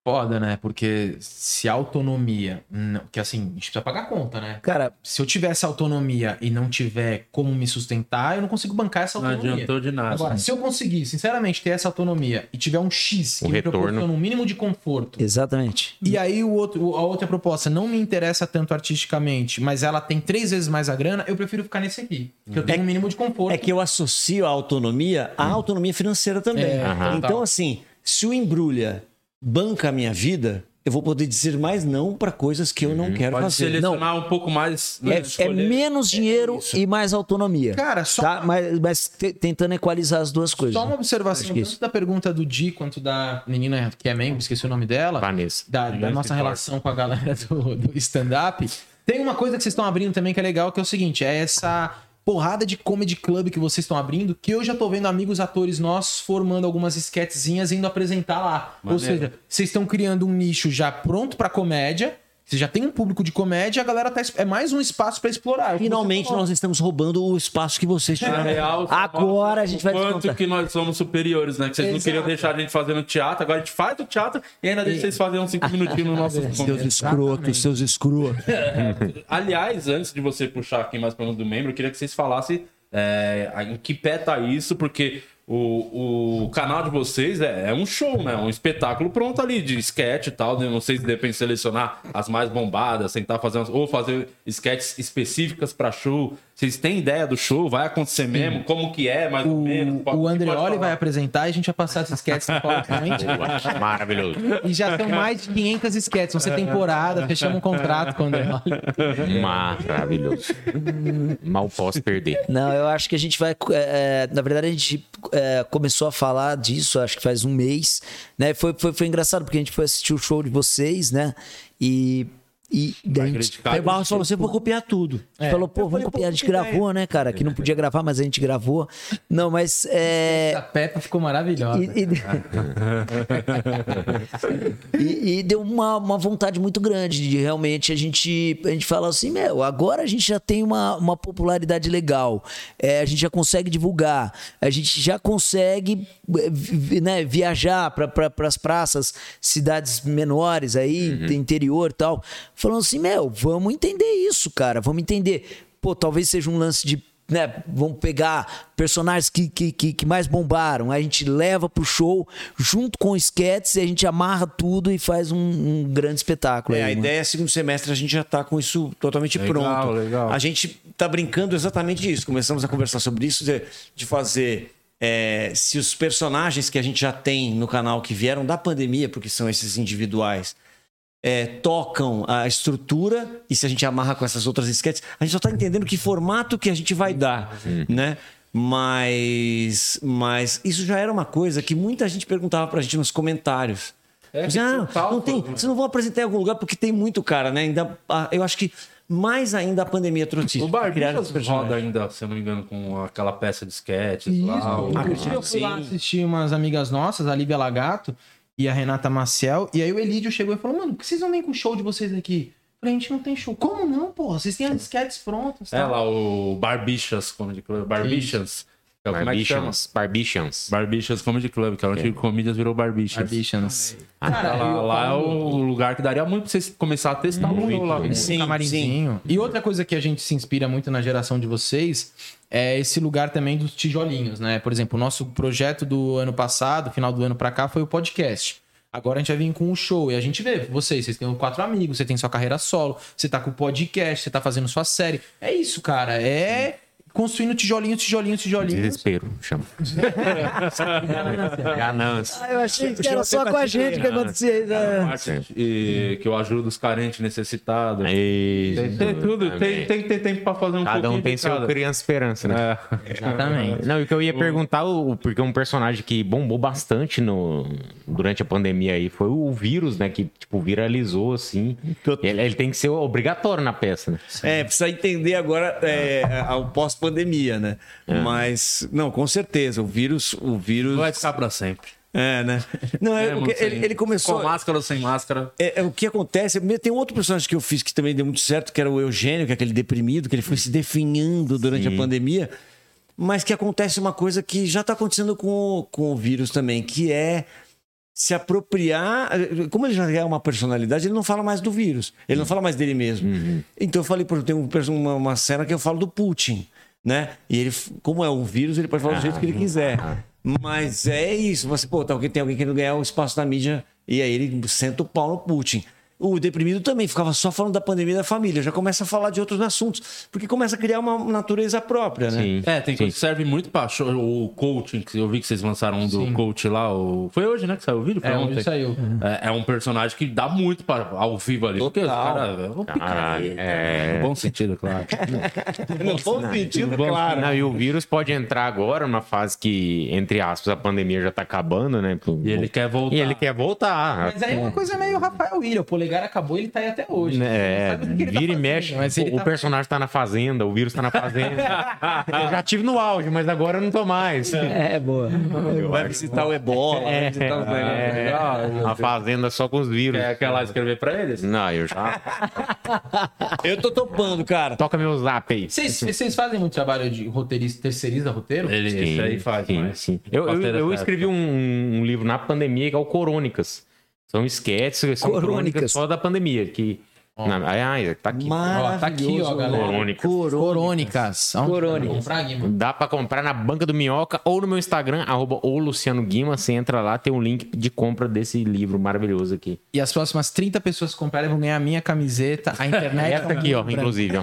S4: Foda, né? Porque se a autonomia. Não, que assim, a gente precisa pagar conta, né?
S2: Cara,
S4: Se eu tivesse autonomia e não tiver como me sustentar, eu não consigo bancar essa
S1: Não
S4: autonomia.
S1: adiantou de nada.
S4: Agora, se eu conseguir, sinceramente, ter essa autonomia e tiver um X que
S3: O
S4: me
S3: retorno.
S4: proporciona um mínimo de conforto,
S2: exatamente.
S4: e aí o outro, a outra proposta não me interessa tanto artisticamente, mas ela tem três vezes mais a grana, eu prefiro ficar nesse aqui. Porque eu tenho um mínimo de conforto.
S5: É que eu associo a autonomia à autonomia financeira também.
S4: É.
S5: Então, assim, se o embrulha banca a minha vida, eu vou poder dizer mais não para coisas que eu não quero
S1: Pode
S5: fazer.
S1: selecionar um pouco mais. né,
S2: É, é menos dinheiro e mais autonomia.
S4: Cara, só
S2: tá? Mas, mas te- tentando equalizar as duas coisas.
S4: Só uma observação,
S2: que
S4: tanto
S2: isso.
S4: da pergunta do Di quanto da menina que é membro, esqueci o nome dela.
S3: Vanessa.
S4: da, da nossa relação com a galera do, do stand-up. Tem uma coisa que vocês estão abrindo também que é legal, que é o seguinte: é essa porrada de comedy club que vocês estão abrindo, que eu já tô vendo amigos atores nossos formando algumas esquetezinhas indo apresentar lá. Ou
S1: Maneiro.
S4: seja, vocês estão criando um nicho já pronto pra comédia. Você já tem um público de comédia, a galera tá. É mais um espaço pra explorar.
S5: Finalmente nós estamos roubando o espaço que vocês
S1: Na
S5: tiveram.
S1: real,
S2: Agora a gente vai
S1: quanto
S2: descontar.
S1: que nós somos superiores, né? Que vocês não
S4: Exato.
S1: queriam deixar a gente fazendo teatro, agora a gente faz o teatro e ainda deixa vocês fazerem uns cinco minutinhos no nosso
S5: Seus escrotos, seus escrotos.
S1: Aliás, antes de você puxar aqui mais para do membro, eu queria que vocês falassem é, em que pé tá isso, porque o, o canal de vocês é, é um show, né? Um espetáculo pronto ali, de sketch e tal. né? Não sei se depende selecionar as mais bombadas, tentar fazer umas, ou fazer sketches específicas para show. Vocês têm ideia do show? Vai acontecer mesmo? Como que é, mais ou menos?
S4: O,
S1: Pode-
S4: o Andreoli
S1: pode
S4: vai apresentar e a gente vai passar esses sketches no PowerPoint.
S3: Maravilhoso.
S4: E já são mais de 500 sketches. Vão ser temporada, fechamos um contrato com o André.
S3: Maravilhoso. Mal posso perder.
S2: Não, eu acho que a gente vai. é, na verdade, a gente é, começou a falar disso, acho que faz um mês. Né? Foi, foi, foi engraçado, porque a gente foi assistir o show de vocês, né? E. E daí a gente
S1: criticar.
S5: Aí o Barros falou: você vou copiar tudo.
S2: falou, pô, vamos
S5: falei,
S2: copiar. A gente gravou, né, cara? Que não podia gravar, mas a gente gravou. Não, mas. É,
S4: A Peppa ficou maravilhosa.
S2: E, e- E- e deu uma, uma vontade muito grande de realmente a gente, a gente falar assim, meu, agora a gente já tem uma, uma popularidade legal, é, a gente já consegue divulgar, a gente já consegue eh, né, viajar para pra, as praças, cidades menores aí, interior e tal, falando assim, meu, vamos entender isso, cara, vamos entender. Pô, talvez seja um lance de né, vamos pegar personagens que, que, que, que mais bombaram, a gente leva pro show junto com sketches e a gente amarra tudo e faz um, um grande espetáculo.
S5: É,
S2: aí,
S5: a
S2: né?
S5: ideia é segundo semestre a gente já tá com isso totalmente
S1: Legal,
S5: pronto.
S1: legal.
S5: A gente tá brincando exatamente disso. Começamos a conversar sobre isso, de, de fazer. é, se os personagens que a gente já tem no canal que vieram da pandemia, porque são esses individuais, é, tocam a estrutura e se a gente amarra com essas outras sketches, a gente só tá entendendo que formato que a gente vai dar, né? Mas, mas isso já era uma coisa que muita gente perguntava pra gente nos comentários.
S1: É,
S5: ah,
S1: total,
S5: não tem,
S1: pô.
S5: vocês não vão apresentar em algum lugar porque tem muito cara, né? Ainda, ah, eu acho que mais ainda a pandemia trouxe isso.
S1: O
S5: personagens.
S1: roda ainda, se eu não me engano, com aquela peça de sketches lá. o-
S4: Inclusive, eu fui lá assistir umas amigas nossas, a Lívia Lagato e a Renata Maciel. E aí o Elídio chegou e falou: Mano, por que vocês não vêm com o show de vocês aqui? Eu falei, a gente não tem show. Como não, porra? Vocês têm as sketches prontas.
S1: É
S4: tal."
S1: lá, o Barbichas Comedy Club. Barbichans. É, Como é?
S3: Barbichans. Barbichans.
S1: Barbichas Comedy Club, que era onde Comedians virou Barbichas.
S4: Ambitions.
S1: Lá, lá, lá é o lugar que daria muito pra vocês começarem a testar o show lá.
S5: Sim,
S4: camarimzinho. E outra coisa que a gente se inspira muito na geração de vocês é esse lugar também dos tijolinhos, né? Por exemplo, o nosso projeto do ano passado, final do ano pra cá, foi o podcast. Agora a gente vai vir com o show e a gente vê vocês, vocês têm quatro amigos, você tem sua carreira solo, você tá com o podcast, você tá fazendo sua série. É isso, cara. É construindo tijolinho, tijolinho, tijolinho.
S3: Desespero, chama. Ganância.
S2: Ah, eu achei que era só com a gente que acontecia isso. né?
S1: Parte, e que eu ajudo os carentes necessitados.
S3: Isso.
S1: Tem, tem tudo, tem, tem que ter tempo pra fazer um
S3: Cada um
S1: pouquinho
S3: tem
S1: de
S3: seu
S1: cada.
S3: criança esperança, né?
S1: É.
S4: Exatamente.
S3: Não, e o que eu ia perguntar, o, porque um personagem que bombou bastante no, durante a pandemia aí foi o vírus, né? Que, tipo, viralizou, assim. Ele, ele tem que ser obrigatório na peça, né?
S5: É, precisa entender agora é, o pós-pandemia, né? Mas, não, com certeza, o vírus. O vírus.
S1: Vai ficar pra sempre.
S5: É, né? Não, é,
S1: É,
S5: ele, ele começou.
S1: Com máscara ou sem máscara.
S5: É, é, o que acontece, tem um outro personagem que eu fiz que também deu muito certo, que era o Eugênio, que é aquele deprimido, que ele foi se definhando durante a pandemia, mas que acontece uma coisa que já está acontecendo com, o- com o vírus também, que é se apropriar. Como ele já é uma personalidade, ele não fala mais do vírus, ele não fala mais dele mesmo. Então eu falei, por exemplo, tem um uma, uma cena que eu falo do Putin, né? E ele, como é um vírus, ele pode falar do jeito que ele quiser. Mas é isso, você, pô, tá, tem alguém querendo ganhar o espaço da mídia e aí ele senta o pau no Putin. O deprimido também ficava só falando da pandemia da família, já começa a falar de outros assuntos, porque começa a criar uma natureza própria, né?
S3: Sim.
S1: É, tem que serve muito pra show, o coaching, que eu vi que vocês lançaram um do coach lá. O... Foi hoje, né, que saiu o vídeo? Foi
S4: É,
S1: ontem.
S4: hoje saiu.
S1: É, é um personagem que dá muito pra, ao vivo ali. Porque os caras.
S3: Caralho, é.
S1: No bom sentido, claro.
S5: No bom sentido,
S1: bom
S5: claro.
S3: Não, e o vírus pode entrar agora numa fase que, entre aspas, a pandemia já tá acabando, né?
S1: E ele quer voltar.
S3: E ele quer voltar.
S4: Mas aí é uma coisa meio Rafael William. O polegar acabou ele tá aí até hoje.
S3: É,
S4: ele tá
S3: vira e mexe.
S4: Mas
S3: o,
S4: ele
S3: o
S4: tá-
S3: personagem tá na fazenda, o vírus tá na fazenda. eu já tive no auge, mas agora eu não tô mais.
S2: É, boa.
S5: Vai visitar o Ebola, vai visitar os.
S3: É, a fazenda só com os vírus.
S1: Quer, lá escrever pra eles?
S3: Não, eu já.
S5: Eu tô topando, cara.
S3: Toca meu zap aí.
S4: Vocês, fazem muito trabalho de roteirista, terceiriza roteiro?
S1: Ele, esse aí faz,
S3: sim,
S1: mas-
S3: sim. Eu, eu, eu escrevi um, um livro na pandemia que é o Corônicas. São esquetes, são crônicas só da pandemia. Que, na, ai, ai, tá aqui.
S4: Ó, tá aqui, ó, galera.
S3: Corônicas.
S4: Corônicas.
S2: Corônicas.
S3: Dá pra comprar na Banca do Minhoca ou no meu Instagram, arroba o Luciano Guima. Você entra lá, tem um link de compra desse livro maravilhoso aqui.
S4: E as próximas 30 pessoas que comprarem vão ganhar a minha camiseta, a internet.
S3: Essa aqui, ó, inclusive, ó.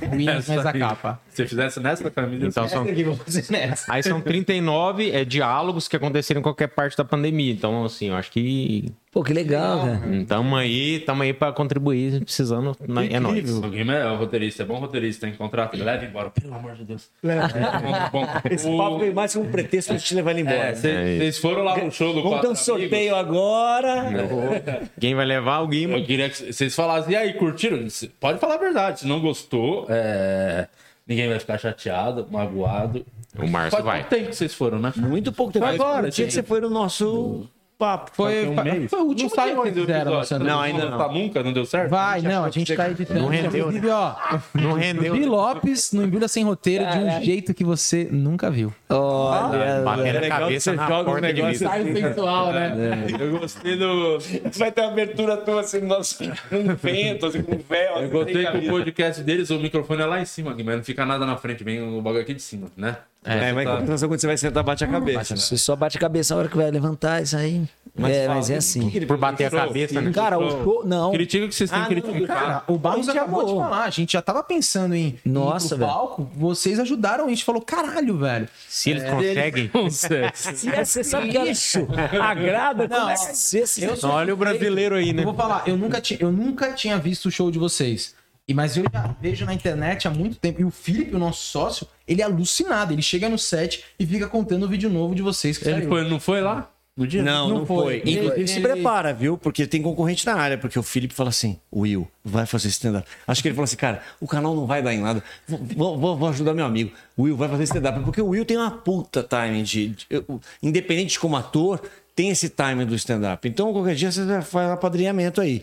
S4: A capa.
S1: Se fizesse nessa camisa,
S3: Então são,
S4: aqui, vou fazer nessa.
S3: aí são 39 é, diálogos que aconteceram em qualquer parte da pandemia. Então, assim, eu acho que
S2: Pô, que legal, cara.
S3: Tamo aí, tamo aí pra contribuir, precisando. né? É nóis.
S1: O Guima é o roteirista, é bom roteirista, tem contrato, leva embora, pelo amor de Deus. É, bom, bom.
S5: Esse
S1: O-
S5: papo veio mais que um pretexto pra gente levar ele embora.
S1: É, cê- Vocês foram lá pro show do
S5: Vamos ter um sorteio
S1: Amigos?
S5: agora.
S3: Quem vai levar o Guima?
S1: Eu queria que vocês falassem, e aí, curtiram? Pode falar a verdade, se não gostou, é, ninguém vai ficar chateado, magoado.
S3: O Márcio
S1: Faz
S3: vai.
S1: pouco tempo que vocês foram, né?
S5: Muito pouco tempo.
S1: Agora,
S5: No dia que você foi no nosso papo.
S4: Foi,
S1: um mês.
S4: foi o último
S1: não saiu ainda
S4: fizeram. Luciano.
S5: Não, ainda não.
S1: Tá nunca, não deu certo?
S4: Vai, não, a gente tá editando.
S3: Não rendeu,
S4: Inclusive, ó,
S3: Não rendeu.
S4: Vi Lopes no Embrulha Sem Roteiro de um jeito que você nunca viu.
S2: Olha,
S3: Batendo
S5: É
S3: a
S5: legal que
S3: cabeça
S5: você
S3: na
S5: joga os
S3: porta de
S5: negócios
S3: vidro.
S5: assim.
S4: sensual, né?
S1: Eu gostei do.
S5: Vai ter uma abertura tua assim, nosso, num vento, assim, com véu.
S1: Eu gostei que o podcast deles, o microfone é lá em cima, Guilherme. Não fica nada na frente, vem o bagulho aqui de cima, né?
S5: É, mas em compensação, quando você vai sentar, bate a cabeça. né?
S2: você só bate a cabeça na hora que vai levantar isso aí. é, mas é assim.
S3: Por bater a cabeça, né?
S2: Cara, o show. Não.
S1: Critica que vocês têm
S5: Ah,
S1: que
S5: não,
S1: criticar.
S4: Cara, o Barros acabou de falar. A gente já tava pensando em
S2: Nossa,
S4: ir pro
S2: velho.
S4: palco. Vocês ajudaram. A gente falou, caralho, velho.
S3: Se eles conseguem.
S2: Se é, você sabe que isso agrada,
S4: Não,
S2: começa a ser assim.
S4: eu sou-
S3: Olha o brasileiro aí, né?
S4: Eu vou falar, eu nunca, ti- eu nunca tinha visto o show de vocês. E, mas eu já vejo na internet há muito tempo. E o Felipe, o nosso sócio, ele é alucinado. Ele chega no set e fica contando o vídeo novo de vocês. Que
S1: Ele foi, não foi lá? No dia?
S5: Não, não,
S4: Não
S5: foi.
S4: foi.
S5: Inclusive,
S4: Ele-
S5: se
S4: ele-
S5: prepara, viu? Porque tem concorrente na área. Porque o Felipe fala assim: Will, vai fazer stand-up. Acho que ele falou assim, cara, o canal não vai dar em nada. Vou, vou- vou- ajudar meu amigo. Will vai fazer stand-up. Porque o Will tem uma puta timing de. de- eu- independente de como ator, tem esse timing do stand-up. Então, qualquer dia você faz um apadrinhamento aí.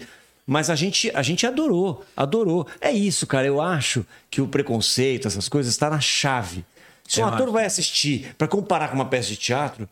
S5: Mas a gente, a gente adorou, adorou. É isso, cara. Eu acho que o preconceito, essas coisas, está na chave. Se um ator vai assistir para comparar com uma peça de teatro,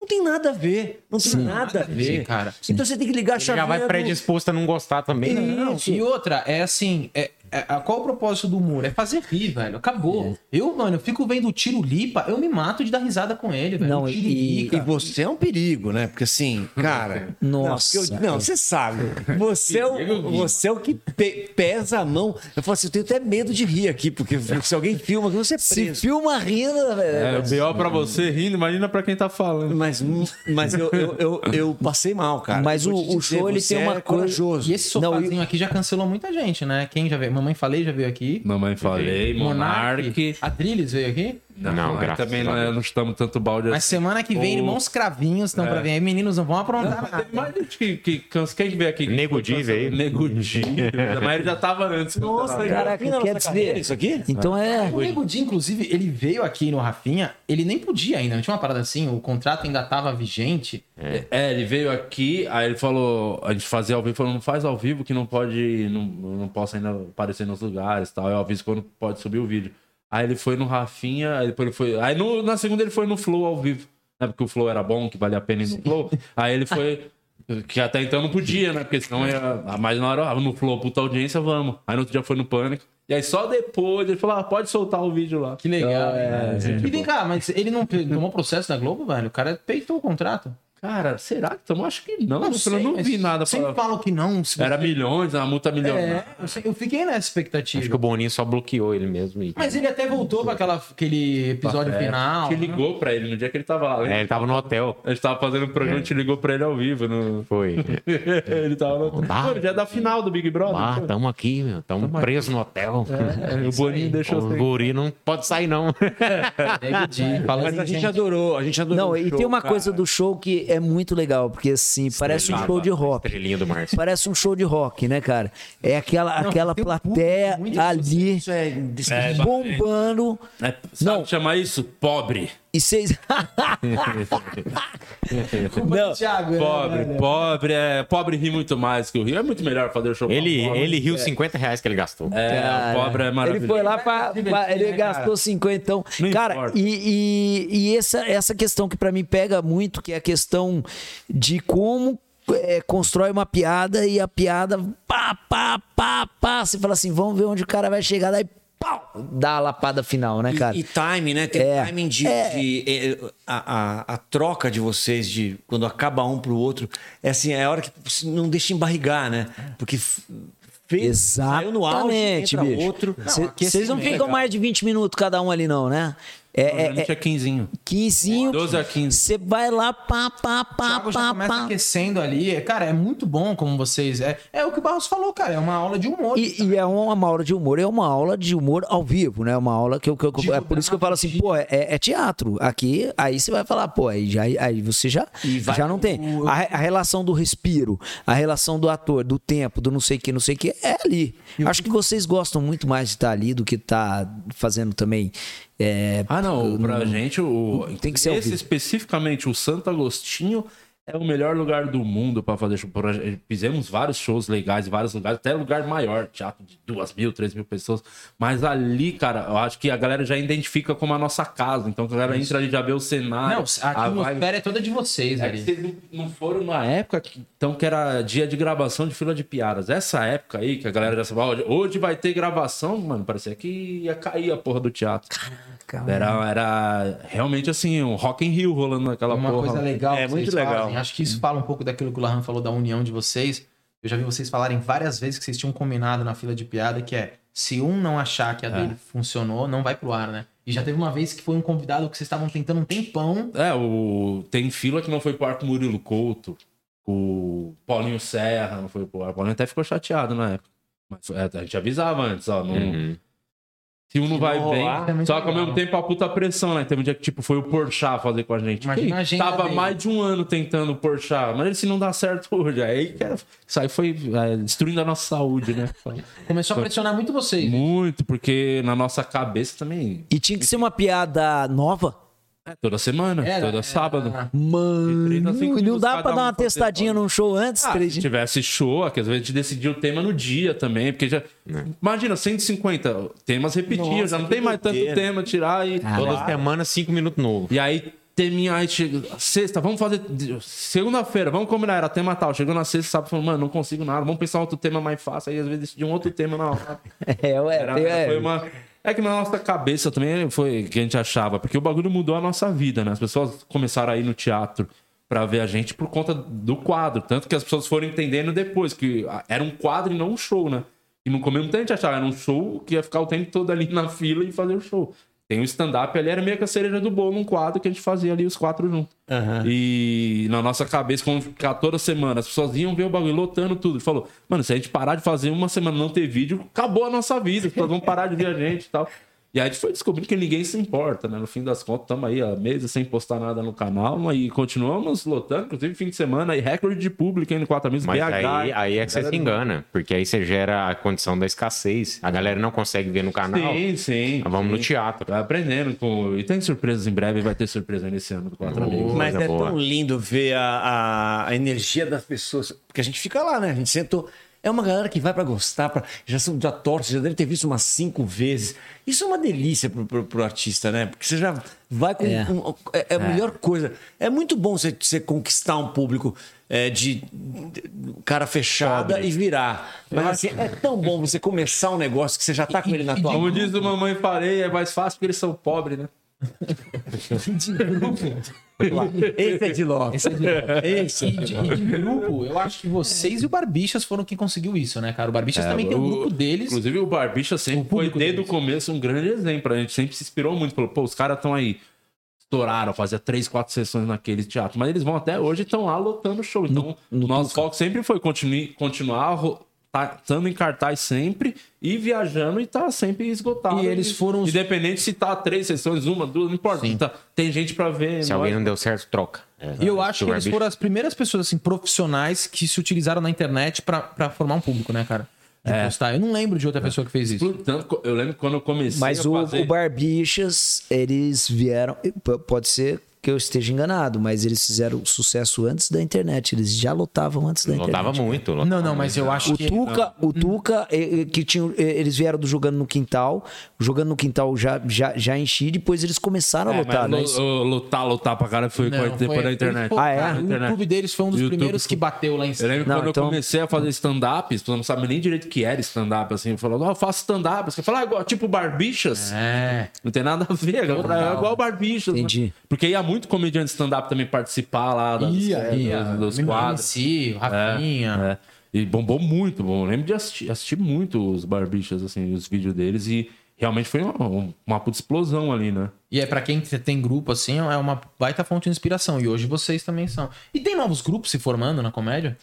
S5: não tem nada a ver. Não tem nada a ver.
S4: cara.
S5: Então você tem que ligar a chave.
S3: já vai predisposto a não gostar também. né?
S4: Não, e outra, é assim, é, é, é, qual o propósito do humor? É fazer rir, velho. Acabou. Eu, mano, eu fico vendo o Tiro Lipa, eu me mato de dar risada com ele, velho.
S2: Não, e-.
S5: E você é um perigo, né? Porque assim, cara.
S2: Nossa.
S5: Não, eu- não, você sabe. Você é, o, você é o que pe- pesa a mão. Eu falo assim, eu tenho até medo de rir aqui, porque se alguém filma, você é
S2: Se filma rindo, velho.
S1: É, o B.O. pra você rindo, imagina pra quem tá falando.
S5: Mas, mas eu, eu, eu, eu passei mal, cara.
S2: Mas o- o show, ele tem uma
S5: é
S2: coisa-
S5: corajoso.
S4: E esse
S2: Não,
S4: sofazinho aqui já cancelou muita gente, né? Quem já veio? Mamãe Falei já veio aqui.
S1: Mamãe falei, Monark.
S4: A Trilles veio aqui.
S3: Não,
S1: aí
S3: graças
S1: também
S3: a
S1: não, é-
S3: Deus.
S1: não estamos tanto balde
S4: Mas
S1: assim.
S4: semana que vem, irmãos cravinhos estão pra vir. Aí meninos não vão aprontar nada.
S1: Teve mais gente que, que cansa. Quem veio aqui?
S3: Nego Di veio.
S1: Nego Di. Mas ele já tava antes. Nossa,
S2: Caraca, quer dizer.
S5: Isso aqui?
S2: Então é.
S4: O Nego Di, inclusive, ele veio aqui no Rafinha, ele nem podia ainda, não tinha uma parada assim, o contrato ainda tava vigente.
S1: É, ele veio aqui, aí ele falou, a gente fazia ao vivo, falou, não faz ao vivo que não pode, não, não posso ainda aparecer nos lugares e tal. Eu aviso quando pode subir o vídeo. Aí ele foi no Rafinha, aí depois ele foi. Aí no- na segunda ele foi no Flow ao vivo. Né? Porque o Flow era bom, que valia a pena ir no Flow. Aí ele foi. Que até então não podia, né? Porque senão ia. Mas na hora, no Flow, puta audiência, vamos. Aí no outro dia foi no Pânico. E aí só depois ele falou: ah, pode soltar o vídeo lá.
S4: Que legal. e vem cá, mas ele não tomou processo da Globo, velho? O cara peitou o contrato.
S1: Cara, será que tomou? Acho que não.
S4: Não
S1: eu
S4: sei,
S1: não vi nada.
S4: Sempre
S1: Pra...
S4: falam que não. se
S1: Era
S4: você-
S1: milhões, uma multa milionária.
S4: É, eu, sei- eu fiquei nessa expectativa.
S3: Acho que o Boninho só bloqueou ele mesmo. E...
S4: Mas ele até voltou pra aquela, aquele episódio
S1: É,
S4: final.
S1: Te
S4: né?
S1: ligou pra ele no dia que ele tava lá.
S3: É, ele tava no hotel.
S1: A gente tava fazendo um programa, te ligou pra ele ao vivo. No...
S3: Foi.
S1: ele tava no.
S3: Tá.
S1: Pô, no dia da final do Big Brother.
S3: Ah, tamo aqui, meu. Tamo preso no hotel.
S1: É, o Boninho deixou
S3: O guri não pode sair, não.
S5: Mas a gente adorou, a gente adorou.
S2: Não, e tem uma coisa do show que é muito legal, porque assim, parece um show de rock.
S3: Estrelinha do Márcio.
S2: Parece um show de rock, né, cara? É aquela,
S4: Não,
S2: aquela
S4: um
S2: plateia
S4: público
S2: ali
S5: Isso é,
S1: É,
S2: bombando.
S1: É, sabe
S2: Não.
S1: chamar isso? Pobre.
S2: E vocês. Não,
S4: Thiago, é,
S1: Pobre,
S4: né?
S1: pobre é. Pobre ri muito mais que o Rio. É muito melhor fazer o show.
S3: Ele,
S1: pobre.
S3: ele riu 50 reais que ele gastou.
S1: É,
S2: Cara,
S1: o pobre é maravilhoso.
S2: Ele foi lá pra.
S4: Divertir,
S2: ele
S4: né,
S2: gastou 50, então.
S1: Não
S2: cara,
S1: importa.
S2: e, e, e essa, essa questão que pra mim pega muito, que é a questão de como. é, constrói uma piada e a piada pá, pá, pá, pá. Você fala assim, vamos ver onde o cara vai chegar, daí pau, dá a lapada final, né, cara?
S5: E, e timing, né? Tem
S2: É.
S5: timing de.
S2: É.
S5: de- é, a, a, a troca de vocês, de quando acaba um pro outro, é assim, é a hora que não deixa embarrigar, né? Porque fez, saiu no auge,
S2: Exatamente,
S5: entra
S2: bicho.
S5: outro.
S2: Vocês não
S4: aquecimento.
S2: ficam mais de 20 minutos cada um ali, não, né? É,
S1: A
S2: é,
S1: gente
S2: é
S1: é 15.
S2: 15.
S1: 12 a 15.
S2: Você vai lá, pá, pá,
S4: O
S2: pá,
S4: Thiago já
S2: pá,
S4: começa
S2: pá.
S4: aquecendo ali. É, Cara, é muito bom como vocês. É, é o que o Barros falou, cara. É uma aula de humor.
S2: E, e é uma aula de humor, é uma aula de humor ao vivo, né? Uma aula que eu, que eu- é por isso que eu falo assim, pô, é, é teatro. Aqui, aí você vai falar, pô, aí, já, aí você já,
S5: vai-
S2: já não tem. A, re- a relação do respiro, a relação do ator, do tempo, do não sei o que, não sei o que, é ali. Acho que vocês gostam muito mais de estar ali do que estar fazendo também. É,
S1: Ah, não. Pra gente, o.
S2: Tem que ser
S1: Esse
S2: vivo.
S1: especificamente, o Santo Agostinho. É o melhor lugar do mundo pra fazer show. Fizemos vários shows legais em vários lugares, até lugar maior, teatro de duas mil, três mil pessoas. Mas ali, cara, eu acho que a galera já identifica como a nossa casa. Então a galera entra ali já vê o cenário.
S4: Não, a atmosfera é toda de vocês
S1: É
S4: ali.
S1: vocês não- foram na época que, então, que era dia de gravação de fila de piadas. Essa época aí, que a galera já falava, hoje, vai ter gravação, mano, parecia que ia cair a porra do teatro. Era, era realmente assim, um Rock in Rio rolando naquela
S4: Uma
S1: porra.
S4: coisa legal.
S5: É
S4: que
S5: muito
S4: vocês
S5: legal.
S4: fazem. Acho que isso fala um pouco daquilo que o Lahan falou da união de vocês. Eu já vi vocês falarem várias vezes que vocês tinham combinado na fila de piada que é se um não achar que a dele funcionou, não vai pro ar, né? E já teve uma vez que foi um convidado que vocês estavam tentando um tempão.
S1: É, o... tem fila que não foi pro ar com o Murilo Couto, o Paulinho Serra não foi pro ar. O Paulinho até ficou chateado na época. Mas é, a gente avisava antes, ó. Não...
S3: Uhum.
S1: Se um não vai
S5: não
S1: bem,
S5: rolar,
S4: é
S1: só que ao
S4: legal.
S1: mesmo tempo a puta pressão, né? Teve um dia que tipo, foi o Porchat fazer com a gente.
S4: Imagina a agenda
S1: Tava
S4: dele.
S1: mais de um ano tentando o Porchat, mas ele se não dá certo hoje. Aí que era- isso aí foi é, destruindo a nossa saúde, né?
S4: Começou a pressionar muito vocês.
S1: Muito, porque na nossa cabeça também.
S2: E tinha que ser uma piada nova.
S1: É, toda semana,
S4: Era,
S1: toda
S4: era-
S1: sábado.
S2: Mano,
S1: três a cinco
S2: não dá pra dar
S1: um
S2: uma testadinha num show antes,
S1: Ah, se tivesse show, às vezes a gente decidia o tema no dia também, porque já. Imagina, 150 temas repetidos,
S5: Nossa,
S1: já não tem mais tanto tema tirar e.
S3: Toda semana, cinco minutos novo.
S1: E aí teminha aí, chega, sexta, vamos fazer. Segunda-feira, vamos combinar, era tema tal. Chegou na sexta, sabe, falou, mano, não consigo nada, vamos pensar outro tema mais fácil. Aí às vezes decidir um outro tema na hora.
S2: É, ué,
S1: Era,
S2: tem- é.
S1: foi uma. É que na nossa cabeça também foi que a gente achava, porque o bagulho mudou a nossa vida, né? As pessoas começaram a ir no teatro pra ver a gente por conta do quadro. Tanto que as pessoas foram entendendo depois que era um quadro e não um show, né? E no começo muita gente achava que era um show que ia ficar o tempo todo ali na fila e fazer o show. Tem um stand-up ali, era meio que a cereja do bolo, um quadro que a gente fazia ali os quatro juntos. E na nossa cabeça, como ficar toda semana, as pessoas iam ver o bagulho lotando tudo. Ele falou, mano, se a gente parar de fazer uma semana e não ter vídeo, acabou a nossa vida, as pessoas vão parar de ver a gente e tal. E aí a gente foi descobrindo que ninguém se importa, né? No fim das contas, estamos aí há meses sem postar nada no canal, e continuamos lotando, inclusive fim de semana, aí recorde de público aí no 4 amigos,
S3: Mas
S1: BH.
S3: aí, aí é que você se engana, porque aí você gera a condição da escassez. A galera não consegue ver no canal.
S1: Sim, sim.
S3: Mas vamos no
S1: sim.
S3: teatro.
S1: Vai aprendendo. Com... E tem surpresas em breve, vai ter surpresa nesse ano do 4 amigos.
S5: Mas é
S3: boa.
S5: tão lindo ver a, a, a energia das pessoas. Porque a gente fica lá, né? A gente sentou. É uma galera que vai pra gostar, pra, já são já torce, já deve ter visto umas cinco vezes. Isso é uma delícia pro, pro, pro artista, né? Porque você já vai com.
S2: É.
S5: um- é, é a melhor coisa. É muito bom você, você conquistar um público é, de, de cara fechada e virar. Mas assim, é tão bom você começar um negócio que você já tá com ele na tua
S1: Como
S5: mão.
S1: diz o Mamãe Farei, é mais fácil porque eles são pobres, né?
S5: Esse é de Lopes.
S4: Esse é de-
S5: Esse é
S4: E de, e de grupo, eu acho que vocês e o Barbichas foram quem conseguiu isso, né, cara? O Barbichas também tem um
S1: o-
S4: grupo deles.
S1: Inclusive, o Barbicha sempre
S4: O
S1: foi, desde o
S4: deles.
S1: começo, um grande exemplo. A gente sempre se inspirou muito. Falou, pô, os caras estão aí, estouraram, fazia três, quatro sessões naquele teatro. Mas eles vão até hoje e estão lá lotando show. Então, nosso foco sempre foi continue, continuar tá, estando em cartaz sempre e viajando e tá sempre esgotado.
S4: E eles foram os-
S1: Independente se tá três sessões, uma, duas, não importa. Tá- tem gente pra ver.
S3: Se
S1: nós-
S3: alguém não deu certo, troca. É.
S4: E eu acho
S3: Se o
S4: que eles foram as primeiras pessoas assim profissionais que se utilizaram na internet pra, pra formar um público, né, cara? De postar. Eu não lembro de outra pessoa que fez isso.
S1: Tanto, eu lembro quando eu comecei
S2: Mas
S1: a
S2: o,
S1: fazer...
S2: o Barbichas, eles vieram. Pode ser que eu esteja enganado, mas eles fizeram sucesso antes da internet. Eles já lotavam antes da
S3: Lotava
S2: internet.
S3: muito. lotava
S4: Não, não, mas eu acho
S2: O
S4: que.
S2: Tuca, o Tuca eh, eh, que tinha, eh, eles vieram do Jogando no Quintal. Jogando no Quintal já, já, já enchi, depois eles começaram a
S1: É,
S2: lotar, né?
S1: mas lo- o- lutar, lutar pra cara foi
S4: Não,
S1: depois
S4: foi-
S1: da internet.
S4: foi-
S2: Ah, é?
S4: O. YouTube deles foi um dos
S1: YouTube
S4: primeiros
S1: foi-
S4: que bateu lá em
S1: Eu
S4: cima.
S1: lembro
S2: Não,
S1: quando
S2: então-
S1: eu comecei a fazer stand-up, as pessoas não sabem nem direito o que era stand-up, assim. Falando, ó, eu faço stand-up. Você fala, ah, igual, tipo Barbichas.
S4: É.
S1: Não tem nada a ver, é igual Barbichas. né?
S2: Entendi.
S1: Porque ia muito comediante stand-up também participar lá das,
S4: Ia,
S1: é,
S4: ia.
S1: dos, dos quadros.
S4: O Rafinha.
S1: É. E bombou muito, bom. Eu lembro de assistir, assistir muito os Barbichas, assim, os vídeos deles. E realmente foi uma, uma puta explosão ali, né?
S4: E é pra quem tem grupo assim, é uma baita fonte de inspiração. E hoje vocês também são. E tem novos grupos se formando na comédia?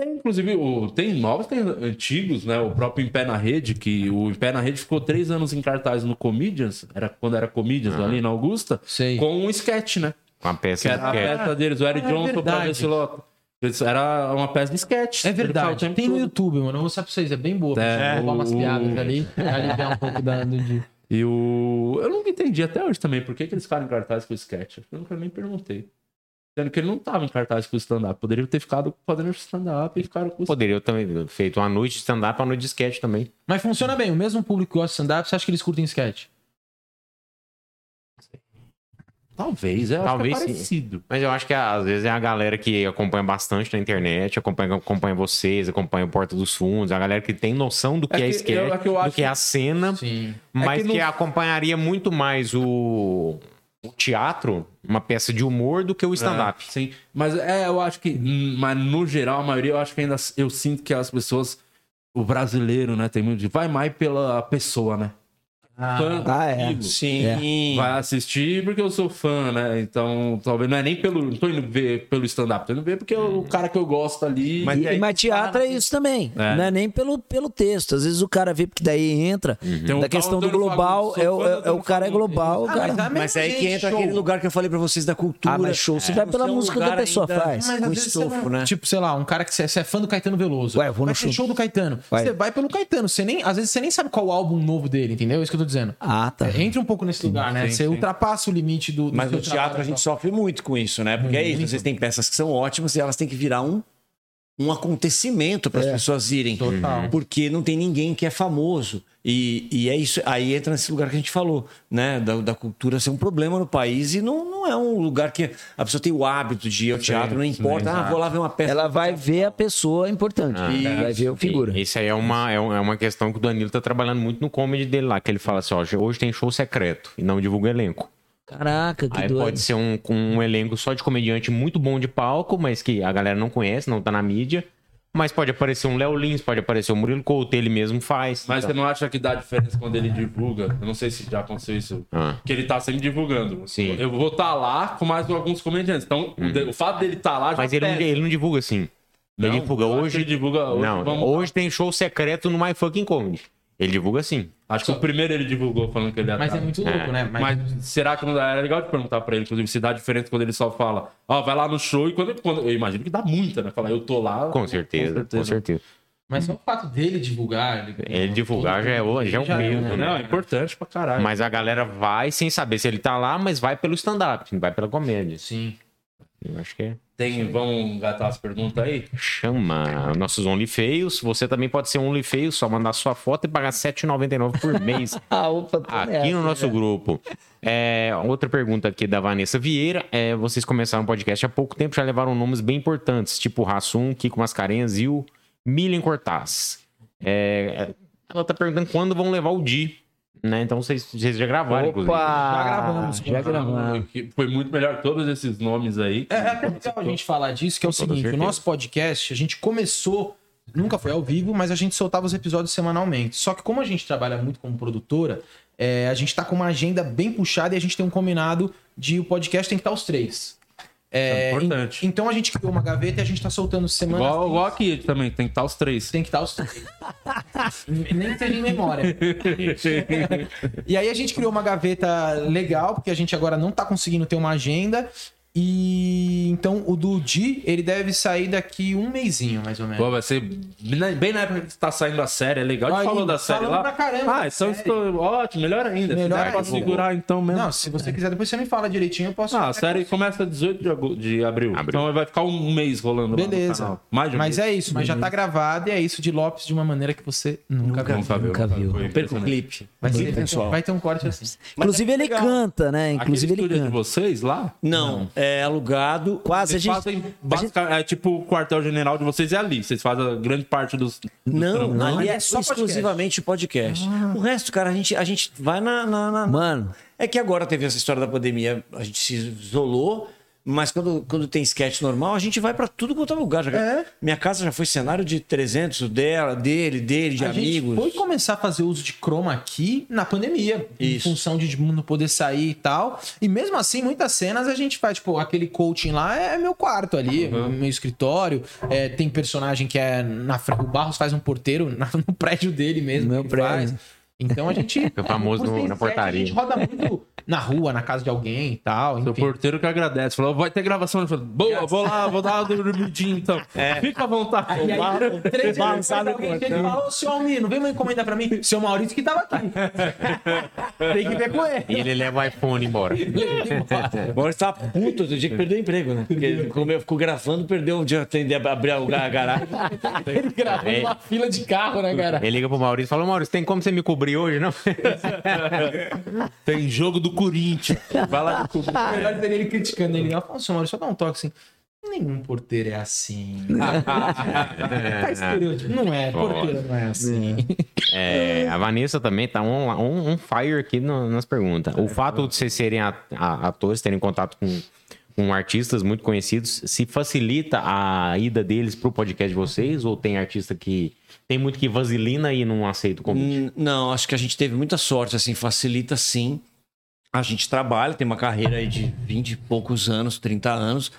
S1: Tem, inclusive, o, tem novos, tem antigos, né? O próprio Em Pé na Rede, que o Em Pé na Rede ficou três anos em cartaz no Comedians, era quando era Comedians ali na Augusta,
S4: Sei.
S1: com um sketch, né?
S3: Com a peça
S1: Que era a
S3: de sketch.
S1: peça deles, o Eric
S4: Ah, é
S1: Johnson pra
S4: verdade.
S1: ver se lota. Eles- Era uma peça de sketch.
S4: É verdade. Tem no. YouTube, mano. Eu vou mostrar pra vocês. É bem boa. Pra
S1: É,
S4: gente roubar umas piadas ali. Aliviar um pouco da, do dia.
S1: E o. Eu nunca entendi até hoje também por que, que eles ficaram em cartaz com o sketch. Eu nunca nem perguntei. Sendo que ele não tava em cartaz com o stand-up. Poderia ter ficado fazendo stand-up e ficaram com o
S3: Poderia ter também feito uma noite de stand-up, uma noite de sketch também.
S4: Mas funciona bem. O mesmo público que gosta de stand-up, você acha que eles curtem sketch?
S1: Talvez, é,
S3: Talvez
S1: acho que é
S3: sim.
S1: parecido.
S3: Mas eu acho que às vezes é a galera que acompanha bastante na internet, acompanha, acompanha vocês, acompanha o Porta dos Fundos, a galera que tem noção do que
S1: É
S3: é,
S1: que
S3: sketch,
S1: eu- é que
S3: do que é a cena,
S4: Sim.
S3: mas
S1: É
S3: que,
S1: que no-
S3: acompanharia muito mais o, o teatro, uma peça de humor, do que o stand-up.
S1: É, sim, mas é, eu acho que, mas no geral, a maioria, eu acho que ainda eu sinto que as pessoas, o brasileiro, né, tem muito de vai mais pela pessoa, né? Fã
S2: Ah, é.
S1: daquilo.
S5: Sim.
S1: Vai assistir porque eu sou fã, né? Então, talvez não é nem pelo. Não tô indo ver pelo stand-up, tô indo ver porque é o cara que eu gosto ali.
S5: Mas
S2: E,
S5: aí
S2: mas teatro é isso também.
S1: É.
S2: Não é nem pelo, pelo texto. Às vezes o cara vê, porque daí entra.
S1: Tem um
S2: Da
S1: tal
S2: questão do
S1: Antônio
S2: global, é,
S1: sou
S2: o-
S1: do
S2: é- é o cara é global,
S4: Ah,
S2: cara.
S4: mas a
S5: Mas aí que entra
S4: show.
S5: aquele lugar que eu falei pra vocês da cultura.
S2: Ah, mas show você vai pela
S5: é
S2: música que a pessoa
S5: ainda
S2: faz.
S4: Mas
S5: estofo,
S4: não-
S5: né?
S4: Tipo, sei lá, um cara que você, você é fã do Caetano Veloso.
S2: Ué, vou no show.
S4: show do Caetano. Você vai pelo Caetano. Você nem, às vezes você nem sabe qual o álbum novo dele, entendeu? É isso que eu tô dizendo.
S2: Ah, tá.
S4: É, Entra um pouco nesse lugar, né?
S1: sim,
S4: você
S1: sim.
S4: ultrapassa o limite do. do
S5: Mas
S4: seu
S5: no teatro
S4: trabalho
S5: a gente
S4: só.
S5: sofre muito com isso, né? Porque é isso, vocês têm peças que são ótimas e elas têm que virar um um acontecimento para as pessoas irem.
S4: Total.
S5: Porque não tem ninguém que é famoso. E, e é isso, aí entra nesse lugar que a gente falou, né? Da, da cultura ser um problema no país e não, não é um lugar que a pessoa tem o hábito de ir ao teatro, não importa, ah, vou lá ver uma peça.
S2: Ela vai ver a pessoa importante. vai ver o figura.
S3: Isso aí é uma, é é uma questão que o Danilo tá trabalhando muito no comedy dele lá, que ele fala assim, ó, hoje tem show secreto e não divulga elenco.
S2: Caraca, que
S3: Aí
S2: doido.
S3: pode ser um, com um elenco só de comediante muito bom de palco, mas que a galera não conhece, não tá na mídia. Mas pode aparecer um Léo Lins, pode aparecer um Murilo Couto, ele mesmo faz.
S1: Mas
S3: Então,
S1: você não acha que dá diferença quando ele divulga? Eu não sei se já aconteceu isso.
S3: Ah.
S1: Que ele tá sempre divulgando.
S3: Sim.
S1: Eu vou estar lá com mais alguns comediantes. Então, o de- o fato dele estar lá já
S3: Mas ele não, ele não divulga assim.
S1: Não,
S3: ele divulga hoje.
S1: ele divulga hoje,
S3: não,
S1: vamos-
S3: hoje tem show secreto no My Fucking Comedy. Ele divulga assim.
S1: Acho que o primeiro ele divulgou falando que ele ia
S4: Mas
S1: estar.
S4: é muito louco, né?
S1: Mas será que não dá? Era legal de perguntar pra ele, inclusive, se dá diferença quando ele só fala, ó, vai lá no show e quando, quando- Eu imagino que dá muita, né? Falar, eu tô lá.
S3: Com certeza, com certeza.
S4: Mas só o fato dele divulgar.
S3: Ele divulgar já é, o- já é um
S4: Já é,
S3: peso, né?
S1: Não, é importante pra caralho.
S3: Mas a galera vai sem saber se ele tá lá, mas vai pelo stand-up, vai pela comédia.
S4: Sim.
S3: Eu acho que é.
S1: Tem, vamos engatar as perguntas aí?
S3: Chama nossos Only Feios. Você também pode ser um Only Feio, só mandar sua foto e pagar R$ 7,99 por mês.
S2: Ah, opa,
S3: aqui
S2: nessa,
S3: no nosso
S2: né?
S3: grupo. É, outra pergunta aqui da Vanessa Vieira. É, vocês começaram o podcast há pouco tempo, já levaram nomes bem importantes, tipo Rassum, Kiko Mascarenhas e o Milian Cortaz. É, ela tá perguntando quando vão levar o Di. Né? Então vocês, vocês já gravaram, inclusive.
S2: Opa!
S4: Já gravamos,
S2: Já gravamos.
S1: Que Foi muito melhor todos esses nomes aí.
S4: É, é até legal a gente falar disso, que é o
S3: toda
S4: seguinte:
S3: certeza.
S4: o nosso podcast, a gente começou, nunca foi ao vivo, mas a gente soltava os episódios semanalmente. Só que como a gente trabalha muito como produtora, é, a gente tá com uma agenda bem puxada e a gente tem um combinado de o podcast tem que estar os três. É,
S1: É importante.
S4: en- então a gente criou uma gaveta e a gente tá soltando semana.
S1: Igual, igual aqui também, tem que estar os três.
S4: Tem que estar os três. Nem que seja em memória. e aí a gente criou uma gaveta legal, porque a gente agora não tá conseguindo ter uma agenda. E então o do Di, ele deve sair daqui um mêsinho, mais ou menos.
S1: Pô, vai ser bem na- época que tá saindo a série, é legal. A gente
S4: Aí,
S1: falou da série lá.
S4: pra caramba
S1: ah, então estou ótimo, melhor ainda.
S4: Melhor ainda.
S1: segurar então mesmo.
S4: Não, se você quiser, depois você me fala direitinho, eu posso.
S1: Ah, a série começa 18 de, agu- de abril.
S3: Abril.
S1: Então vai ficar um mês rolando lá no
S4: Beleza.
S1: canal. Mais de um
S4: Mas
S1: mês.
S4: é isso, mas já tá gravado e é isso de Lopes de uma maneira que você nunca, viu.
S1: Nunca viu.
S2: Nunca viu.
S1: Foi
S5: Perca o clipe.
S4: Vai,
S5: pessoal.
S4: vai ter um corte assim.
S2: Inclusive ele canta, né?
S1: Aquele
S2: Inclusive ele
S1: estúdio é de
S2: canta.
S1: vocês lá?
S5: Não, é alugado.
S2: Quase, a
S1: Vocês
S2: gente...
S1: fazem basica- é tipo o quartel-general de vocês é ali. Vocês fazem a grande parte dos. dos
S5: Não,
S1: trampos.
S5: não, ali
S4: é
S5: é
S4: só podcast.
S5: exclusivamente podcast. O resto, cara, a gente, a gente vai na, na- na-
S2: Mano,
S5: É que agora teve essa história da pandemia, a gente se isolou, mas quando, quando tem sketch normal, a gente vai pra tudo quanto é lugar. Já-
S4: É.
S5: Minha casa já foi cenário de 300 dela, dele, dele, de
S4: a
S5: amigos.
S4: gente foi começar a fazer uso de chroma key na pandemia, em
S5: Isso.
S4: função de não poder sair e tal. E mesmo assim, muitas cenas a gente faz, tipo, aquele coaching lá é meu quarto ali, meu escritório. É, tem personagem que é na frente. O Barros faz um porteiro no prédio dele mesmo.
S2: Meu prédio.
S4: faz. Então a gente.
S3: O famoso no- na portaria.
S4: A gente roda muito na rua, na casa de alguém e tal. Enfim.
S1: porteiro que agradece. Falou, vai ter gravação. Ele falou, boa, vou lá, vou dar uma dormidinha então. Fica à vontade.
S4: E aí, três dias depois, alguém chega e fala, ô, seu Almir, não vem uma encomenda pra mim? Seu Maurício que tava aqui. Tem que ver com ele.
S3: E ele leva o iPhone embora.
S5: Agora está puto do dia que perdeu o emprego, né? Porque como eu ficou gravando, perdeu o dia de abrir a garagem.
S4: Ele gravando
S3: É.
S4: uma fila de carro, né, cara?
S3: Ele liga pro Maurício e fala: Maurício, tem como você me cobrir hoje, não?
S1: Tem jogo do Corinthians. Vai lá no
S4: O melhor seria ele criticando ele. Seu Maurício, só dá um toque assim. Nenhum porteiro é assim. tá. Não é, porteiro não é assim.
S3: É, a Vanessa também tá on, on, on fire aqui no- nas perguntas. O fato de vocês serem a- a- atores, terem contato com, com artistas muito conhecidos, se facilita a ida deles pro podcast de vocês? Ou tem artista que tem muito que vaselina e não aceita o convite?
S5: Hum, Não, acho que a gente teve muita sorte, assim, facilita sim. A gente trabalha, tem uma carreira aí de 20 e poucos anos, 30 anos.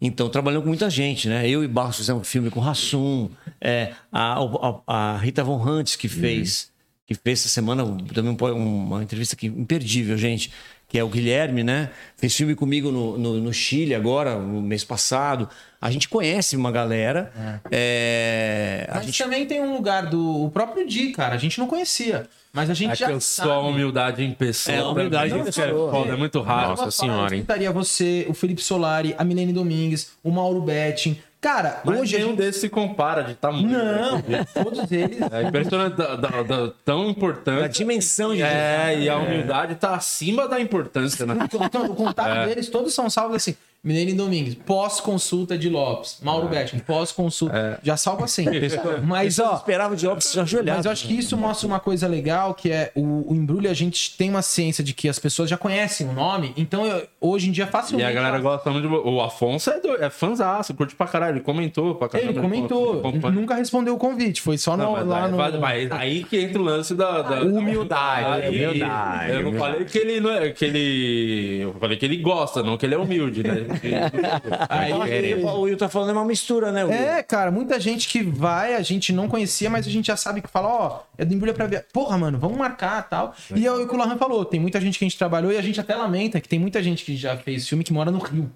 S5: Então, trabalhando com muita gente, né? Eu e Barros fizemos um filme com Rassum, é, a, a- a Rita Von Huntz que fez, que fez essa semana também um- uma entrevista aqui imperdível, gente, que é o Guilherme, né? Fez filme comigo no, no, no Chile agora, no mês passado. A gente conhece uma galera. é, a
S4: Mas
S5: gente
S4: também tem um lugar do o próprio Di, cara. A gente não conhecia. Mas a gente
S1: É
S4: já
S1: que eu
S4: sabe.
S1: sou a humildade em pessoa.
S5: É, a humildade
S1: também.
S5: em
S1: é
S5: pessoa.
S1: é muito raro.
S3: Nossa
S4: Eu
S3: senhora, hein?
S4: citaria você, o Felipe Solari, a Milene Domingues, o Mauro Betting. Cara,
S1: Mas
S4: hoje a
S1: nenhum
S4: gente...
S1: desses se compara de tamanho.
S4: Não, todos eles.
S1: É impressionante, da- da- da- tão
S5: A
S1: importante.
S5: dimensão de.
S1: É, e a humildade tá acima da importância, né?
S4: Então, o contato
S1: É.
S4: deles, todos são salvos assim. Mineiro e Domingues, pós-consulta de Lopes. Mauro Betting, pós-consulta. Já salvo assim. Mas, ó,
S5: Esperava de Lopes já ajoelhado.
S4: Mas eu acho que isso mostra uma coisa legal, que é o, o embrulho, a gente tem uma ciência de que as pessoas já conhecem o nome, então eu- hoje em dia
S1: E
S4: facilmente...
S1: a galera gosta muito de. O Afonso é, do, é fãzaço, curte pra caralho. Ele comentou pra caralho.
S4: Ele comentou,
S1: acompanha.
S4: nunca respondeu o convite, foi só
S1: Não,
S4: no,
S1: mas,
S4: lá
S1: aí,
S4: no...
S1: mas- aí que entra o lance da. da-
S3: Humildade,
S1: Aí,
S3: humildade,
S1: Eu não
S3: humildade.
S1: falei que ele não é. Que ele, eu falei que ele gosta, não que ele é humilde, né?
S4: Aí-
S5: O Will tá falando é uma mistura, né? Will?
S4: É, cara, muita gente que vai, a gente não conhecia, mas a gente já sabe que fala, ó, é do embrulho pra ver. Porra, mano, vamos marcar tal. E é o que o Lahan falou, tem muita gente que a gente trabalhou e a gente até lamenta que tem muita gente que já fez filme que mora no Rio.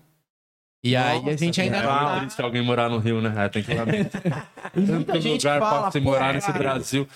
S4: E aí a gente ainda
S1: É
S4: não tá.
S1: triste alguém morar no Rio, né? É, tem que ir lá. Tanto
S4: gente
S1: lugar
S4: fala,
S1: pra se
S4: "Pô,
S1: morar nesse Brasil.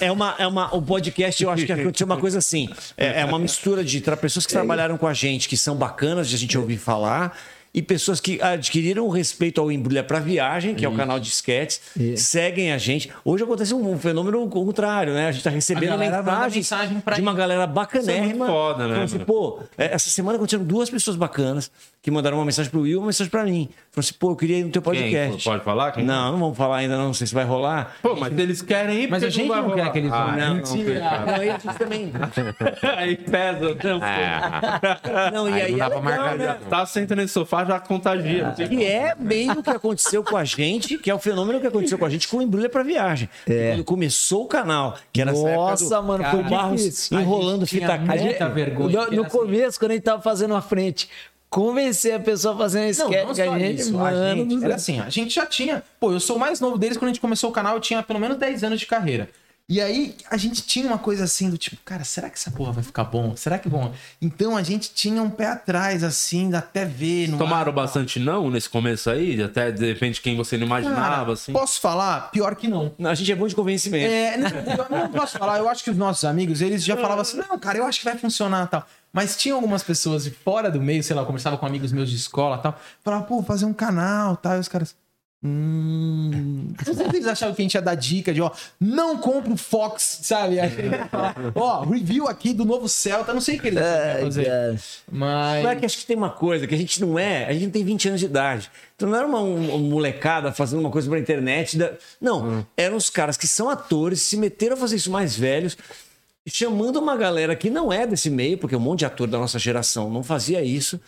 S5: É uma, é uma, o podcast, eu acho que aconteceu uma coisa assim. É, é uma mistura de tra- pessoas que trabalharam com a gente, que são bacanas de a gente ouvir falar, e pessoas que adquiriram o respeito ao Embrulha para Viagem, que é o canal de sketches, seguem a gente. Hoje acontece um fenômeno contrário, né? A gente está recebendo mensagens
S4: mensagem pra
S5: de uma galera bacanérrima.
S1: Isso é muito foda, né,
S5: assim, pô, é, essa semana aconteceram duas pessoas bacanas que mandaram uma mensagem pro Will e uma mensagem para mim. Falaram assim, pô, eu queria ir no teu podcast.
S1: Quem? Pode falar? Quem?
S5: Não, não vamos falar ainda, não, não sei se vai rolar.
S1: Pô, mas eles querem ir
S4: Mas
S1: porque
S4: a gente
S1: vai
S4: não quer
S1: rolar.
S4: que eles vão.
S1: Ah,
S5: Não,
S1: mentira.
S5: não, não, eles também.
S1: Aí pesa. Não,
S3: É.
S5: Não, e
S3: Aí
S5: aí,
S3: não dá
S5: é
S3: pra marcar
S5: né?
S1: Tá sentando nesse sofá, já contagia. não tem
S5: Que é bem o que aconteceu com a gente, que é o fenômeno que aconteceu com a gente com o Embrulha pra Viagem. Quando começou o canal, que era
S2: Nossa,
S5: do,
S2: mano, foi
S5: Barros
S2: difícil.
S5: enrolando fita
S4: muita vergonha.
S2: No, no
S4: assim.
S2: começo, quando a gente tava fazendo a frente, convencer a pessoa a fazer um
S4: Não,
S2: sketch
S4: não
S2: com a
S4: só
S2: gente,
S4: isso, a
S2: mano.
S4: gente-
S2: do
S4: era assim, a gente já tinha. Pô, eu sou o mais novo deles quando a gente começou o canal, eu tinha pelo menos 10 anos de carreira. E aí a gente tinha uma coisa assim do tipo, cara, será que essa porra vai ficar bom? Será que bom? Então a gente tinha um pé atrás, assim, até ver. No
S1: Tomaram
S4: ar,
S1: bastante não nesse começo aí? Até de repente quem você não
S4: Cara,
S1: imaginava, assim?
S4: Posso falar? Pior que não.
S5: A gente é bom de convencimento.
S4: É, não, eu não posso falar. Eu acho que os nossos amigos, eles já falavam assim, não, cara, eu acho que vai funcionar e tal. Mas tinha algumas pessoas de fora do meio, sei lá, eu conversava com amigos meus de escola e tal, falavam, pô, fazer um canal e tal, e os caras. Hum. Eles achavam que a gente ia dar dica de, ó, não compra o Fox, sabe? Ó, review aqui do novo Celta, não sei o que eles
S2: Ai,
S4: fazer. Mas.
S5: Não é que acho que tem uma coisa que a gente não é, a gente não tem 20 anos de idade. Então não era uma, um- uma molecada fazendo uma coisa pra internet. da- Não, eram os caras que são atores, se meteram a fazer isso mais velhos, chamando uma galera que não é desse meio, porque um monte de ator da nossa geração não fazia isso.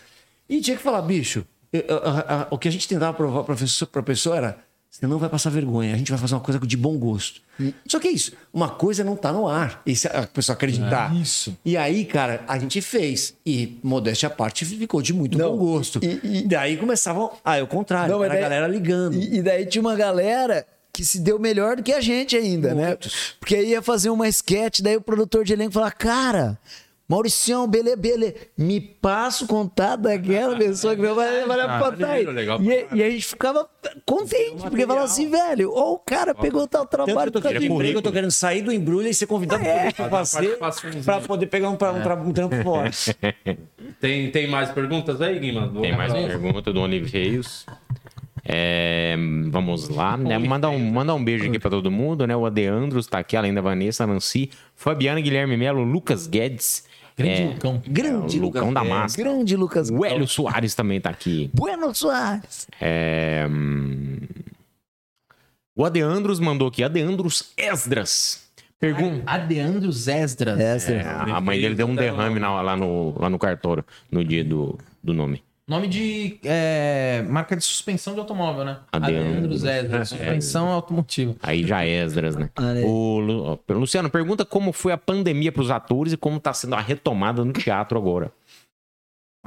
S5: E tinha que falar, bicho, eu- eu- a- o que a gente tentava provar pessoa, pra pessoa era. Você não vai passar vergonha, a gente vai fazer uma coisa de bom gosto. Só que é isso, uma coisa não tá no ar. E se a pessoa acreditar.
S4: isso.
S5: E aí, cara, a gente fez. E, modéstia à parte, ficou de muito
S2: Não,
S5: bom gosto.
S2: e- e-
S5: Daí começavam. Ah, é o contrário.
S2: Não,
S5: era a
S2: daí-
S5: galera ligando.
S2: E, e daí tinha uma galera que se deu melhor do que a gente ainda, né? Porque aí ia fazer uma sketch, daí o produtor de elenco falava, cara, Mauricião, bele, bele, me passa o contato daquela pessoa que vai, vai, vai
S1: Ah, maneiro, legal
S2: E, e a gente ficava contente, porque falava assim, velho, ó, o cara pegou tal
S5: Tanto
S2: trabalho.
S5: eu tô querendo emprego, eu tô querendo sair do embrulho e ser convidado
S2: É.
S5: pra poder fazer, pra poder pegar um, pra- um, tra- um trampo fora.
S1: Tem, tem mais perguntas aí, Guima?
S3: Tem mais uma pergunta do Oliveiros. É, vamos lá, né? Mandar um, mandar um beijo aqui pra todo mundo, né? O Adeandros tá aqui, além da Vanessa, Nancy, Fabiana, Guilherme Melo, Lucas Guedes.
S4: Grande
S3: é,
S4: Lucão.
S2: Grande
S3: o Lucão da
S5: É,
S3: Massa.
S2: Grande Lucas.
S3: O Hélio Soares também tá aqui.
S2: Bueno Soares.
S3: É, hum, O Adeandros mandou aqui, Adeandros Esdras. Pergunta.
S4: Adeandros Esdras.
S2: Essa.
S3: É, a mãe dele deu um derrame na- lá, no, lá no cartório, no dia do, do nome.
S4: Nome de é, marca de suspensão de automóvel, né?
S3: Adeandros.
S4: Adeandros Esdras. Suspensão automotiva.
S3: Aí já é Esdras, né? O Lu- Luciano, pergunta como foi a pandemia para os atores e como tá sendo a retomada no teatro agora.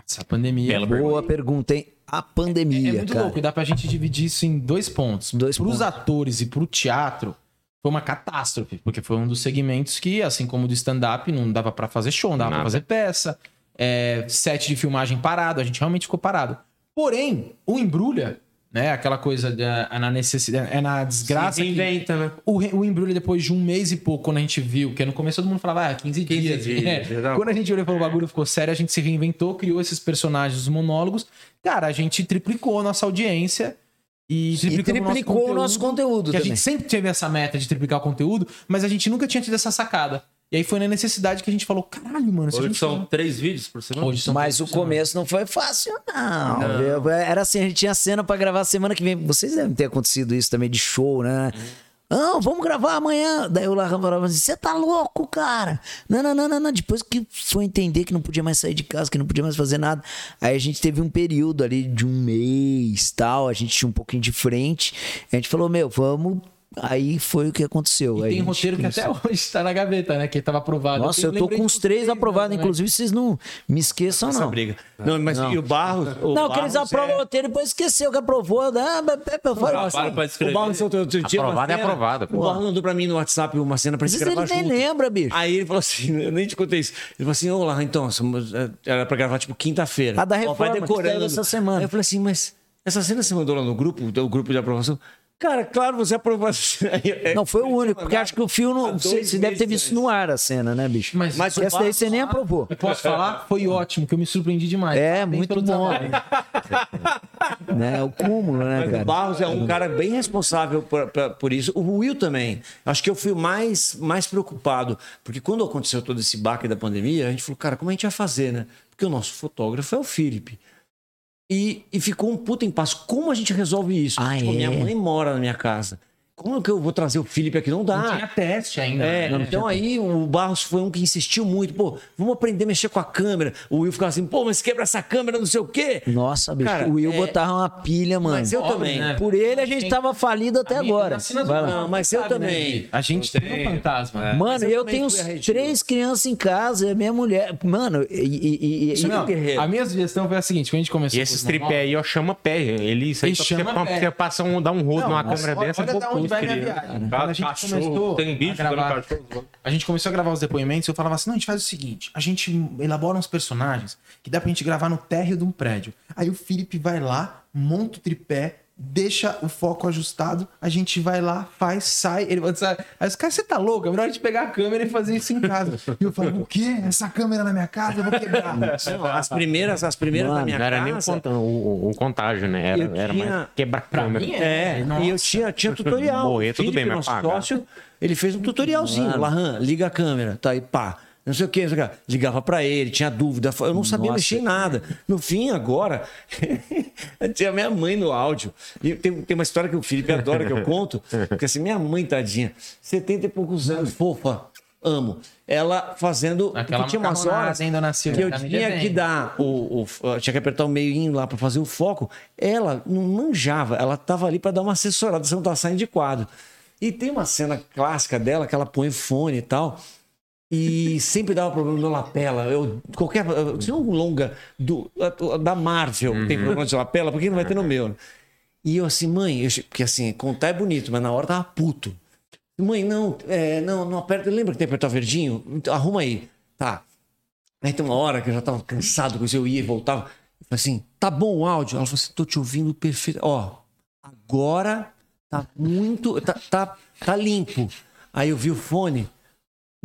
S4: Essa pandemia.
S3: Bela
S2: Boa pergunta, hein? A
S4: É
S2: pandemia,
S4: muito
S2: cara.
S4: louco, e dá pra gente dividir isso em dois pontos.
S2: Dois
S4: Pros
S2: pontos.
S4: atores e pro teatro, foi uma catástrofe, porque foi um dos segmentos que, assim como o do stand-up, não dava pra fazer show, não dava pra
S3: Nada.
S4: fazer peça, é, set de filmagem parado, a gente realmente ficou parado. Porém, o embrulha, né, aquela coisa da, é na necessidade, é na desgraça que...
S1: Inventa, né?
S4: O, o embrulho, depois de um mês e pouco, quando a gente viu, que no começo todo mundo falava, ah, 15
S1: 15
S4: dias.
S1: dias,
S4: É.
S1: exato.
S4: Quando a gente olhou e falou, o bagulho ficou sério, a gente se reinventou, criou esses personagens, os monólogos. Cara, a gente triplicou a nossa audiência. E
S2: E
S4: triplicamos
S2: triplicou o nosso conteúdo
S4: Que a gente sempre teve essa meta de triplicar o conteúdo, mas a gente nunca tinha tido essa sacada. E aí foi na necessidade que a gente falou: caralho, mano,
S1: Hoje são
S4: fizer-
S1: três vídeos por semana.
S4: Hoje são
S2: Mas o começo não foi fácil, não. viu? Era assim, a gente tinha cena pra gravar semana que vem. Vocês devem ter acontecido isso também de show, né? Não, vamos gravar amanhã. Daí o Larran falava assim: você tá louco, cara? Não, não, não, não, não. Depois que foi entender que não podia mais sair de casa, que não podia mais fazer nada. Aí a gente teve um período ali de um mês tal. A gente tinha um pouquinho de frente. A gente falou: meu, vamos. Aí foi o que aconteceu.
S4: E
S2: Aí
S4: tem roteiro que
S2: começou.
S4: até hoje tá na gaveta, né? Que tava aprovado.
S2: Nossa, eu tô
S4: lembrei
S2: com uns três
S4: vocês,
S2: aprovados.
S4: né?
S2: Inclusive, vocês não me esqueçam,
S5: Essa
S2: não.
S5: briga. Não, mas e o Barros? o
S2: Não, que eles
S5: Barros
S2: aprovam o
S5: é-
S2: roteiro e depois esqueceu que aprovou. Ah, mas- mas- mas- foi-
S1: Ah, para pra
S5: O
S1: escrever.
S5: Barros outro, outro dia
S3: Aprovado é aprovado, pô.
S5: O Barros mandou pra mim no WhatsApp uma cena pra
S2: Às
S5: gravar
S2: ele nem
S5: junto.
S2: lembra, bicho.
S5: Aí ele falou assim, eu nem te contei isso. Ele falou assim, ô lá, então, somos- é, era pra gravar tipo quinta-feira.
S2: A da
S5: Ó,
S2: reforma, que saiu essa semana.
S5: Aí eu falei assim, mas essa cena você mandou lá no grupo, o grupo de aprovação? Cara, claro, você aprovou. Aí, é,
S2: Não, foi o
S5: tinha
S2: único, porque acho que o fio
S5: há
S2: não.
S5: dois
S2: Você, você deve ter visto no ar a cena, né, bicho?
S4: Mas,
S5: Mas o
S2: essa daí você nem aprovou.
S4: E posso falar? Foi ótimo, que eu me surpreendi demais.
S2: É,
S4: Parabéns
S2: muito bom. né? É o cúmulo, né,
S5: Mas o
S2: cara?
S5: Barros é um cara bem responsável por, por- por isso. O Will também. Acho que eu fui o mais, mais preocupado. Porque quando aconteceu todo esse baque da pandemia, a gente falou, cara, como a gente vai fazer, né? Porque o nosso fotógrafo é o Felipe. E, e ficou um puta impasse. Como a gente resolve isso?
S2: Ah,
S5: Tipo,
S2: é?
S5: minha mãe mora na minha casa. Como que eu vou trazer o Felipe aqui? Não dá.
S4: Não tinha teste ainda.
S5: É,
S4: né?
S5: então aí o Barros foi um que insistiu muito. Pô, vamos aprender a mexer com a câmera. O Will ficava assim, pô, mas quebra essa câmera, não sei o quê.
S2: Nossa, bicho,
S5: Cara,
S2: o Will
S5: é-
S2: botava uma pilha, mano.
S5: Mas eu
S4: Óbvio,
S5: também.
S4: né?
S2: Por ele a gente tava falido até agora. Vai lá.
S5: Não, mas eu
S4: Sabe, né,
S5: também.
S4: A gente tem um fantasma.
S2: Mano,
S5: Mas eu
S2: eu tenho três crianças em casa, é minha mulher. Mano, e. e, e- e-
S4: Não,
S5: guerreiro.
S4: a minha sugestão foi a seguinte: quando a gente começou
S3: E esses tripé aí, ó, chama pé. Ele, isso aí,
S4: chama
S3: você,
S4: pé.
S3: você passa um, dá um rodo
S4: Não,
S3: numa câmera dessa,
S4: olha
S3: pô,
S4: vai minha
S3: querido.
S4: viagem. Quando a gente
S1: Cachorro,
S4: começou
S1: tem bicho
S4: a gravar,
S1: cachorro.
S4: a gente começou a gravar os depoimentos, eu falava assim, não, a gente faz o seguinte, a gente elabora uns personagens que dá pra gente gravar no térreo de um prédio. Aí o Felipe vai lá, monta o tripé, deixa o foco ajustado, a gente vai lá, faz, sai, ele vai sair. Aí os caras, você tá louco? É melhor a gente pegar a câmera e fazer isso em casa. E eu falo, o quê? Essa câmera na minha casa, eu vou quebrar.
S5: As primeiras, as primeiras
S2: Mano,
S5: da minha
S3: Não era nem o,
S5: casa.
S3: o- o- o contágio, né? Era,
S5: Eu
S3: era
S5: tinha-
S3: mais quebrar câmera.
S4: mim
S5: É,
S4: Nossa.
S5: e eu tinha, tinha tutorial.
S3: Morrer, tudo
S5: Felipe,
S3: bem, mas
S5: nosso
S3: pagar.
S5: sócio, ele fez um tutorialzinho. Larran, liga a câmera, tá aí, pá. Não sei o que, ligava pra ele, tinha dúvida, eu não sabia
S2: Nossa.
S5: mexer em nada. No fim, agora, tinha minha mãe no áudio. E tem, tem uma história que o Felipe adora que eu conto, porque assim, minha mãe, tadinha, 70 e poucos anos, fofa, amo. Ela fazendo.
S4: Aquela
S5: tinha umas horas
S4: hein, dona Silvia?
S5: que eu
S4: Tá
S5: tinha que dar o, o- tinha que apertar o meio lá para fazer o foco. Ela não manjava, ela tava ali para dar uma assessorada, você não tá saindo de quadro. E tem uma cena clássica dela que ela põe fone e tal. E sempre dava problema no lapela. Eu, qualquer. Se um longa do, da Marvel tem problema de lapela, por que não vai ter no meu? E eu assim, mãe, eu, porque assim, contar é bonito, mas na hora tava puto. Mãe, não, é, não, não aperta. Lembra que tem que apertar verdinho? Então, arruma aí. Tá. Aí tem uma hora que eu já tava cansado, que eu ia e voltava. Eu falei assim, tá bom o áudio? Ela falou assim, tô te ouvindo perfeito. Ó, agora tá muito. Tá, tá, tá limpo. Aí eu vi o fone,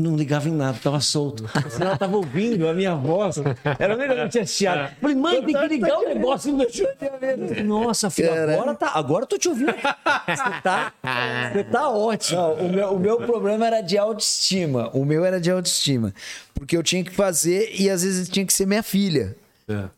S5: não ligava em nada, tava solto. Ela tava ouvindo a minha voz. Era melhor eu não tinha chiado. Falei, mãe, tem que ligar o negócio. Não deixou eu ver. Nossa, filho, agora tá. Agora eu tô te ouvindo. Você tá, você tá ótimo.
S2: Não, o, meu, o meu problema era de autoestima. O meu era de autoestima. Porque eu tinha que fazer e às vezes tinha que ser minha filha.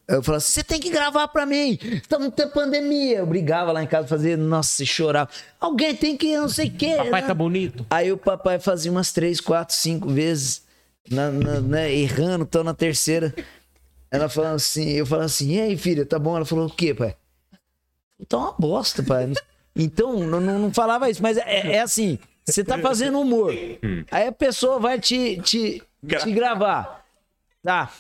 S2: Eu falava assim, você tem que gravar pra mim. Estamos tendo pandemia. Eu brigava lá em casa, fazia, nossa, e chorava. Alguém tem que, não sei o quê.
S3: Papai
S2: né?
S3: tá bonito.
S2: Aí o papai fazia umas três, quatro, cinco vezes, na, na- né, errando, então na terceira. Ela falando assim, eu falando assim, e aí, filha, tá bom? Ela falou, o quê, pai? Tá uma bosta, pai. Então, não, não, falava isso, mas é, é assim, você tá fazendo humor. Aí a pessoa vai te, te, te gravar. Tá.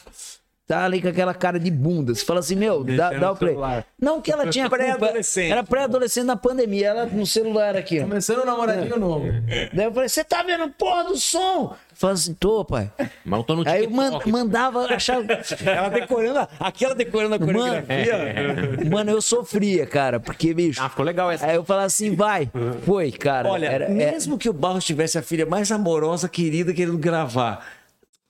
S2: Tá ali com aquela cara de bunda. Você fala assim, meu, dá, dá o play.
S1: celular.
S2: Não que ela tinha culpa.
S5: Pré-adolescente.
S2: Era pré-adolescente na pandemia. Ela no celular aqui, ó.
S4: Começando o namoradinho novo.
S2: Daí eu falei, você tá vendo porra do som? Falei assim, tô, pai.
S3: Mas eu tô no
S2: Aí eu man-
S3: TikTok.
S2: mandava achar.
S5: Ela decorando, a- aquela decorando a coreografia.
S2: Mano, eu sofria, cara, porque, bicho.
S3: Ah, ficou legal essa.
S2: Aí eu falava assim, vai. Foi, cara.
S5: Olha,
S2: Era- é-
S5: mesmo que o Barros tivesse a filha mais amorosa, querida, querendo gravar,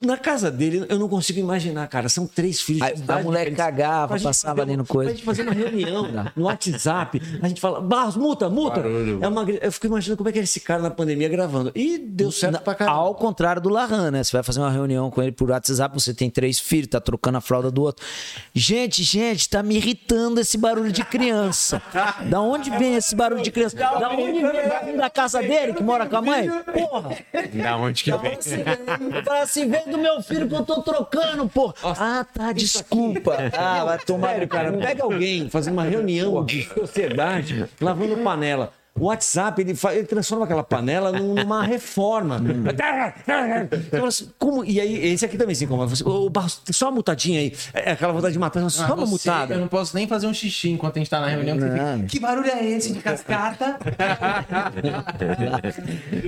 S5: Na casa dele, eu não consigo imaginar, cara. São três filhos.
S2: Aí, a mulher cagava,
S5: Pra gente
S2: passava ali no coisa.
S5: Pra gente fazer uma reunião no WhatsApp. A gente fala, Barros, multa, multa.
S1: Barulho.
S5: É uma, eu fico imaginando como é que era esse cara na pandemia gravando. E deu certo pra caramba.
S2: Ao contrário do Larran, né? Você vai fazer uma reunião com ele por WhatsApp, você tem três filhos, tá trocando a fralda do outro. Gente, gente, tá me irritando esse barulho de criança. Da onde vem esse barulho de criança? Da onde vem? Vem Da casa dele, que mora com a mãe? Porra!
S3: Da onde que vem?
S2: Eu falo assim, vem do meu filho que eu tô trocando, pô. Ah, tá, desculpa. Ah, vai tomar
S5: Sério, cara, pega alguém fazendo uma reunião de sociedade lavando panela. O WhatsApp, ele, fa- ele transforma aquela panela num- numa reforma. Então, assim, como, e aí, esse aqui também se incomoda. Ô, Barros, só uma mutadinha aí. É aquela vontade de matar, só
S4: Ah,
S5: uma
S4: você,
S5: mutada.
S4: Eu não posso nem fazer um xixi enquanto a gente tá na reunião. fica, que barulho é esse de cascata?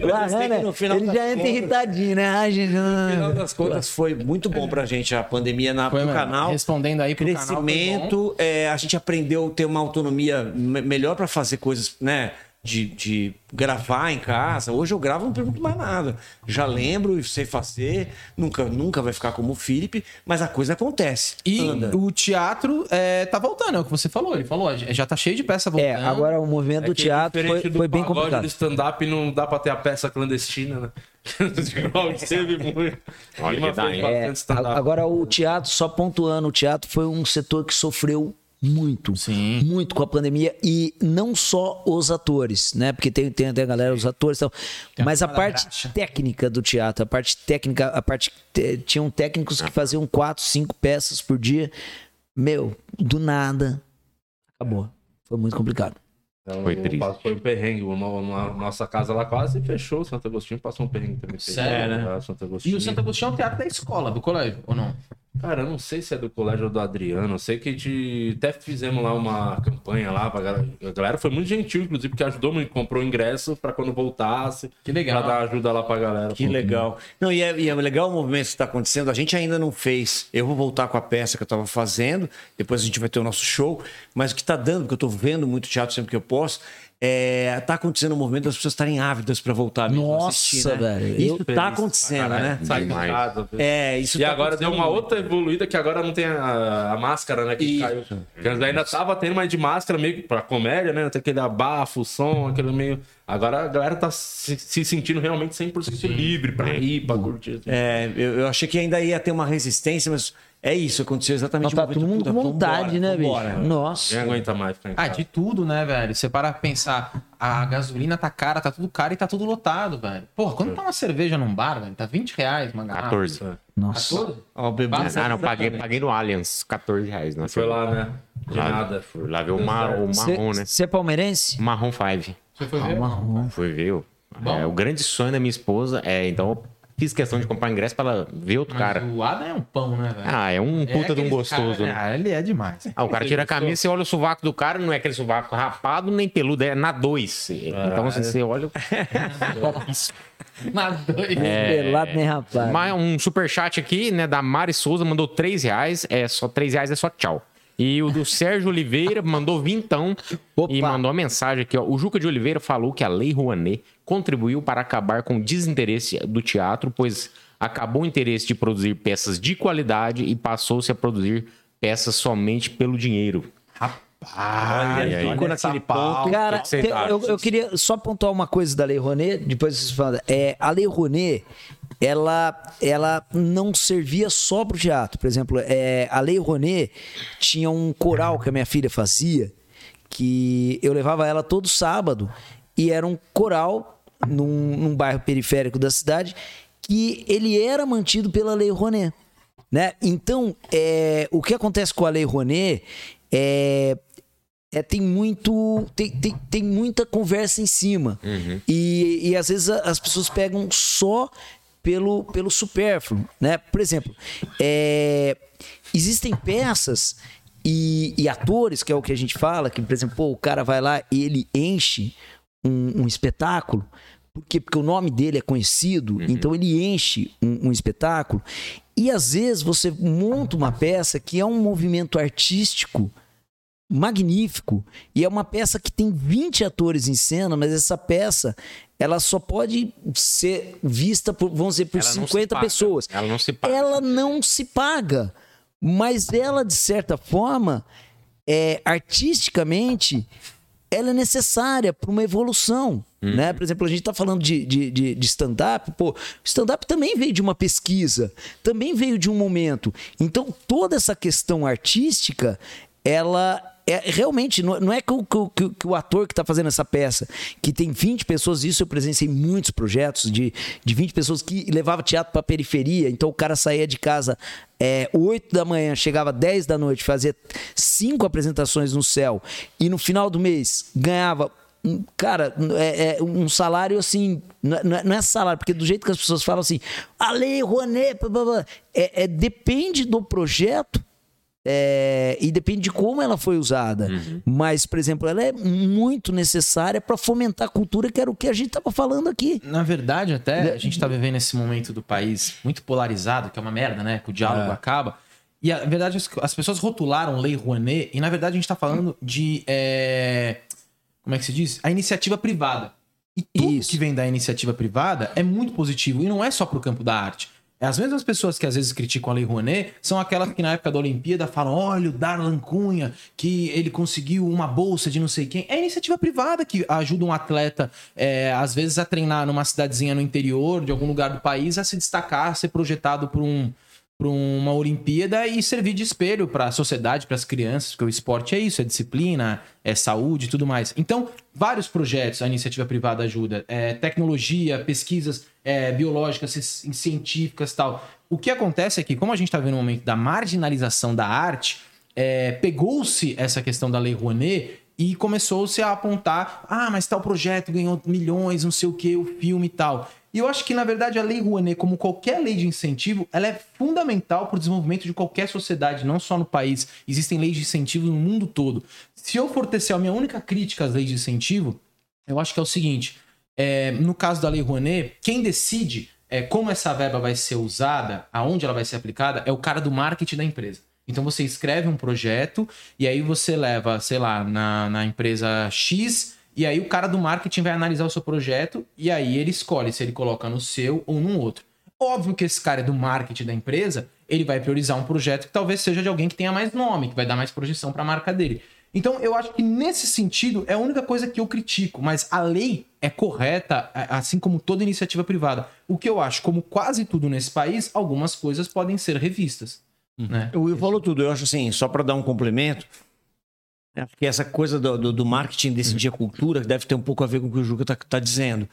S2: Larran,
S5: que
S2: né?
S5: no final
S2: Ele já entra
S5: contas-
S2: irritadinho, né? Ai, gente.
S5: No final das contas, foi muito bom pra gente a pandemia na,
S4: Foi
S5: no
S4: mesmo.
S5: canal.
S4: Respondendo aí pro canal, foi
S5: Crescimento, é, a gente aprendeu a ter uma autonomia me- melhor pra fazer coisas, né? De, de gravar em casa. Hoje eu gravo e não pergunto mais nada. Já lembro e sei fazer. Nunca, nunca vai ficar como o Felipe, mas a coisa acontece.
S4: E
S5: Anda.
S4: o teatro é, tá voltando, é o que você falou. Ele falou, já tá cheio de peça voltando.
S2: É, agora o movimento do
S1: que
S2: teatro foi,
S1: do
S2: foi bem complicado.
S1: do stand-up não dá pra ter a peça clandestina, né? Igual teve muito.
S3: Olha
S1: Uma
S3: que dá,
S2: É, agora o teatro, só pontuando, o teatro foi um setor que sofreu muito,
S4: Sim.
S2: muito com a pandemia e não só os atores, né? Porque tem, tem até a galera, os atores e tal, mas a parte
S4: graxa.
S2: técnica do teatro, a parte técnica, a parte te- tinham técnicos que faziam quatro, cinco peças por dia, meu, do nada acabou, foi muito complicado.
S1: Então,
S3: Foi triste.
S1: Foi um perrengue. No- no- nossa casa lá quase fechou. Santo Agostinho passou um perrengue também.
S4: Sério,
S1: né? Santo
S4: E
S1: Agostinho.
S4: o Santo Agostinho é um teatro da escola, do colégio, ou não?
S1: Cara, eu não sei se é do colégio ou do Adriano. Eu sei que a gente até fizemos lá uma campanha lá pra galera. A galera foi muito gentil, inclusive, porque ajudou muito. Comprou ingresso pra quando voltasse.
S4: Que legal.
S1: Pra dar ajuda lá pra galera.
S5: Que legal. Não, e é, e é legal o movimento que está acontecendo. A gente ainda não fez. Eu vou voltar com a peça que eu estava fazendo. Depois a gente vai ter o nosso show. Mas o que está dando, porque eu estou vendo muito teatro sempre que eu posso, é, tá acontecendo um movimento das pessoas estarem ávidas para voltar mesmo a
S2: Nossa,
S5: assistir, né?
S2: velho.
S5: Isso
S2: Eu-
S5: está acontecendo, né?
S1: Sai de
S3: Demais.
S1: casa.
S5: É, isso
S1: E
S5: tá
S1: agora deu uma outra evoluída que agora não tem a, a máscara, né? Que
S5: Isso.
S1: caiu. Que antes ainda tava tendo, mas de máscara meio que pra comédia, né? Tem aquele abafo, o som, aquele meio. Agora a galera tá se, se sentindo realmente 100% livre pra ir, pra curtir. assim.
S5: É, eu, eu achei que ainda ia ter uma resistência, mas é isso, aconteceu exatamente
S2: Não, tá todo mundo com vontade,
S5: vambora,
S2: né, bicho?
S5: vambora.
S2: Nossa.
S1: Ninguém aguenta mais ficar em
S4: Ah, de tudo, né, velho? Você para pra pensar, a gasolina tá cara, tá tudo caro e tá tudo lotado, velho. Porra, quando tá uma cerveja num bar, velho, tá 20 reais uma garrafa.
S3: 14.
S2: Nossa.
S4: 14?
S5: Ó, o bebê.
S3: Ah, não, paguei, paguei no Allianz, 14 reais. Não,
S1: Foi lá, né? De
S3: Lá,
S1: nada.
S3: Fui lá ver o, mar, o marrom, né?
S2: Você é palmeirense?
S3: Marrom 5.
S4: Você foi ver?
S2: Marrom.
S3: Fui ver. o- é, o grande sonho da minha esposa é, então, fiz questão de comprar ingresso pra ela ver outro cara.
S4: O Adam é um pão, né, velho?
S3: Ah, é um puta de um gostoso,
S4: cara,
S3: né?
S4: Ah, ele é demais.
S3: Ah, o cara tira a camisa, você olha o sovaco do cara, não é aquele sovaco rapado nem peludo, é na 2. Então, assim, você olha.
S4: Na dois.
S2: Pelado nem rapaz.
S3: Mas um superchat aqui, né, da Mari Souza, mandou 3 reais. É só 3 reais, é só tchau. E o do Sérgio Oliveira mandou vintão
S2: Opa.
S3: e mandou uma mensagem aqui, ó. O Juca de Oliveira falou que a Lei Rouanet contribuiu para acabar com o desinteresse do teatro, pois acabou o interesse de produzir peças de qualidade e passou-se a produzir peças somente pelo dinheiro.
S4: Rapaz,
S5: Olha,
S3: aí.
S5: tocou naquele ponto.
S2: Cara,
S3: que
S2: tem- eu, eu queria só pontuar uma coisa da Lei Rouanet, depois vocês falam. É, a Lei Rouanet, ela, ela não servia só pro teatro. Por exemplo, é, a Lei Rouanet tinha um coral que a minha filha fazia, que eu levava ela todo sábado, e era um coral num, num bairro periférico da cidade, que ele era mantido pela Lei Rouanet. Né? Então, é, o que acontece com a Lei Rouanet é, é, tem muito tem, tem, tem muita conversa em cima e, e às vezes as pessoas pegam só pelo, pelo supérfluo né por exemplo é, existem peças e, e atores que é o que a gente fala que por exemplo pô, o cara vai lá e ele enche um, um espetáculo por quê? porque o nome dele é conhecido então ele enche um, um espetáculo e às vezes você monta uma peça que é um movimento artístico magnífico e é uma peça que tem 20 atores em cena, mas essa peça ela só pode ser vista por, vamos dizer, por
S3: Ela não se
S2: 50
S3: paga.
S2: pessoas.
S3: Ela não se paga.
S2: Ela não se paga, mas ela de certa forma, é, artisticamente, ela é necessária para uma evolução.
S3: Uhum.
S2: Né? Por exemplo, a gente está falando de, de, de, de stand-up. Pô, stand-up também veio de uma pesquisa, também veio de um momento. Então, toda essa questão artística, ela é realmente não, é que o, que que o- ator que está fazendo essa peça, que tem 20 pessoas, isso eu presenciei em muitos projetos de, de 20 pessoas que levava teatro para periferia, então o cara saía de casa é, 8 da manhã, chegava 10 da noite, fazia cinco apresentações no céu e no final do mês ganhava Cara, é, é um salário assim. Não é, não é salário, porque do jeito que as pessoas falam assim, a lei Rouanet, blá, blá, blá", é, é- depende do projeto é, e depende de como ela foi usada. Mas, por exemplo, ela é muito necessária para fomentar a cultura, que era o que a gente estava falando aqui.
S4: Na verdade, até, a gente tá vivendo esse momento do país muito polarizado, que é uma merda, né? Que o diálogo acaba. E a verdade é que as pessoas rotularam Lei Rouanet, e na verdade a gente tá falando de. Como é que se diz? A iniciativa privada. E tudo
S2: Isso.
S4: que vem da iniciativa privada é muito positivo. E não é só pro campo da arte. É As mesmas pessoas que às vezes criticam a Lei Rouanet são aquelas que na época da Olimpíada falam: olha, o Darlan Cunha, que ele conseguiu uma bolsa de não sei quem. É iniciativa privada que ajuda um atleta, é, às vezes, a treinar numa cidadezinha no interior, de algum lugar do país, a se destacar, a ser projetado por um. Para uma Olimpíada e servir de espelho para a sociedade, para as crianças, porque o esporte é isso, é disciplina, é saúde tudo mais. Então, vários projetos a iniciativa privada ajuda. É, tecnologia, pesquisas é, biológicas, ci- científicas tal. O que acontece é que, como a gente está vendo um momento da marginalização da arte, é, pegou-se essa questão da Lei Rouanet e começou-se a apontar: ah, mas tal projeto ganhou milhões, não sei o que, o filme e tal. E eu acho que, na verdade, a Lei Rouanet, como qualquer lei de incentivo, ela é fundamental para o desenvolvimento de qualquer sociedade, não só no país. Existem leis de incentivo no mundo todo. Se eu for tecer a minha única crítica às leis de incentivo, eu acho que é o seguinte: é, no caso da Lei Rouanet, quem decide é, como essa verba vai ser usada, aonde ela vai ser aplicada, é o cara do marketing da empresa. Então você escreve um projeto e aí você leva, sei lá, na, na empresa X, e aí o cara do marketing vai analisar o seu projeto e aí ele escolhe se ele coloca no seu ou num outro. Óbvio que esse cara é do marketing da empresa, ele vai priorizar um projeto que talvez seja de alguém que tenha mais nome, que vai dar mais projeção para a marca dele. Então, eu acho que nesse sentido é a única coisa que eu critico, mas a lei é correta, assim como toda iniciativa privada. O que eu acho, como quase tudo nesse país, algumas coisas podem ser revistas. Né?
S5: O Will falou tudo. Eu acho assim, só para dar um complemento, é porque essa coisa do, do, do marketing decidir a cultura deve ter um pouco a ver com o que o Juca está tá dizendo.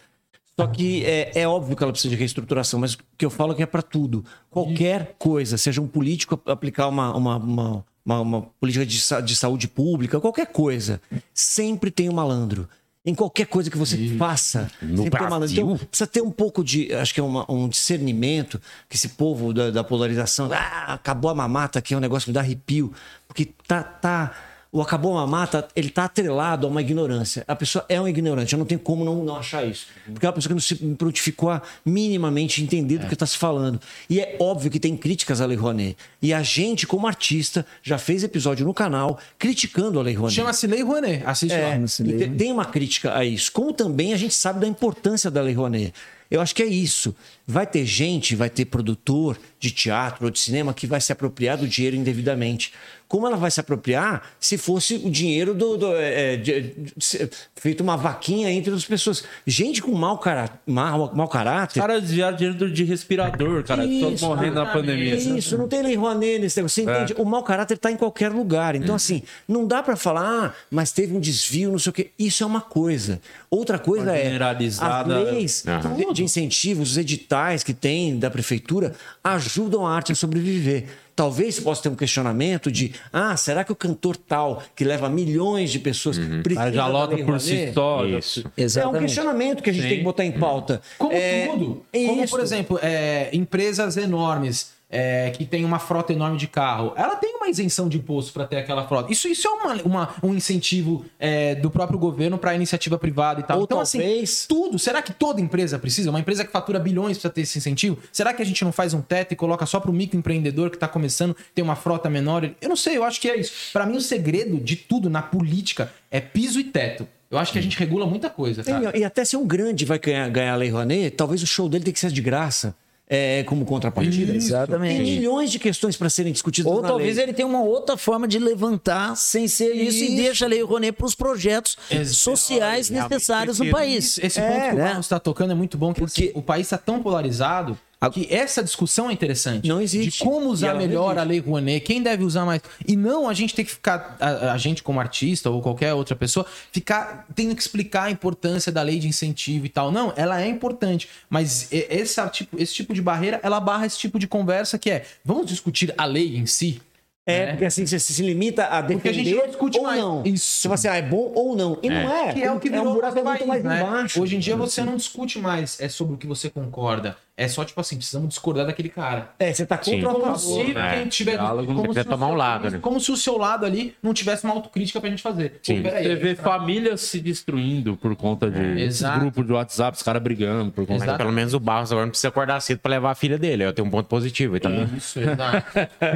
S5: Só que é, é óbvio que ela precisa de reestruturação, mas o que eu falo é que é para tudo. Qualquer coisa, seja um político aplicar uma, uma, uma, uma- uma política de, de saúde pública, qualquer coisa, sempre tem um malandro. Em qualquer coisa que você faça, sempre tem um malandro. Então, precisa ter um pouco de, acho que é uma- um discernimento, que esse povo da, da polarização, ah, acabou a mamata aqui, é um negócio que me dá arrepio, porque tá, tá, o acabou a mamata, ele tá atrelado a uma ignorância. A pessoa é um ignorante, eu não tenho como não, não achar isso. Porque é uma pessoa que não se prontificou a minimamente entender do que está se falando. E é óbvio que tem críticas à Lei Rouanet. E a gente, como artista, já fez episódio no canal criticando a Lei Rouanet.
S4: Chama-se Lei Rouanet, assiste
S5: É,
S4: lá.
S5: te- tem uma crítica a isso. Como também a gente sabe da importância da Lei Rouanet. Eu acho que é isso. Vai ter gente, vai ter produtor de teatro ou de cinema que vai se apropriar do dinheiro indevidamente. Como ela vai se apropriar se fosse o dinheiro do. do- é, de- de- se- feito uma vaquinha entre as pessoas? Gente com mau, cara, mau, mau
S1: Os
S5: caráter.
S1: caras desviaram dinheiro de respirador, cara. Todos
S5: Isso,
S1: morrendo na pandemia.
S5: Isso, não tem lei Rouanet nesse negócio. Você
S1: É.
S5: entende? O mau caráter está em qualquer lugar. Então, assim, não dá para falar, ah, mas teve um desvio, não sei o quê. Isso é uma coisa. Outra coisa
S1: Uma
S5: é.
S1: generalizada-
S5: As leis de, de incentivos, os editais que tem da prefeitura ajudam a arte a sobreviver. Talvez possa ter um questionamento de, ah, será que o cantor tal, que leva milhões de pessoas, precisa
S1: Aí já lota por si só.
S3: Isso.
S5: É um
S2: Exatamente.
S5: questionamento que a gente tem que botar em pauta.
S4: Como
S5: É,
S4: tudo.
S5: é
S4: Como,
S5: isso.
S4: por exemplo, é, empresas enormes. É, que tem uma frota enorme de carro, ela tem uma isenção de imposto para ter aquela frota. Isso, isso é uma, uma- um incentivo é, do próprio governo para iniciativa privada e tal.
S5: Ou
S4: então,
S5: talvez-
S4: assim, tudo. Será que toda empresa precisa? Uma empresa que fatura bilhões precisa ter esse incentivo? Será que a gente não faz um teto e coloca só para o microempreendedor que está começando, ter uma frota menor? Eu não sei, eu acho que é isso. Para mim, o segredo de tudo na política é piso e teto. Eu acho que a gente regula muita coisa, cara.
S5: E, e até se um grande vai ganhar, ganhar a Lei Rouanet, talvez o show dele tenha que ser de graça, é, como contrapartida.
S2: Exatamente.
S5: Tem milhões de questões para serem discutidas
S2: Ou
S5: na
S2: talvez
S5: lei.
S2: ele tenha uma outra forma de levantar sem ser isso, e
S5: Isso.
S2: deixa a Lei Rouanet para os projetos sociais necessários no país.
S4: Esse
S2: É,
S4: ponto que o
S2: né?
S4: Carlos está tocando é muito bom, porque
S2: Porque-
S4: assim, o país está tão polarizado que essa discussão é interessante.
S5: Não existe.
S4: De como usar melhor a Lei Rouanet, quem deve usar mais. E não a gente ter que ficar, a, a gente como artista ou qualquer outra pessoa, ficar tendo que explicar a importância da lei de incentivo e tal. Não, ela é importante, mas esse tipo, esse tipo de barreira, ela barra esse tipo de conversa que é, vamos discutir a lei em si?
S5: É, porque assim, você se limita a defender
S4: Porque a gente não discute
S5: ou
S4: mais.
S5: não.
S4: Isso.
S5: Você fala assim, ah, é bom ou não. E não é.
S4: Que é o que
S5: é
S4: virou
S5: um
S4: o
S5: buraco
S4: nosso
S5: muito
S4: país,
S5: mais
S4: né?
S5: embaixo.
S4: Hoje em dia você não discute mais é sobre o que você concorda. É só tipo assim, precisamos discordar daquele cara.
S5: É, você tá contra a
S4: Como
S5: favor.
S4: se
S3: É,
S4: quem tiver
S1: diálogo,
S4: como
S3: você precisa
S4: se o
S3: tomar um lado, né?
S4: Como se o seu lado ali não tivesse uma autocrítica pra gente fazer.
S3: Sim.
S4: Pô, peraí,
S1: Você vê famílias se destruindo por conta de
S4: Exato.
S1: grupos de WhatsApp, os caras brigando por conta
S3: Mas pelo menos o Barros agora não precisa acordar cedo pra levar a filha dele. Eu tenho um ponto positivo aí também.
S4: Isso, exato.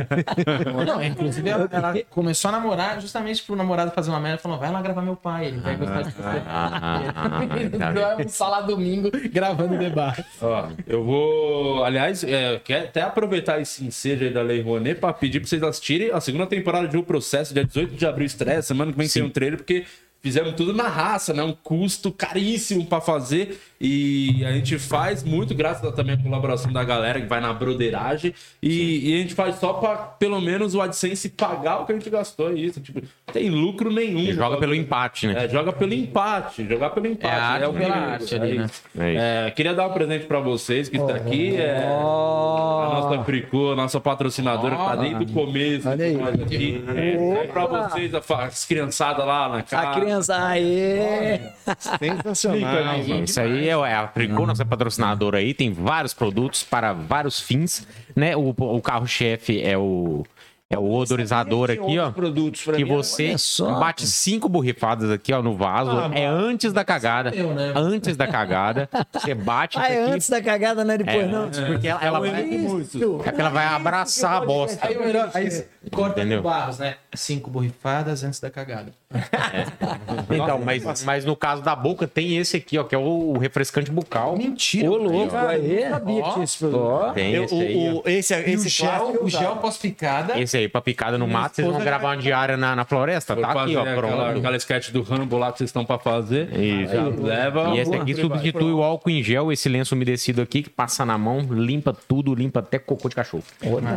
S4: não, inclusive ela, ela começou a namorar justamente pro namorado fazer uma merda e falou: vai lá gravar meu pai, ele vai gostar de você.
S3: ah, ah, tá
S4: Então é um sala domingo gravando o debate.
S1: Ó, eu vou. Aliás, é, quero até aproveitar esse ensejo aí da Lei Rouanet pra pedir pra vocês assistirem a segunda temporada de O Processo, dia 18 de abril estreia. Semana que vem tem um trailer, porque fizemos tudo na raça, né? Um custo caríssimo pra fazer. E a gente faz muito, graças a, também à colaboração da galera que vai na broderagem. E, e a gente faz só pra, pelo menos, o AdSense pagar o que a gente gastou. é Isso, tipo, não tem lucro nenhum.
S3: E joga pelo empate, né?
S1: É, joga pelo empate, jogar pelo empate.
S4: É a arte
S1: o
S4: pela
S1: perigo,
S4: arte
S1: é
S4: ali, né?
S3: É isso.
S1: É, queria dar um presente pra vocês que está aqui. É a nossa Fricô, a nossa patrocinadora que tá desde o começo.
S2: Olha aí.
S1: aqui. É, pra vocês, a- as criançadas lá na casa.
S2: A criança, aê!
S5: Sensacional.
S3: Isso aí é, a Fricô, nossa patrocinadora aí, tem vários produtos para vários fins, né? O, o carro-chefe é o é o odorizador aqui, ó. Que
S5: mim,
S3: você bate cinco borrifadas aqui, ó, no vaso. é antes da cagada.
S4: Eu, né?
S3: Antes da cagada. Você bate
S2: Ah,
S3: isso
S2: é
S3: aqui.
S2: antes da cagada, não é depois,
S3: É,
S2: não.
S3: Porque ela, ela vai, é que ela vai abraçar a bosta.
S4: Aí o melhor, aí corta
S3: Entendeu?
S4: no barros, né? Cinco borrifadas antes da cagada.
S3: Então, mas, mas no caso da boca tem esse aqui, ó, que é o refrescante bucal.
S4: Mentira.
S2: Ô, louco, aí.
S5: Eu sabia que tinha esse produto.
S3: Tem esse aí, ó.
S5: o, esse,
S4: o gel, o gel pós-picada.
S3: Esse aí, pra picada no mato, vocês vão gravar uma diária na, na floresta?
S1: Vou
S3: Tá aqui, ó,
S1: aquela,
S3: pronto.
S1: aquela sketch do Rambo lá que vocês estão pra fazer.
S3: Isso.
S1: Já leva.
S3: E esse aqui substitui o álcool em gel, esse lenço umedecido aqui, que passa na mão, limpa tudo, limpa até cocô de cachorro.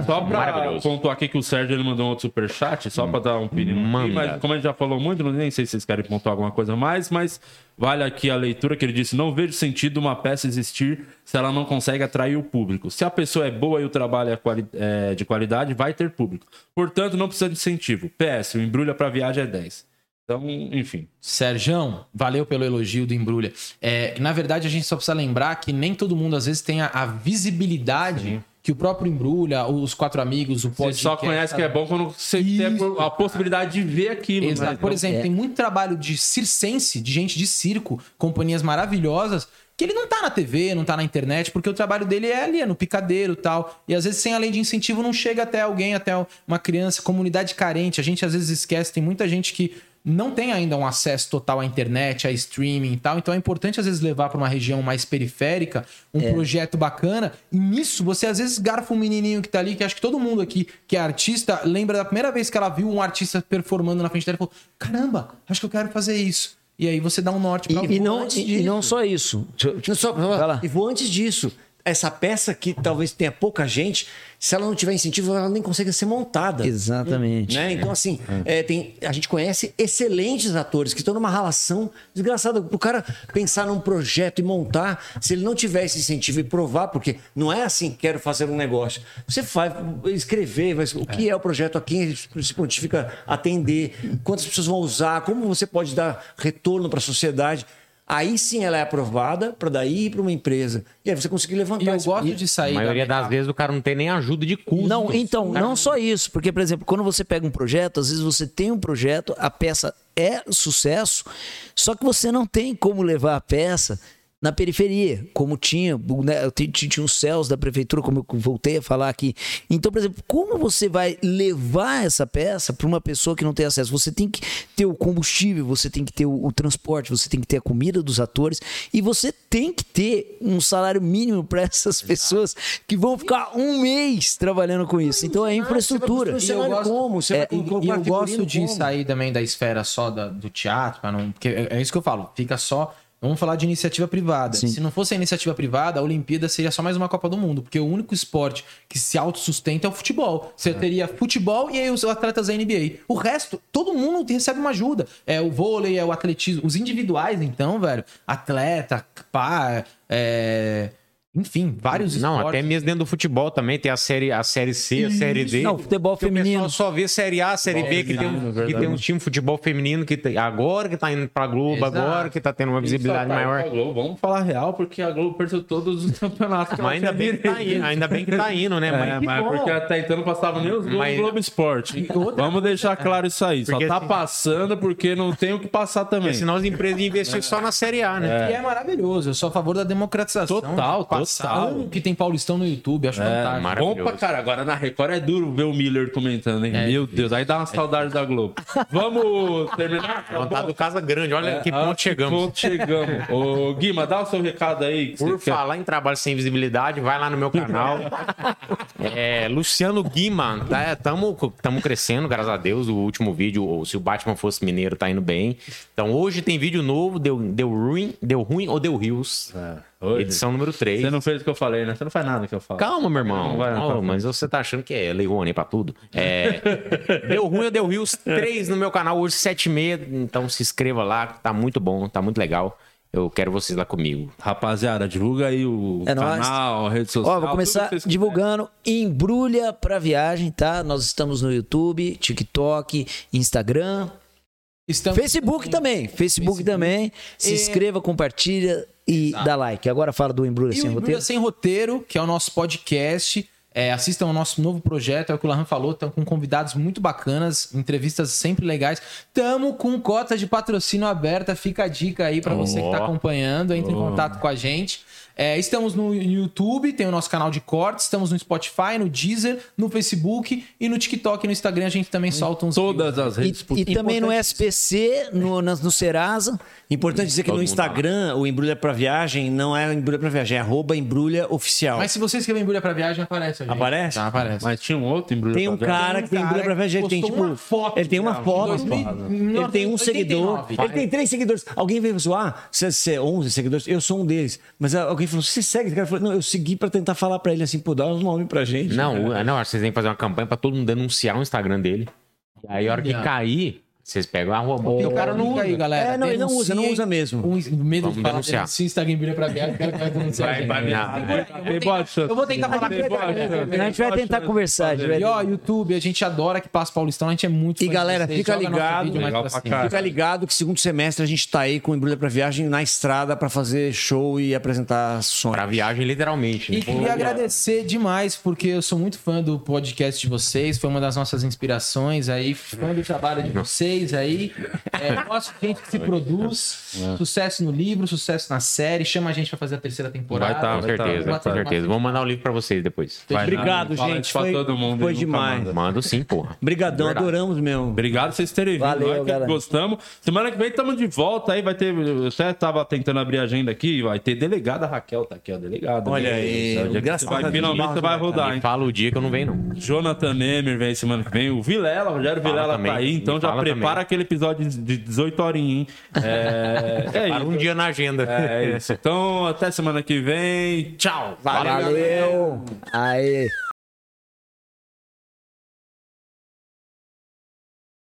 S1: Só pra
S3: Maravilhoso.
S1: pontuar aqui que o Sérgio ele mandou um outro superchat, só pra dar um
S3: Manda.
S1: Mas como a gente já falou muito, não- nem sei se vocês querem pontuar alguma coisa mais, mas vale aqui a leitura que ele disse: não vejo sentido uma peça existir se ela não consegue atrair o público. Se a pessoa é boa e o trabalho é, quali- é de qualidade, vai ter público. Portanto, não precisa de incentivo. PS, o embrulha pra viagem é 10. Então, enfim.
S4: Serjão, valeu pelo elogio do Embrulha. É, na verdade, a gente só precisa lembrar que nem todo mundo, às vezes, tem a, a visibilidade que o próprio Embrulha, os quatro amigos, o
S1: Você
S4: podcast...
S1: só conhece que é bom quando você tem
S4: Isso.
S1: a possibilidade de ver aquilo. né?
S4: Exato. Por exemplo, tem muito trabalho de circense, de gente de circo, companhias maravilhosas, que ele não tá na TV, não tá na internet, porque o trabalho dele é ali, é no picadeiro e tal. E às vezes, sem a lei de incentivo, não chega até alguém, até uma criança, comunidade carente. A gente às vezes esquece, tem muita gente que não tem ainda um acesso total à internet, a streaming e tal. Então é importante, às vezes, levar para uma região mais periférica um projeto bacana. E nisso, você às vezes garfa um menininho que tá ali, que acho que todo mundo aqui que é artista lembra da primeira vez que ela viu um artista performando na frente dela e falou: caramba, acho que eu quero fazer isso. E aí você dá um norte pra
S2: E, e não, e, e não só isso.
S5: Não, só,
S2: Vai lá.
S5: e vou antes disso. Essa peça que talvez tenha pouca gente, se ela não tiver incentivo, ela nem consegue ser montada.
S2: Exatamente.
S5: Né? Então, assim, é, tem, a gente conhece excelentes atores que estão numa relação desgraçada. O cara pensar num projeto e montar, se ele não tiver esse incentivo e provar, porque não é assim, quero fazer um negócio. Você vai escrever, vai, o que é o projeto, a quem se pontifica atender, quantas pessoas vão usar, como você pode dar retorno para a sociedade. Aí sim ela é aprovada para daí ir para uma empresa. E aí você conseguir levantar
S4: E eu
S5: esse-
S4: gosto de sair.
S3: A maioria
S4: da
S3: das vezes o cara não tem nem ajuda de custo.
S2: Não, então, não só isso, porque, por exemplo, quando você pega um projeto, às vezes você tem um projeto, a peça é sucesso, só que você não tem como levar a peça na periferia, como tinha, né, tinha os céus da prefeitura, como eu voltei a falar aqui. Então, por exemplo, como você vai levar essa peça para uma pessoa que não tem acesso? Você tem que ter o combustível, você tem que ter o, o transporte, você tem que ter a comida dos atores e você tem que ter um salário mínimo para essas pessoas que vão ficar um mês trabalhando com isso. Então é infraestrutura.
S5: Você
S4: E eu gosto-
S5: como? Você
S4: É,
S5: vai
S4: e- e eu gosto de
S5: como?
S4: sair também da esfera só da- do teatro, não, porque é, é isso que eu falo, fica só. Vamos falar de iniciativa privada. Se não fosse a iniciativa privada, a Olimpíada seria só mais uma Copa do Mundo, porque o único esporte que se autossustenta é o futebol. Você teria futebol e aí os atletas da NBA. O resto, todo mundo recebe uma ajuda. É o vôlei, é o atletismo. Os individuais, então, velho, atleta, pá, é. Enfim, vários
S3: Não,
S4: esportes.
S3: até mesmo dentro do futebol também tem a série, a série C, a série D.
S2: Não, futebol
S3: O
S2: feminino.
S3: pessoal só vê série A, série B, que tem, um, que tem um time de futebol feminino que tem- agora que tá indo pra Globo,
S4: Exato.
S3: agora que tá tendo uma visibilidade
S1: Só tá
S3: maior.
S1: Globo. Vamos falar real, porque a Globo perdeu todos os campeonatos.
S3: Mas ainda bem, que tá indo, ainda bem que tá indo, né?
S1: É,
S3: Mas
S1: mas
S3: bom.
S1: porque até então não passava nem os gols
S3: Mas-
S1: Globo Esporte. Vamos deixar claro isso aí. Só
S3: Porque
S1: tá
S3: assim-
S1: passando porque não tem o que passar também.
S3: Porque senão as empresas iam investir só na série A, né?
S4: E é maravilhoso. Eu sou a favor da democratização.
S1: Total,
S4: Passar
S1: total.
S4: Que tem Paulistão no YouTube, acho
S1: É,
S4: fantástico.
S1: bom
S3: maravilhoso.
S1: pra cara. Agora na Record é duro ver o Miller comentando, hein? Meu Deus, aí dá uma saudade da Globo. Vamos terminar?
S3: Vontade do Casa Grande, olha que
S1: Ah,
S3: ponto chegamos.
S1: ponto chegamos. Ô, Guima, dá o seu recado aí.
S3: Por
S1: você quer-
S3: falar em trabalho sem visibilidade, vai lá no meu canal. É, Luciano Guima, tá, tamo, tamo crescendo, graças a Deus. O último vídeo, ou se o Batman fosse mineiro, tá indo bem. Então hoje tem vídeo novo, deu, deu ruim, deu ruim ou deu rios.
S1: Hoje.
S3: Edição número 3.
S1: Você não fez o que eu falei, né? Você não faz nada que eu falo.
S3: Calma, meu irmão.
S1: Vai,
S3: Oh, mas você tá achando que é Lei Rouanet pra tudo? É, deu ruim ou deu rios 3 no meu canal hoje, 7 e meia. Então se inscreva lá, tá muito bom, tá muito legal. Eu quero vocês lá comigo.
S1: Rapaziada, divulga aí o
S2: É nóis.
S1: canal, a rede social.
S2: Ó, vou começar divulgando Embrulha pra Viagem, tá? Nós estamos no YouTube, TikTok, Instagram,
S4: Estamos-
S2: Facebook também. Facebook, também. Se
S4: E-
S2: inscreva, compartilha e dá like. Agora fala do Embrulha
S4: E
S2: Sem
S4: o
S2: Roteiro.
S4: Embrulha Sem Roteiro, que é o nosso podcast. É, assistam ao nosso novo projeto, é o que o Lahan falou, estamos com convidados muito bacanas, entrevistas sempre legais. Tamo com cota de patrocínio aberta, fica a dica aí para você que tá
S3: Ó.
S4: acompanhando, entre em contato com a gente. É, estamos no YouTube, tem o nosso canal de cortes, estamos no Spotify, no Deezer, no Facebook e no TikTok e no Instagram a gente também solta uns
S1: Todas as
S2: E,
S1: redes
S2: e também no SPC, no, nas- no Serasa.
S5: Importante dizer que no Instagram, o Embrulha pra Viagem não é Embrulha pra Viagem, é arroba Embrulha Oficial.
S4: Mas se você escrever embrulha pra viagem, aparece. a gente.
S5: Aparece?
S4: Tá, aparece.
S1: Mas tinha um outro embrulho.
S5: Tem um
S1: pra viagem.
S5: cara que tem Embrulha pra
S4: que
S5: Viagem, ele tem tipo.
S4: uma foto
S5: ele tem uma foto.
S4: 2000,
S5: Ele tem um
S4: 1989.
S5: seguidor. Ele tem três seguidores. Alguém veio zoar, você você é 11 seguidores, eu sou um deles. Mas alguém falou: você segue? esse cara falou: não, eu segui pra tentar falar pra ele assim, pô, dá um nome pra gente.
S3: Não, o- não, acho que vocês têm que fazer uma campanha pra todo mundo denunciar o Instagram dele. E aí, a hora que cair, vocês pegam a rua.
S4: E o cara não usa aí, galera.
S5: É, não, ele não usa, não usa mesmo.
S4: Um, medo
S3: Vamos
S4: de falar
S3: denunciar.
S4: se o Instagram embrulha pra viagem, o cara vai denunciar
S1: Tem boa chance.
S4: Eu vou tentar falar com ele.
S2: A gente vai tentar conversar. gente vai-
S4: E ó, YouTube, a gente adora que passa Paulistão, a gente é muito
S5: E galera, fica ligado. Fica ligado que segundo semestre a gente tá aí com o Embrulha pra Viagem na estrada pra fazer show e apresentar sons.
S3: pra viagem, literalmente.
S4: E
S3: né?
S4: queria agradecer demais, porque eu sou muito fã do podcast de vocês, foi uma das nossas inspirações aí, fã do trabalho de vocês aí. É, de gente que se produz, sucesso no livro, sucesso na série, chama a gente pra fazer a terceira temporada.
S1: Vai tá,
S3: Com
S1: vai tá,
S3: certeza,
S4: vai
S3: com
S4: tá.
S3: certeza. Vamos mandar o livro pra vocês depois.
S1: Vai
S5: Obrigado, gente. Foi,
S1: todo mundo
S5: foi demais.
S1: manda.
S3: Mando sim, porra.
S5: Obrigadão,
S3: Verdade.
S5: adoramos mesmo.
S1: Obrigado vocês terem vindo.
S2: Valeu, galera.
S1: gostamos. Semana que vem estamos de volta aí. Vai ter. Até tava tentando abrir a agenda aqui. Vai ter delegada Raquel, tá aqui, ó. Delegada.
S5: Olha aí, graças
S1: você vai,
S5: a.
S1: Finalmente você vai rodar, hein?
S3: fala o dia que eu não venho, não.
S1: Jonathan Nemer vem semana que vem. O Vilela, o Rogério
S3: Fala
S1: Vilela
S3: também.
S1: tá aí. Então
S3: Me
S1: já prepara
S3: também.
S1: aquele episódio de 18 horinhas, hein? É, é
S3: um dia na agenda.
S1: É isso. Então, até semana que vem. Tchau.
S2: Valeu. Aê.